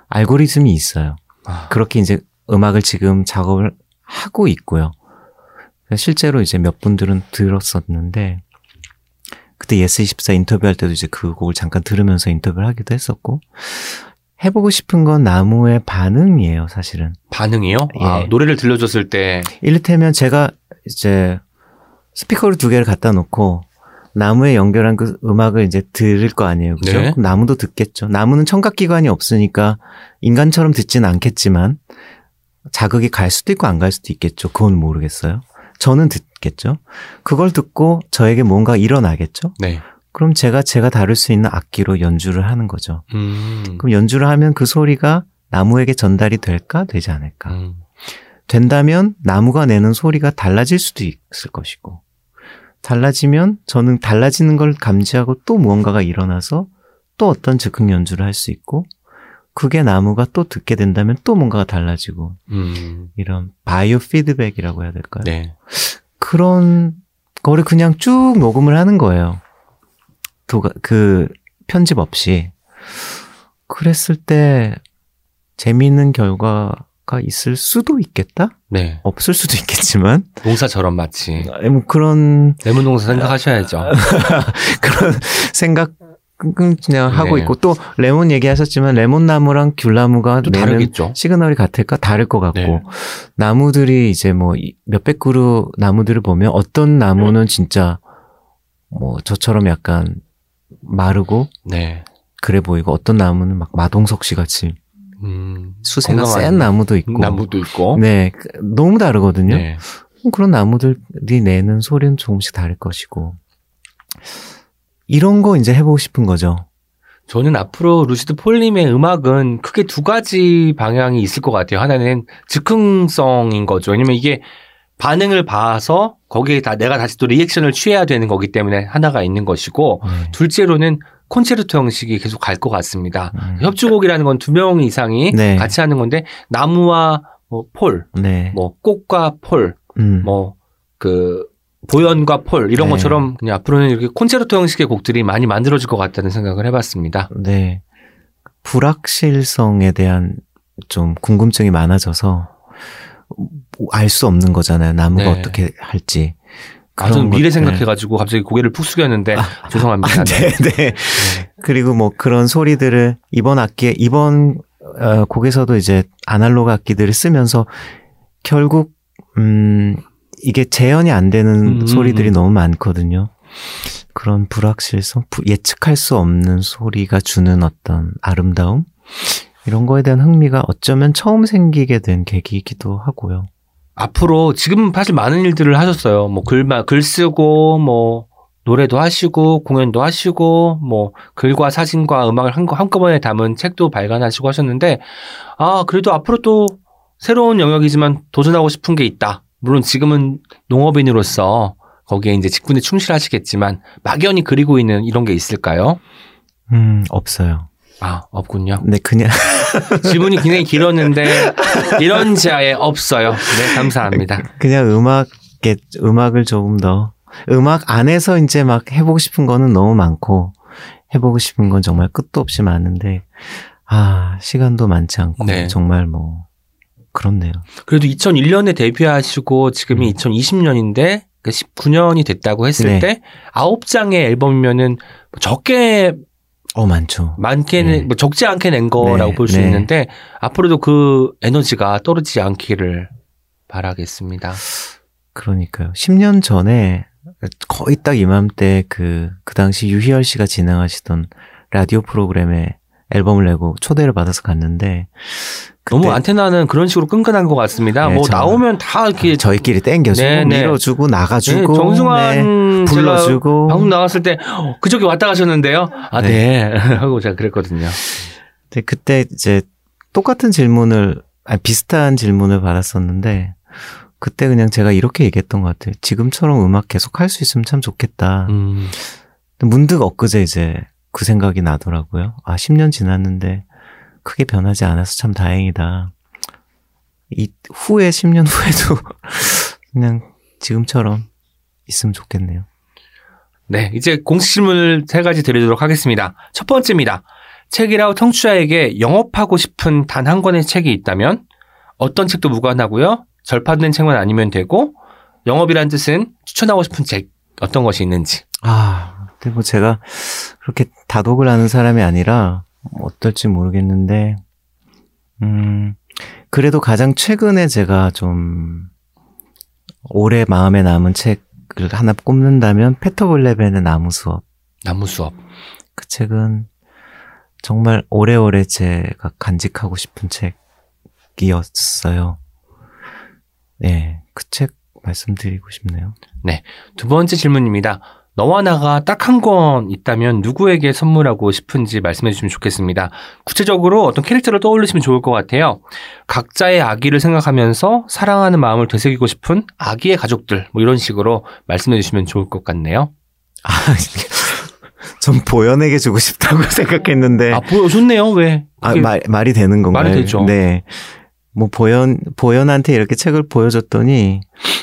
알고리즘이 있어요. 아, 그렇게 이제 음악을 지금 작업을 하고 있고요. 실제로 이제 몇 분들은 들었었는데, 그때 예스24 인터뷰할 때도 이제 그 곡을 잠깐 들으면서 인터뷰를 하기도 했었고, 해보고 싶은 건 나무의 반응이에요, 사실은. 반응이요? 아, 예. 노래를 들려줬을 때 이를테면 제가 이제 스피커를 두 개를 갖다 놓고, 나무에 연결한 그 음악을 이제 들을 거 아니에요. 그죠? 네. 나무도 듣겠죠. 나무는 청각기관이 없으니까 인간처럼 듣지는 않겠지만 자극이 갈 수도 있고 안 갈 수도 있겠죠. 그건 모르겠어요. 저는 듣겠죠. 그걸 듣고 저에게 뭔가 일어나겠죠. 네. 그럼 제가 제가 다룰 수 있는 악기로 연주를 하는 거죠. 음. 그럼 연주를 하면 그 소리가 나무에게 전달이 될까? 되지 않을까? 음. 된다면 나무가 내는 소리가 달라질 수도 있을 것이고, 달라지면 저는 달라지는 걸 감지하고 또 무언가가 일어나서 또 어떤 즉흥 연주를 할 수 있고, 그게 나무가 또 듣게 된다면 또 뭔가가 달라지고, 음. 이런 바이오 피드백이라고 해야 될까요? 네. 그런 거를 그냥 쭉 녹음을 하는 거예요. 도가, 그 편집 없이. 그랬을 때 재미있는 결과 가 있을 수도 있겠다? 네. 없을 수도 있겠지만, 농사처럼 마치 아니, 뭐 그런, 레몬 농사 생각하셔야죠. 그런 생각, 그냥 하고 네. 있고, 또 레몬 얘기하셨지만, 레몬 나무랑 귤 나무가 또 내는 다르겠죠. 시그널이 같을까? 다를 것 같고, 네. 나무들이 이제 뭐 이- 몇백 그루 나무들을 보면 어떤 나무는 진짜 뭐 저처럼 약간 마르고 네. 그래 보이고 어떤 나무는 막 마동석 씨 같이 음. 수세가 센 나무도 있고 나무도 있고. 네 그- 너무 다르거든요. 네. 그런 나무들이 내는 소리는 조금씩 다를 것이고 이런 거 이제 해보고 싶은 거죠. 저는 앞으로 루시드 폴림의 음악은 크게 두 가지 방향이 있을 것 같아요. 하나는 즉흥성인 거죠. 왜냐면 이게 반응을 봐서 거기에 다 내가 다시 또 리액션을 취해야 되는 거기 때문에 하나가 있는 것이고 네. 둘째로는 콘체르토 형식이 계속 갈 것 같습니다. 음. 협주곡이라는 건 두 명 이상이 네. 같이 하는 건데 나무와 뭐 폴, 네. 뭐 꽃과 폴, 음. 뭐 그 보현과 폴 이런 네. 것처럼 그냥 앞으로는 이렇게 콘체르토 형식의 곡들이 많이 만들어질 것 같다는 생각을 해봤습니다. 네. 불확실성에 대한 좀 궁금증이 많아져서 알 수 없는 거잖아요. 나무가 네. 어떻게 할지. 아, 저는 그런 미래 것들. 생각해가지고 갑자기 고개를 푹 숙였는데 죄송합니다. 아, 네, 네. 그리고 뭐 그런 소리들을 이번 악기에 이번 어, 곡에서도 이제 아날로그 악기들을 쓰면서 결국 음 이게 재현이 안 되는 음, 소리들이 음. 너무 많거든요. 그런 불확실성, 부- 예측할 수 없는 소리가 주는 어떤 아름다움 이런 거에 대한 흥미가 어쩌면 처음 생기게 된 계기이기도 하고요. 앞으로 지금 사실 많은 일들을 하셨어요. 뭐 글만 글 쓰고 뭐 노래도 하시고 공연도 하시고 뭐 글과 사진과 음악을 한, 한꺼번에 담은 책도 발간하시고 하셨는데 아 그래도 앞으로 또 새로운 영역이지만 도전하고 싶은 게 있다. 물론 지금은 농업인으로서 거기에 이제 직분에 충실하시겠지만 막연히 그리고 있는 이런 게 있을까요? 음 없어요. 아 없군요. 네 그냥 질문이 굉장히 길었는데 이런 지하에 없어요. 네 감사합니다. 그냥 음악에 음악을 조금 더 음악 안에서 이제 막 해보고 싶은 거는 너무 많고 해보고 싶은 건 정말 끝도 없이 많은데 아 시간도 많지 않고 네. 정말 뭐 그렇네요. 그래도 2001년에 데뷔하시고 지금이 음. 2020년인데 19년이 됐다고 했을 네. 때 아홉 장의 앨범이면은 적게 어 많죠. 많게 네. 뭐 적지 않게 낸 거라고 네, 볼수 네. 있는데 앞으로도 그 에너지가 떨어지지 않기를 바라겠습니다. 그러니까요. 10년 전에 거의 딱 이맘때 그, 그 당시 유희열 씨가 진행하시던 라디오 프로그램에 앨범을 내고 초대를 받아서 갔는데 너무 안테나는 그런 식으로 끈끈한 것 같습니다. 네, 뭐 저- 나오면 다 이렇게 저희끼리 땡겨주고 네, 네. 밀어주고 네, 나가주고 정승환 네, 불러주고 방송 나갔을 때 어, 그저께 왔다 가셨는데요. 아 네. 하고 제가 그랬거든요. 네, 그때 이제 똑같은 질문을, 아니, 비슷한 질문을 받았었는데, 그때 그냥 제가 이렇게 얘기했던 것 같아요. 지금처럼 음악 계속 할 수 있으면 참 좋겠다. 음. 근데 문득 엊그제 이제 그 생각이 나더라고요. 아, 10년 지났는데 크게 변하지 않아서 참 다행이다. 이 후에, 10년 후에도 그냥 지금처럼 있으면 좋겠네요. 네, 이제 공식 질문을 세 가지 드리도록 하겠습니다. 첫 번째입니다. 책이라우 청취자에게 영업하고 싶은 단 한 권의 책이 있다면 어떤 책도 무관하고요. 절판된 책만 아니면 되고 영업이란 뜻은 추천하고 싶은 책 어떤 것이 있는지. 아, 근데 뭐 제가 그렇게 다독을 하는 사람이 아니라 뭐 어떨지 모르겠는데, 음, 그래도 가장 최근에 제가 좀 오래 마음에 남은 책을 하나 꼽는다면 페터블레벤의 나무 수업. 나무 수업. 그 책은 정말 오래오래 제가 간직하고 싶은 책이었어요. 네, 그 책 말씀드리고 싶네요. 두 번째 질문입니다. 너와 나가 딱 한 권 있다면 누구에게 선물하고 싶은지 말씀해 주시면 좋겠습니다. 구체적으로 어떤 캐릭터를 떠올리시면 좋을 것 같아요. 각자의 아기를 생각하면서 사랑하는 마음을 되새기고 싶은 아기의 가족들 뭐 이런 식으로 말씀해 주시면 좋을 것 같네요. 아, 전 보현에게 주고 싶다고 생각했는데. 아, 보 좋네요. 왜? 아, 말, 말이 되는 건가요? 말이 되죠. 네. 뭐 보현 보현한테 이렇게 책을 보여줬더니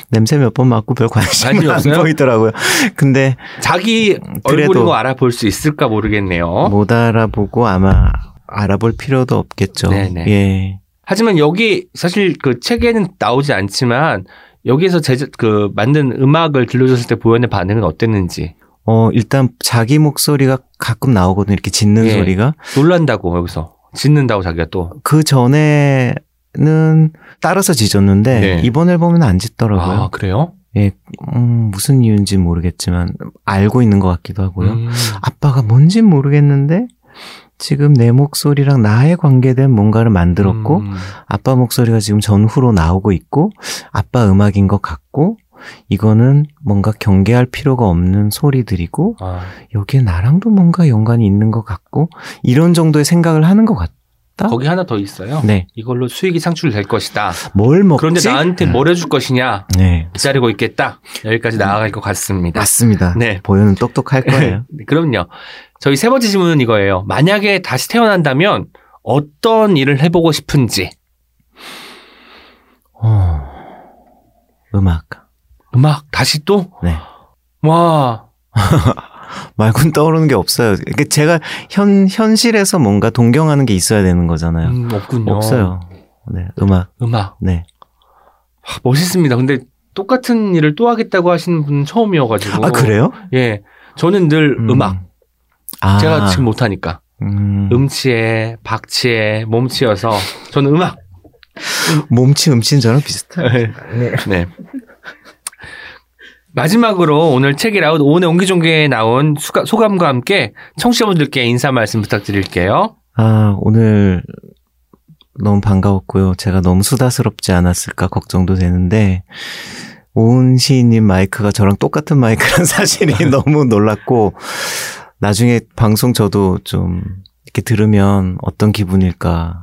냄새 몇 번 맡고 별 관심이 안? 보이더라고요. 근데 자기 그래도- 얼굴이고 알아볼 수 있을까 모르겠네요. 못 알아보고 아마 알아볼 필요도 없겠죠. 네네. 예. 하지만 여기 사실 그 책에는 나오지 않지만 여기에서 제작 그 만든 음악을 들려줬을 때 보현의 반응은 어땠는지 어 일단 자기 목소리가 가끔 나오거든요. 이렇게 짖는 예. 소리가 놀란다고 여기서 짖는다고 자기가 또 그 전에 는 따라서 짖었는데 네. 이번 앨범은 안 짖더라고요. 아, 그래요? 예, 음, 무슨 이유인지 모르겠지만 알고 있는 것 같기도 하고요. 음. 아빠가 뭔진 모르겠는데 지금 내 목소리랑 나의 관계된 뭔가를 만들었고 음. 아빠 목소리가 지금 전후로 나오고 있고 아빠 음악인 것 같고 이거는 뭔가 경계할 필요가 없는 소리들이고 아, 여기에 나랑도 뭔가 연관이 있는 것 같고 이런 정도의 생각을 하는 것 같 다. 거기 하나 더 있어요. 네, 이걸로 수익이 창출될 것이다. 뭘 먹지? 그런데 나한테 뭘 해줄 것이냐 네, 기다리고 있겠다. 여기까지 나아갈 것 같습니다. 맞습니다. 네. 보여는 똑똑할 거예요. 네, 그럼요. 저희 세 번째 질문은 이거예요. 만약에 다시 태어난다면 어떤 일을 해보고 싶은지. 어, 음악. 음악 다시 또? 네. 와, 말고는 떠오르는 게 없어요. 그러니까 제가 현 현실에서 뭔가 동경하는 게 있어야 되는 거잖아요. 음, 없군요. 없어요. 네, 음악. 음악. 네. 와, 멋있습니다. 근데 똑같은 일을 또 하겠다고 하시는 분은 처음이어가지고. 아 그래요? 예. 저는 늘 음. 악 아, 제가 지금 못하니까. 음, 음치에, 박치에, 몸치여서 저는 음악. 몸치 음치는 저랑 비슷해요. 네. 네. 마지막으로 오늘 책이라웃 오은의 옹기종기에 나온 수가, 소감과 함께 청취자분들께 인사 말씀 부탁드릴게요. 아 오늘 너무 반가웠고요. 제가 너무 수다스럽지 않았을까 걱정도 되는데 오은 시인님 마이크가 저랑 똑같은 마이크란 사실이 너무 놀랐고 나중에 방송 저도 좀 이렇게 들으면 어떤 기분일까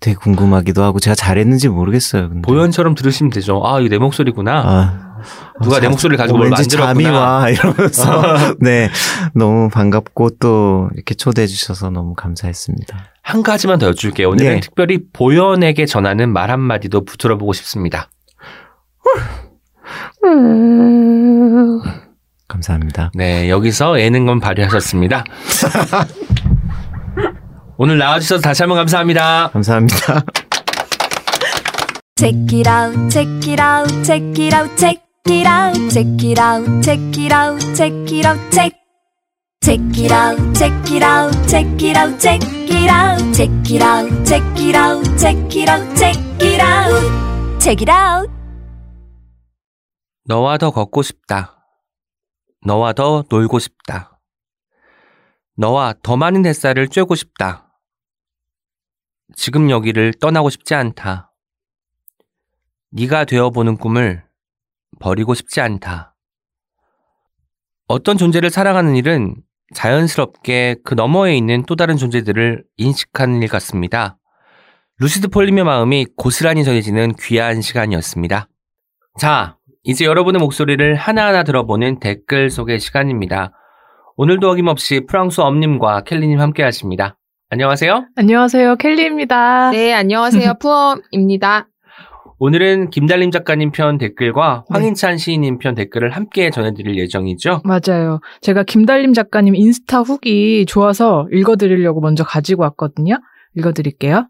되게 궁금하기도 하고 제가 잘했는지 모르겠어요. 근데. 보현처럼 들으시면 되죠. 아, 이게 내 목소리구나. 아, 누가 내 자- 목소리를 가지고 어, 뭘 왠지 잠이 만들었구나. 와 이러면서 네 너무 반갑고 또 이렇게 초대해 주셔서 너무 감사했습니다. 한 가지만 더 여쭐게요. 오늘은 네. 특별히 보현에게 전하는 말 한마디도 붙들어보고 싶습니다. 감사합니다. 네, 여기서 예능건 발휘하셨습니다. 오늘 나와주셔서 다시 한번 감사합니다. 감사합니다. Check it out, check it out, check it out, check it out, check it out, check it out, check it out, check. Check it out, check it out, check it out, check it out, check it out, check it out, check it out, check it out, check it out. 너와 더 걷고 싶다. 너와 더 놀고 싶다. 너와 더 많은 햇살을 쬐고 싶다. 지금 여기를 떠나고 싶지 않다. 네가 되어보는 꿈을 버리고 싶지 않다. 어떤 존재를 사랑하는 일은 자연스럽게 그 너머에 있는 또 다른 존재들을 인식하는 일 같습니다. 루시드 폴림의 마음이 고스란히 전해지는 귀한 시간이었습니다. 자, 이제 여러분의 목소리를 하나하나 들어보는 댓글 소개 시간입니다. 오늘도 어김없이 프랑스 엄님과 켈리님 함께 하십니다. 안녕하세요. 안녕하세요. 켈리입니다. 네, 안녕하세요. 푸엄입니다. 오늘은 김달림 작가님 편 댓글과 네. 황인찬 시인님 편 댓글을 함께 전해드릴 예정이죠. 맞아요. 제가 김달림 작가님 인스타 후기 좋아서 읽어드리려고 먼저 가지고 왔거든요. 읽어드릴게요.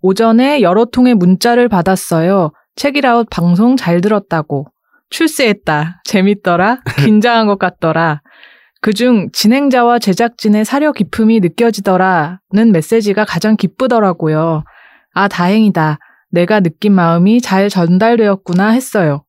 오전에 여러 통의 문자를 받았어요. 책이라웃 방송 잘 들었다고. 출세했다. 재밌더라. 긴장한 것 같더라. 그중 진행자와 제작진의 사려 깊음이 느껴지더라는 메시지가 가장 기쁘더라고요. 아, 다행이다. 내가 느낀 마음이 잘 전달되었구나 했어요.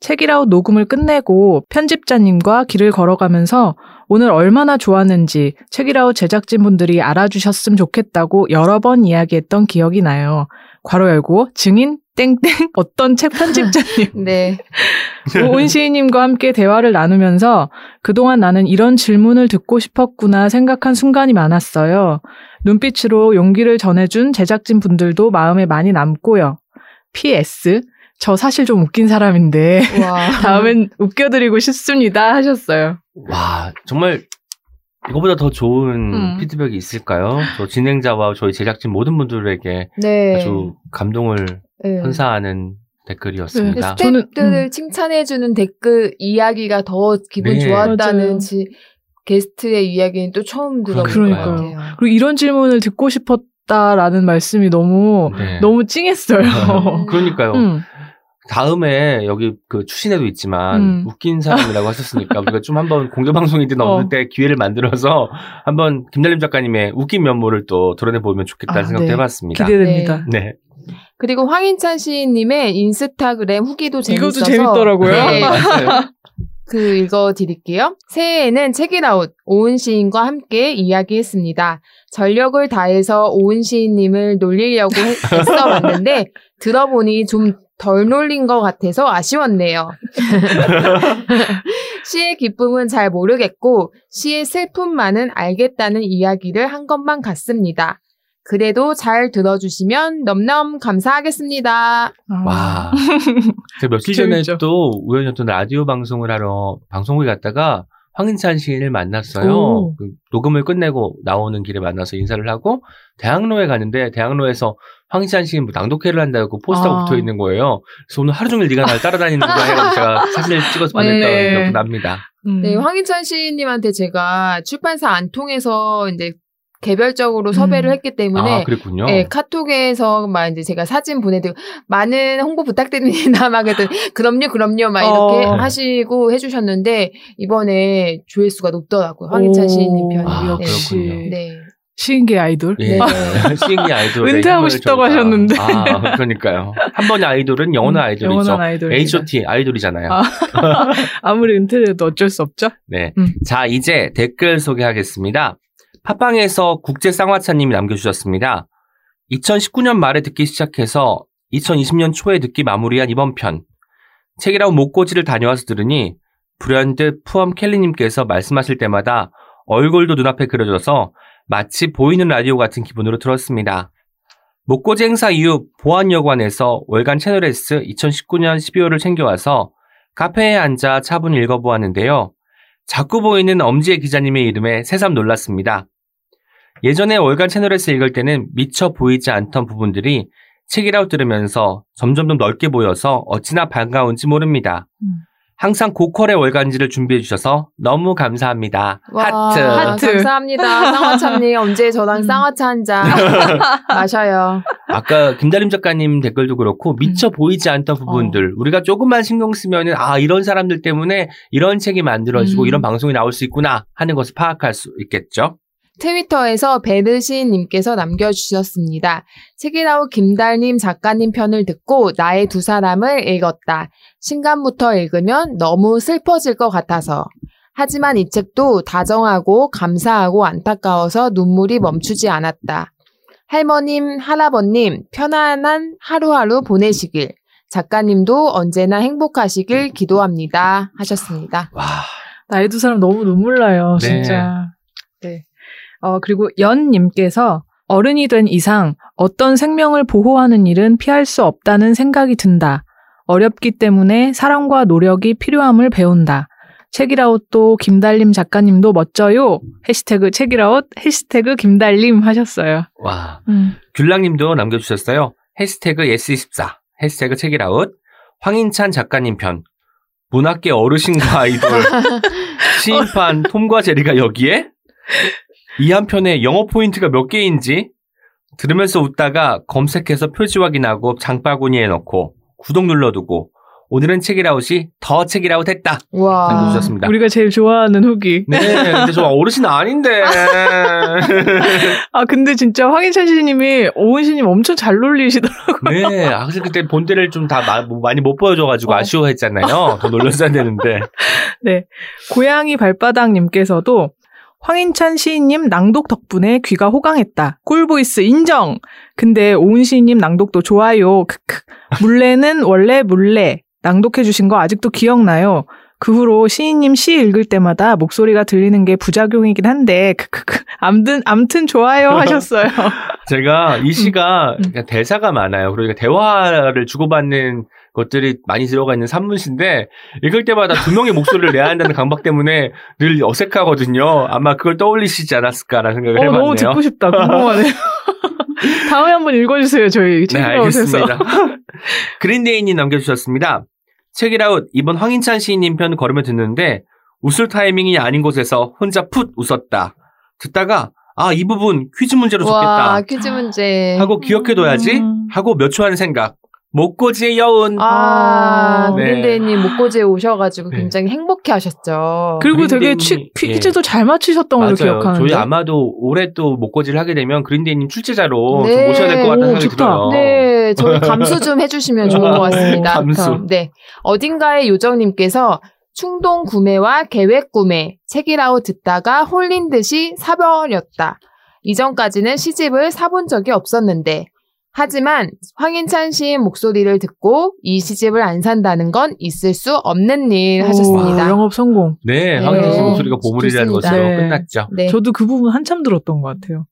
책이라웃 녹음을 끝내고 편집자님과 길을 걸어가면서 오늘 얼마나 좋았는지 책이라웃 제작진분들이 알아주셨으면 좋겠다고 여러 번 이야기했던 기억이 나요. 괄호 열고 증인 땡땡 어떤 책 편집자님. 네. 오은 시인님과 함께 대화를 나누면서 그동안 나는 이런 질문을 듣고 싶었구나 생각한 순간이 많았어요. 눈빛으로 용기를 전해준 제작진 분들도 마음에 많이 남고요. PS. 저 사실 좀 웃긴 사람인데 와. 다음엔 웃겨드리고 싶습니다 하셨어요. 와, 정말 이거보다 더 좋은 음. 피드백이 있을까요? 저 진행자와 저희 제작진 모든 분들에게 네. 아주 감동을 네. 선사하는 댓글이었습니다. 네, 스태프들을 음. 칭찬해주는 댓글 이야기가 더 기분 네. 좋았다는. 지, 게스트의 이야기는 또 처음 들어본 것 그러니까요. 같아요. 그리고 이런 질문을 듣고 싶었다라는 말씀이 너무 네. 너무 찡했어요. 그러니까요. 음. 다음에 여기 그 추신에도 있지만 음. 웃긴 사람이라고 하셨으니까 우리가 좀 한번 공개 방송이든 어. 없는 때 기회를 만들어서 한번 김달림 작가님의 웃긴 면모를 또 드러내 보면 좋겠다는 아, 생각도 네. 해봤습니다. 기대됩니다. 네. 그리고 황인찬 시인님의 인스타그램 후기도 재밌어서 이것도 재밌더라고요. 네. 그 읽어 드릴게요. 새해에는 책이라웃 오은 시인과 함께 이야기했습니다. 전력을 다해서 오은 시인님을 놀리려고 했- 애써 봤는데 들어보니 좀 덜 놀린 것 같아서 아쉬웠네요. 시의 기쁨은 잘 모르겠고 시의 슬픔만은 알겠다는 이야기를 한 것만 같습니다. 그래도 잘 들어주시면 넘넘 감사하겠습니다. 아. 와. 제가 며칠 전에 재밌죠. 또 우연히 어떤 라디오 방송을 하러 방송국에 갔다가 황인찬 시인을 만났어요. 오. 그 녹음을 끝내고 나오는 길에 만나서 인사를 하고 대학로에 가는데 대학로에서 황인찬 시인 뭐 낭독회를 한다고 포스터가 아. 붙어 있는 거예요. 그래서 오늘 하루 종일 네가 날 따라다니는 거야 해가지고 제가 사진을 찍어서 보냈던 네. 기억도 납니다. 음. 네, 황인찬 시인님한테 제가 출판사 안 통해서 이제 개별적으로 섭외를 음. 했기 때문에 아 그랬군요. 네, 카톡에서 막 이제 제가 사진 보내드리고 많은 홍보 부탁드립니다. 막 그랬더니 그럼요, 그럼요, 막 이렇게 어. 하시고 해주셨는데 이번에 조회수가 높더라고요. 황인찬 오. 시인님 편이. 아, 네. 역시 그렇군요. 네. 시인계 아이돌. 예. 네. 시인이 아이돌 은퇴하고 싶다고 하셨는데. 아 그러니까요. 한 번의 아이돌은 영원한 아이돌이죠. 영원한 아이돌. H.O.T 아이돌이잖아요. 아. 아무리 은퇴해도 어쩔 수 없죠. 네. 음. 자, 이제 댓글 소개하겠습니다. 팟빵에서 국제쌍화차님이 남겨주셨습니다. 2019년 말에 듣기 시작해서 2020년 초에 듣기 마무리한 이번 편. 책이라고 목고지를 다녀와서 들으니 브랜드 푸엄 켈리님께서 말씀하실 때마다 얼굴도 눈앞에 그려져서 마치 보이는 라디오 같은 기분으로 들었습니다. 목고지 행사 이후 보안여관에서 월간 채널 S 2019년 12월을 챙겨와서 카페에 앉아 차분히 읽어보았는데요. 자꾸 보이는 엄지혜 기자님의 이름에 새삼 놀랐습니다. 예전에 월간 채널예스 읽을 때는 미처 보이지 않던 부분들이 책읽아웃 들으면서 점점 더 넓게 보여서 어찌나 반가운지 모릅니다. 음. 항상 고퀄의 월간지를 준비해 주셔서 너무 감사합니다. 와, 하트. 하트. 감사합니다. 쌍화차님 언제 저랑 음. 쌍화차 한 잔 마셔요. 아까 김달님 작가님 댓글도 그렇고 미처 보이지 않던 부분들 우리가 조금만 신경 쓰면은 아 이런 사람들 때문에 이런 책이 만들어지고 음. 이런 방송이 나올 수 있구나 하는 것을 파악할 수 있겠죠. 트위터에서 베르시님께서 남겨주셨습니다. 책이라우 김달님 작가님 편을 듣고 나의 두 사람을 읽었다. 신간부터 읽으면 너무 슬퍼질 것 같아서. 하지만 이 책도 다정하고 감사하고 안타까워서 눈물이 멈추지 않았다. 할머님, 할아버님, 편안한 하루하루 보내시길. 작가님도 언제나 행복하시길 기도합니다. 하셨습니다. 와 나이 두 사람 너무 눈물 나요, 네. 진짜. 네. 어, 그리고 연님께서 어른이 된 이상 어떤 생명을 보호하는 일은 피할 수 없다는 생각이 든다. 어렵기 때문에 사랑과 노력이 필요함을 배운다. 책읽아웃도 김달님 작가님도 멋져요. 해시태그 책읽아웃, 해시태그 김달님 하셨어요. 와. 음. 귤랑님도 남겨주셨어요. 해시태그 예스24, 해시태그 책읽아웃, 황인찬 작가님 편, 문학계 어르신과 아이돌, 시인판 톰과 제리가 여기에? 이 한 편에 영어 포인트가 몇 개인지 들으면서 웃다가 검색해서 표지 확인하고 장바구니에 넣고 구독 눌러두고 오늘은 책이라웃이 더 책이라웃 했다. 와. 남겨주셨습니다. 우리가 제일 좋아하는 후기. 네, 근데 저 어르신 아닌데. 아, 근데 진짜 황인찬 씨님이 오은 씨님 엄청 잘 놀리시더라고요. 네, 아, 그래서 그때 본때를 좀 다 많이 못 보여줘가지고 어. 아쉬워했잖아요. 더 놀렸어야 되는데. 네. 고양이 발바닥님께서도 황인찬 시인님 낭독 덕분에 귀가 호강했다. 꿀voice 인정! 근데 오은 시인님 낭독도 좋아요. 크크. 물레는 원래 물레. 낭독해 주신 거 아직도 기억나요. 그 후로 시인님 시 읽을 때마다 목소리가 들리는 게 부작용이긴 한데 크크크 암튼 암튼 좋아요 하셨어요. 제가 이 시가 음. 대사가 많아요. 그러니까 대화를 주고받는 것들이 많이 들어가 있는 산문시인데 읽을 때마다 두 명의 목소리를 내야 한다는 강박 때문에 늘 어색하거든요. 아마 그걸 떠올리시지 않았을까라는 생각을 어, 해봤네요. 너무 듣고 싶다. 궁금하네요. 다음에 한번 읽어주세요. 저희 네. 알겠습니다. 그린데이님 남겨주셨습니다. 책이라웃 이번 황인찬 시인님 편 걸으며 듣는데 웃을 타이밍이 아닌 곳에서 혼자 풋 웃었다. 듣다가 아 이 부분 퀴즈 문제로 와, 좋겠다 퀴즈 문제. 하고 기억해둬야지 음. 하고 몇 초 하는 생각. 목고지의 여운. 아, 아, 네. 그린데이님 목고지에 오셔가지고 네. 굉장히 행복해 하셨죠. 그리고 되게 취, 예. 퀴즈도 잘 맞추셨던 걸로 맞아요. 기억하는데. 저희 아마도 올해 또 목고지를 하게 되면 그린데이님 출제자로 네. 좀 모셔야 될 것 같다는 오, 생각이 좋다. 들어요. 네, 저희 감수 좀 해주시면 좋을 것 같습니다. 감수. 네. 어딘가의 요정님께서 충동 구매와 계획 구매, 책이라고 듣다가 홀린 듯이 사버렸다. 이전까지는 시집을 사본 적이 없었는데, 하지만 황인찬 시인 목소리를 듣고 이 시집을 안 산다는 건 있을 수 없는 일 오, 하셨습니다. 영업 성공. 네, 네. 황인찬 씨 목소리가 보물이라는 좋습니다. 것으로 네. 끝났죠. 네. 저도 그 부분 한참 들었던 것 같아요.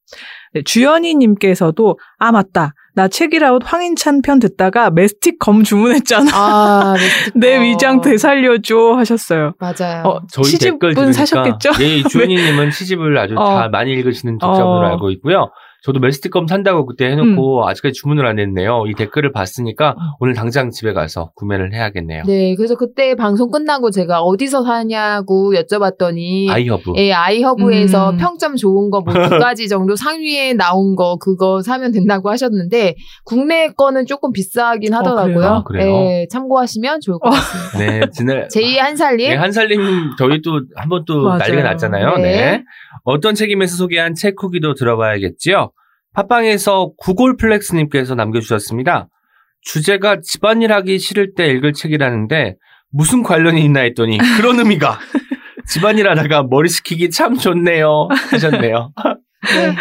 네, 주연이님께서도 아 맞다. 나 책이라웃 황인찬 편 듣다가 메스틱 검 주문했잖아. 아, 네, 내 위장 되살려줘 하셨어요. 맞아요. 어, 저희 댓글 시집은 들으니까 사셨겠죠? 예, 주연이님은 시집을 아주 어. 다 많이 읽으시는 독자분으로 어. 알고 있고요. 저도 mastic gum 산다고 그때 해놓고 아직까지 주문을 안 했네요. 이 댓글을 봤으니까 오늘 당장 집에 가서 구매를 해야겠네요. 네, 그래서 그때 방송 끝나고 제가 어디서 사냐고 여쭤봤더니 아이허브. 예, 아이허브에서 음. 평점 좋은 거 뭐 두 가지 정도 상위에 나온 거 그거 사면 된다고 하셨는데 국내 거는 조금 비싸긴 어, 하더라고요. 그래요? 아, 그래요? 예, 참고하시면 좋을 것 같습니다. 네, 지난 제2의 한살님. 네, 한살님 저희 또 한 번또 맞아요. 난리가 났잖아요. 네. 네. 어떤 책임에서 소개한 책 후기도 들어봐야겠지요. 팟빵에서 구골플렉스님께서 남겨주셨습니다. 주제가 집안일 하기 싫을 때 읽을 책이라는데 무슨 관련이 있나 했더니 그런 의미가 집안일 하다가 머리 식히기 참 좋네요 하셨네요. 네.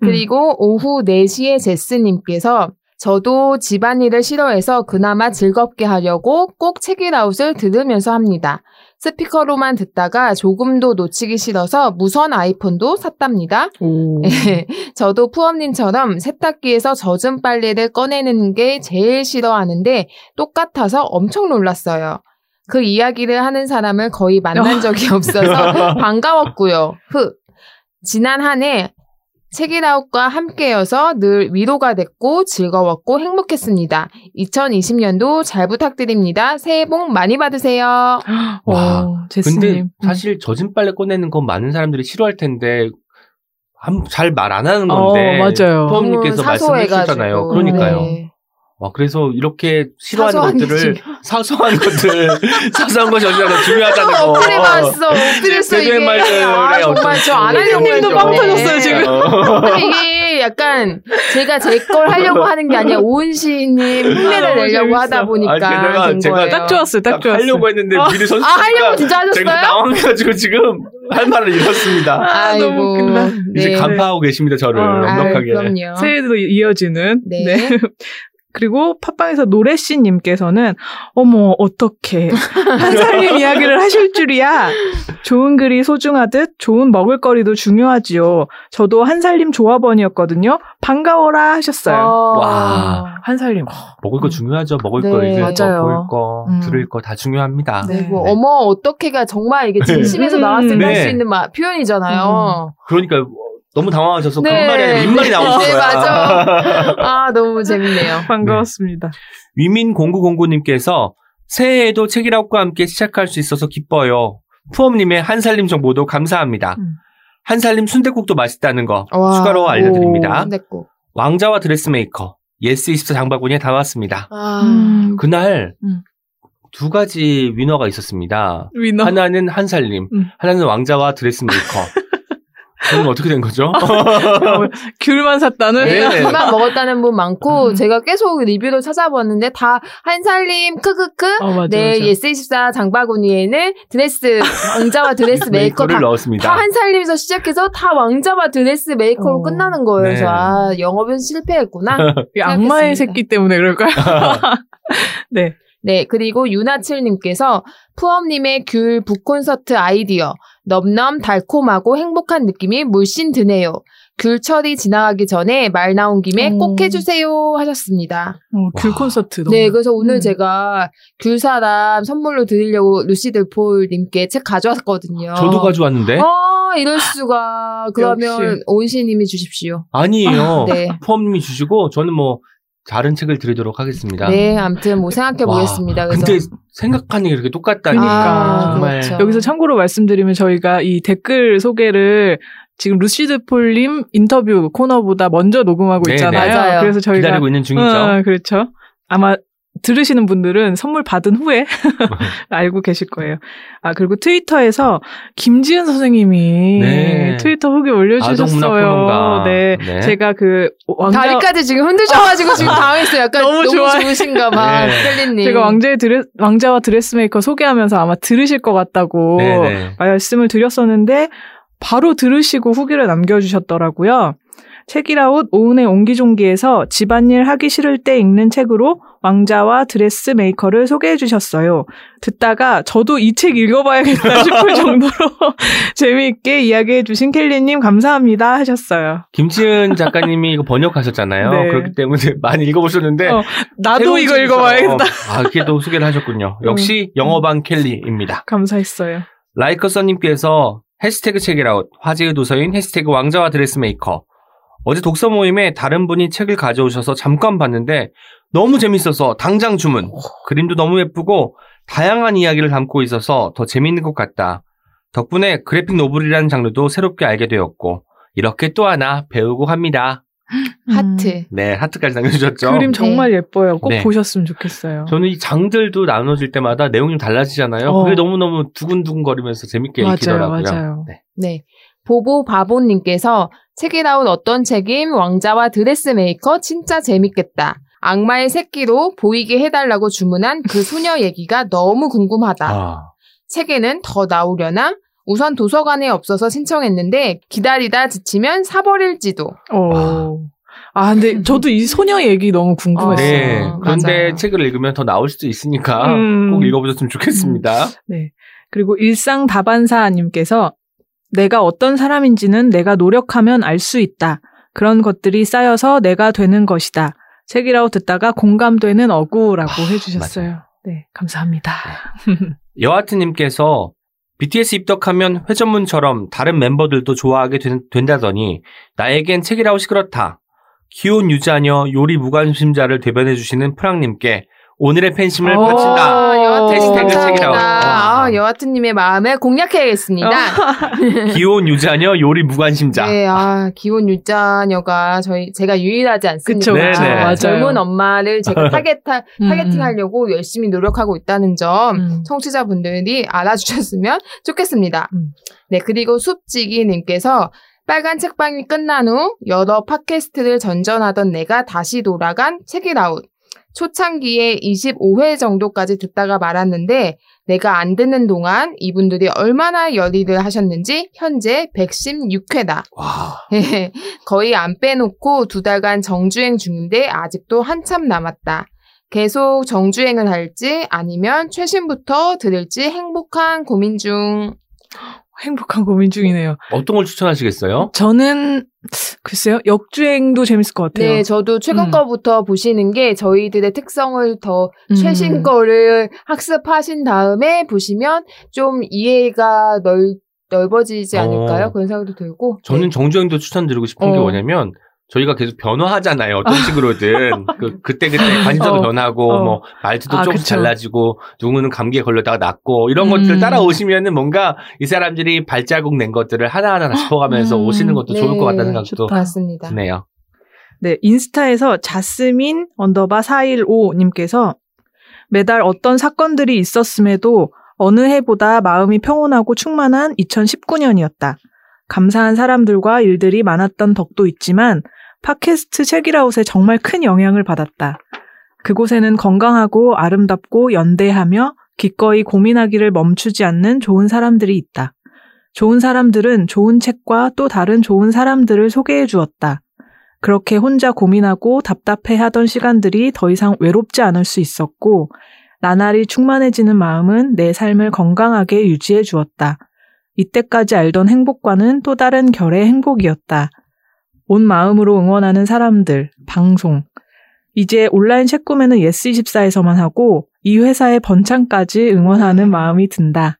그리고 오후 4시에 제스님께서 저도 집안일을 싫어해서 그나마 즐겁게 하려고 꼭 책이라웃을 들으면서 합니다. 스피커로만 듣다가 조금도 놓치기 싫어서 무선 아이폰도 샀답니다. 오. 저도 푸엄님처럼 세탁기에서 젖은 빨래를 꺼내는 게 제일 싫어하는데 똑같아서 엄청 놀랐어요. 그 이야기를 하는 사람을 거의 만난 적이 없어서 반가웠고요. 흐. 지난 한 해 책이라웃과 함께여서 늘 위로가 됐고 즐거웠고 행복했습니다. 2020년도 잘 부탁드립니다. 새해 복 많이 받으세요. 와. 와, 근데 제스님. 사실 젖은 빨래 꺼내는 건 많은 사람들이 싫어할 텐데 잘 말 안 하는 어, 건데 맞아요. 푸엄님께서 너무 말씀해 사소해가지고. 주셨잖아요. 그러니까요. 네. 와, 그래서 이렇게 싫어하는 사소한 게 것들을 사소한 것들, 사소한 것이 얼마나 중요하다는 거. 어플에 봤어. 어플에서 이게. 말들의 아, 정말 저안 하려고 님도 했는데. 빵 터졌어요, 지금. 어. 근데 이게 약간 제가 제 걸 하려고 하는 게 아니라 오은 시인님 흉내를 내려고. 하다 보니까 된 제가 거예요. 딱 좋았어요, 딱 딱 좋았어요. 하려고 했는데 미리 선수 아 하려고 진짜 제가 하셨어요? 당황해가지고 지금 할 말을 잃었습니다. 아, 너무 웃긴다. 이제 네. 간파하고 계십니다, 저를. 아, 넉넉하게. 아유, 그럼요. 새해에도 이어지는. 네. 네. 그리고 팟빵에서 노래씨님께서는 어머 어떻게 한살림 이야기를 하실 줄이야. 좋은 글이 소중하듯 좋은 먹을거리도 중요하지요. 저도 한살림 조합원이었거든요. 반가워라 하셨어요. 어, 와. 한살림. 먹을 거 중요하죠. 먹을 네, 거, 읽을 맞아요. 거, 볼 거, 음. 들을 거 다 중요합니다. 네, 네. 뭐 어머 어떻게가 정말 이게 진심에서 네. 나왔을 때 네. 할수 있는 마- 표현이잖아요. 그러니까 너무 당황하셔서 네. 그런 말이 아니라 민말이 나오신 네, 거야. 맞아. 아 너무 재밌네요. 반가웠습니다. 위민0909님께서 새해에도 책읽아웃과 함께 시작할 수 있어서 기뻐요. 프엄님의 한살림 정보도 감사합니다. 음. 한살림 순댓국도 맛있다는 거 와. 추가로 알려드립니다. 순댓국. 왕자와 드레스메이커, 예스24 장바구니에 담았습니다. 아, 음, 그날 음. 두 가지 winner가 있었습니다. winner. 하나는 한살림, 음. 하나는 왕자와 드레스메이커. 저는 어떻게 된 거죠? 귤만 샀다는. 네. 귤만 먹었다는 분 많고 음. 제가 계속 리뷰를 찾아봤는데 다 한살림 크크크 어, 맞아, 네, 맞아. 예스24 장바구니에는 드레스, 왕자와 드레스 메이커 메이커를 다, 넣었습니다. 다 한살림에서 시작해서 다 왕자와 드레스 메이커로 어. 끝나는 거예요. 네. 그래서 아, 영업은 실패했구나. 이 악마의. 새끼 때문에 그럴까요? 네. 네, 그리고 유나칠님께서 푸엄님의 귤 북콘서트 아이디어 넘넘 달콤하고 행복한 느낌이 물씬 드네요. 귤철이 지나가기 전에 말 나온 김에 오. 꼭 해주세요 하셨습니다. 어, 귤 와. 콘서트 너무. 네, 그래서 오늘 음. 제가 귤사람 선물로 드리려고 루시드 폴님께 책 가져왔거든요. 저도 가져왔는데 아, 이럴 수가. 그러면. 오은시님이 주십시오. 아니에요. 네. 포함님이 주시고 저는 뭐 다른 책을 드리도록 하겠습니다. 네, 아무튼 뭐 생각해 보겠습니다. 근데 생각하는 게 이렇게 똑같다니. 그러니까. 정말 그렇죠. 여기서 참고로 말씀드리면 저희가 이 댓글 소개를 지금 루시드 폴님 인터뷰 코너보다 먼저 녹음하고 네네. 있잖아요. 맞아요. 그래서 저희가 기다리고 있는 중이죠. 어, 그렇죠. 아마 들으시는 분들은 선물 받은 후에 알고 계실 거예요. 아 그리고 트위터에서 김지은 선생님이 네. 트위터 후기 올려주셨어요. 네. 네. 제가 그 왕자 다리까지 지금 흔드셔가지고 지금 당했어요. 약간 너무 너무, 좋아해. 좋으신가 봐. 네. 제가 왕자의 드레, 왕자와 드레스메이커 소개하면서 아마 들으실 것 같다고 네네. 말씀을 드렸었는데 바로 들으시고 후기를 남겨주셨더라고요. 책읽아웃 오은의 옹기종기에서 집안일 하기 싫을 때 읽는 책으로 왕자와 드레스 메이커를 소개해 주셨어요. 듣다가 저도 이 책 읽어봐야겠다 싶을 정도로 재미있게 이야기해 주신 켈리님 감사합니다 하셨어요. 김지은 작가님이 이거 번역하셨잖아요. 네. 그렇기 때문에 많이 읽어보셨는데 어, 나도 이거 읽어봐야겠다. 아, 이렇게 또 소개를 하셨군요. 역시 영업왕 켈리입니다. 감사했어요. 라이커서님께서 해시태그 책읽아웃 화제의 도서인 해시태그 왕자와 드레스메이커 어제 독서 모임에 다른 분이 책을 가져오셔서 잠깐 봤는데 너무 재밌어서 당장 주문 그림도 너무 예쁘고 다양한 이야기를 담고 있어서 더 재밌는 것 같다 덕분에 그래픽 노블이라는 장르도 새롭게 알게 되었고 이렇게 또 하나 배우고 합니다 하트. 네 하트까지 남겨주셨죠 그림 정말 예뻐요. 꼭 네. 보셨으면 좋겠어요. 저는 이 장들도 나눠질 때마다 내용이 좀 달라지잖아요 어. 그게 너무너무 두근두근거리면서 재밌게 맞아요, 읽히더라고요 맞아요. 네. 네. 보보 바보님께서 책이 나온 어떤 책임 왕자와 드레스메이커 진짜 재밌겠다. 악마의 새끼로 보이게 해달라고 주문한 그 소녀 얘기가 너무 궁금하다. 아. 책에는 더 나오려나? 우선 도서관에 없어서 신청했는데 기다리다 지치면 사버릴지도. 어. 아, 근데 저도 이 소녀 얘기 너무 궁금했어요. 네. 맞아요. 그런데 맞아요. 책을 읽으면 더 나올 수도 있으니까 음. 꼭 읽어보셨으면 좋겠습니다. 네. 그리고 일상 다반사님께서 내가 어떤 사람인지는 내가 노력하면 알 수 있다. 그런 것들이 쌓여서 내가 되는 것이다. 책이라고 듣다가 공감되는 어구라고 아, 해주셨어요. 네, 감사합니다. 여하트님께서 BTS 입덕하면 회전문처럼 다른 멤버들도 좋아하게 된, 된다더니 나에겐 책이라웃이 그렇다. 기혼 유자녀 요리 무관심자를 대변해주시는 프랑님께 오늘의 팬심을 오. 바친다. 아, 여하튼 해시태그. 책이라고. 아, 여하튼님의 마음을 공략해야겠습니다. 기혼 유자녀 요리 무관심자. 네, 아, 기혼 유자녀가 저희, 제가 유일하지 않습니까? 그쵸, 네네. 맞아요. 젊은 엄마를 제가 타겟, 음, 타겟팅 하려고 열심히 노력하고 있다는 점, 음. 청취자분들이 알아주셨으면 좋겠습니다. 음. 네, 그리고 숲지기님께서 빨간 책방이 끝난 후 여러 팟캐스트를 전전하던 내가 다시 돌아간 책읽아웃. 초창기에 25회 정도까지 듣다가 말았는데 내가 안 듣는 동안 이분들이 얼마나 열일을 하셨는지 현재 116회다. 와. 거의 안 빼놓고 두 달간 정주행 중인데 아직도 한참 남았다. 계속 정주행을 할지 아니면 최신부터 들을지 행복한 고민 중. 행복한 고민 중이네요. 어떤 걸 추천하시겠어요? 저는 글쎄요 역주행도 재밌을 것 같아요. 네, 저도 최근 음. 거부터 보시는 게 저희들의 특성을 더 음. 최신 거를 학습하신 다음에 보시면 좀 이해가 넓, 넓어지지 않을까요? 어. 그런 생각도 들고. 저는 네. 정주행도 추천드리고 싶은 게 어. 뭐냐면 저희가 계속 변화하잖아요. 어떤 식으로든. 그, 그때 그때 관심사도 어. 변하고, 어. 뭐, 말투도 아, 조금씩 그쵸. 달라지고, 누구는 감기에 걸렸다가 낫고, 이런 음. 것들 따라오시면은 뭔가 이 사람들이 발자국 낸 것들을 하나하나 다 짚어가면서 음. 오시는 것도 좋을 것 같다는 생각도 좋다. 맞습니다. 드네요. 네, 인스타에서 자스민 언더바 415님께서 매달 어떤 사건들이 있었음에도 어느 해보다 마음이 평온하고 충만한 2019년이었다. 감사한 사람들과 일들이 많았던 덕도 있지만 팟캐스트 책읽아웃에 정말 큰 영향을 받았다. 그곳에는 건강하고 아름답고 연대하며 기꺼이 고민하기를 멈추지 않는 좋은 사람들이 있다. 좋은 사람들은 좋은 책과 또 다른 좋은 사람들을 소개해 주었다. 그렇게 혼자 고민하고 답답해 하던 시간들이 더 이상 외롭지 않을 수 있었고, 나날이 충만해지는 마음은 내 삶을 건강하게 유지해 주었다. 이때까지 알던 행복과는 또 다른 결의 행복이었다. 온 마음으로 응원하는 사람들, 방송. 이제 온라인 책 구매는 예스24에서만 하고 이 회사의 번창까지 응원하는 마음이 든다.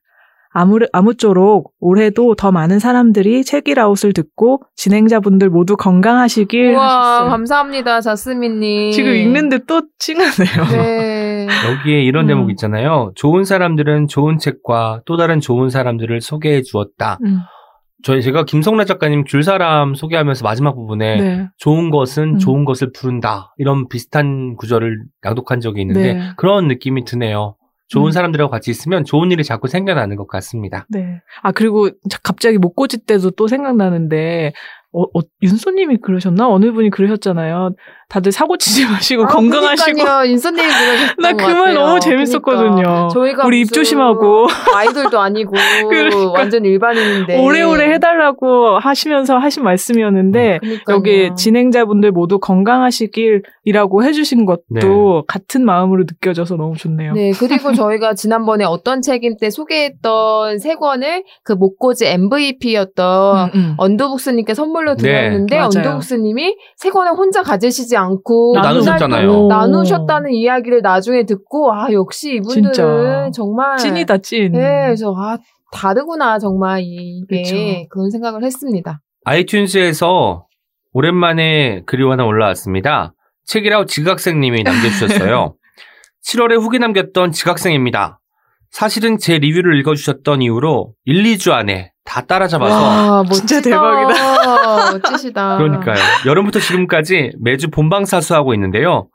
아무, 아무쪼록 올해도 더 많은 사람들이 책읽아웃을 듣고 진행자분들 모두 건강하시길 우와, 하셨어요. 감사합니다, 자스민님. 지금 읽는데 또 찡하네요. 네. 여기에 이런 음. 대목 있잖아요. 좋은 사람들은 좋은 책과 또 다른 좋은 사람들을 소개해 주었다. 음, 저희 제가 김성래 작가님 귤사람 소개하면서 마지막 부분에 네. 좋은 것은 음. 좋은 것을 부른다. 이런 비슷한 구절을 낭독한 적이 있는데 네. 그런 느낌이 드네요. 좋은 음. 사람들하고 같이 있으면 좋은 일이 자꾸 생겨나는 것 같습니다. 네. 아, 그리고 자- 갑자기 목고지 때도 또 생각나는데, 어, 어, 윤소님이 그러셨나? 어느 분이 그러셨잖아요. 다들 사고 치지 마시고 아, 건강하시고. 그러니까요. 인선님이 그러셨던 나그 말 너무 재밌었거든요. 그러니까. 저희가 우리 입 조심하고. 아이돌도 아니고 그러니까. 완전 일반인인데 오래오래 해달라고 하시면서 하신 말씀이었는데, 그러니까요. 여기 진행자분들 모두 건강하시길이라고 해주신 것도 네. 같은 마음으로 느껴져서 너무 좋네요. 네, 그리고 저희가 지난번에 어떤 책임 때 소개했던 세 권을 그 목고지 MVP였던 음, 음. 언더북스님께 선물로 네, 드렸는데 맞아요. 언더북스님이 세 권을 혼자 가지시지 않고 나누셨잖아요. 그날 또 오. 나누셨다는 이야기를 나중에 듣고 아 역시 이분들은 진짜. 정말 찐이다, 찐. 네, 그래서 아 다르구나 정말 이게 그쵸. 그런 생각을 했습니다. 아이튠즈에서 오랜만에 글이 하나 올라왔습니다. 책이라고 지각생님이 남겨주셨어요. 7월에 후기 남겼던 지각생입니다. 사실은 제 리뷰를 읽어주셨던 이후로 1, 2주 안에 다 따라잡아서 와, 진짜 멋지다. 멋지시다. 그러니까요. 여름부터 지금까지 매주 본방 사수하고 있는데요.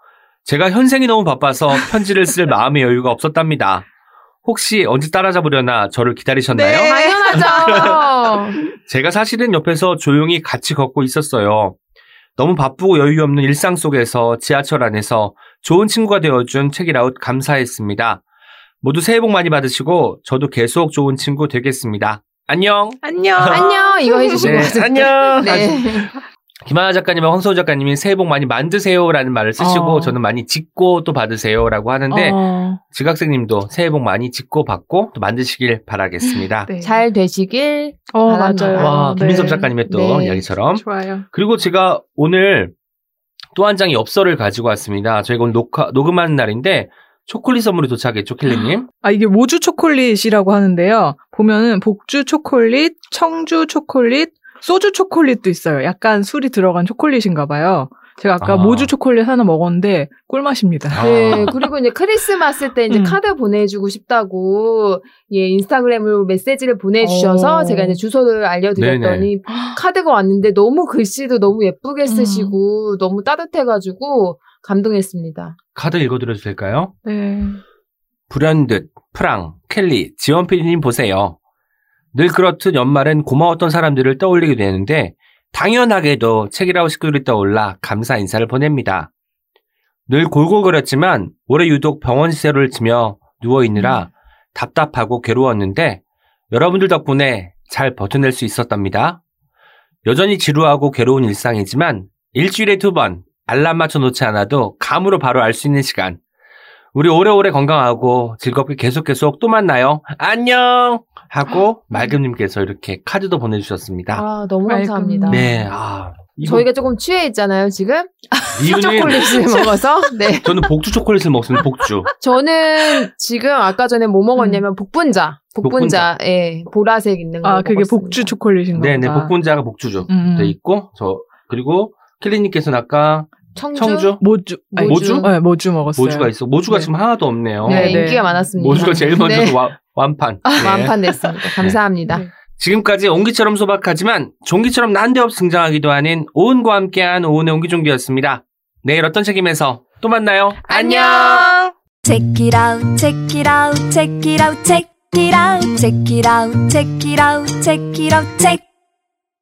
제가 현생이 너무 바빠서 편지를 쓸 마음의 여유가 없었답니다. 혹시 언제 따라잡으려나 저를 기다리셨나요? 네. 당연하죠. 제가 사실은 옆에서 조용히 같이 걷고 있었어요. 너무 바쁘고 여유 없는 일상 속에서 지하철 안에서 좋은 친구가 되어준 책이라웃 감사했습니다. 모두 새해 복 많이 받으시고 저도 계속 좋은 친구 되겠습니다. 안녕. 안녕. 안녕 이거 해주신 네, 거 같은데. 안녕. 네. 김하나 작가님과 황소우 작가님이 새해 복 많이 만드세요라는 말을 쓰시고 어. 저는 많이 짓고 또 받으세요라고 하는데 어, 지각생님도 새해 복 많이 짓고 받고 또 만드시길 바라겠습니다. 네. 잘 되시길. 어, 바랍니다. 맞아요. 와 김민섭 네. 작가님의 또 네. 이야기처럼 좋아요. 그리고 제가 오늘 또 한 장의 엽서를 가지고 왔습니다. 저희가 오늘 녹화, 녹음하는 날인데 초콜릿 선물이 도착했죠, 킬리님? 아, 이게 모주 초콜릿이라고 하는데요. 보면은 복주 초콜릿, 청주 초콜릿, 소주 초콜릿도 있어요. 약간 술이 들어간 초콜릿인가 봐요. 제가 아까 아. 모주 초콜릿 하나 먹었는데 꿀맛입니다. 아. 네, 그리고 이제 크리스마스 때 이제 음. 카드 보내주고 싶다고, 예, 인스타그램으로 메시지를 보내주셔서 오. 제가 이제 주소를 알려드렸더니 카드가 왔는데 너무 글씨도 너무 예쁘게 쓰시고 너무 따뜻해가지고 감동했습니다. 카드 읽어드려도 될까요? 네. 불현듯, 프랑, 켈리, 지원 PD님 보세요. 늘 그렇듯 연말엔 고마웠던 사람들을 떠올리게 되는데 당연하게도 책이라고 식구들이 떠올라 감사 인사를 보냅니다. 늘 골골거렸지만 올해 유독 병원 시세를 지며 누워있느라 답답하고 괴로웠는데 여러분들 덕분에 잘 버텨낼 수 있었답니다. 여전히 지루하고 괴로운 일상이지만 일주일에 두 번 알람 맞춰 놓지 않아도 감으로 바로 알 수 있는 시간. 우리 오래오래 건강하고 즐겁게 계속 계속 또 만나요. 안녕! 하고 말금님께서 이렇게 카드도 보내주셨습니다. 아, 너무. 감사합니다. 네, 아. 이거 저희가 조금 취해 있잖아요, 지금. 초콜릿을 먹어서. 네. 저는 복주 초콜릿을 먹습니다, 복주. 저는 지금 아까 전에 뭐 먹었냐면 복분자. 복분자. 복분자. 예. 보라색 있는 거. 아, 그게 먹었습니다. 복주 초콜릿인가 네네, 보다. 복분자가 복주죠. 음. 돼 있고, 저, 그리고 킬리님께서는 아까 청주. 청주? 모주. 아니, 모주? 네, 모주 먹었어요. 모주가 있어. 모주가 네. 지금 하나도 없네요. 네, 네. 인기가 많았습니다. 모주가 제일 먼저 네. 와- 완판. 네. 완판 됐습니다. 감사합니다. 네. 지금까지 옹기처럼 소박하지만 종기처럼 난데없이 등장하기도 하는 오은과 함께한 오은의 옹기종기였습니다. 내일 어떤 책임에서 또 만나요. 안녕! Check it out, check it out, check it out, check it out, check it out, check it out, check it out, check.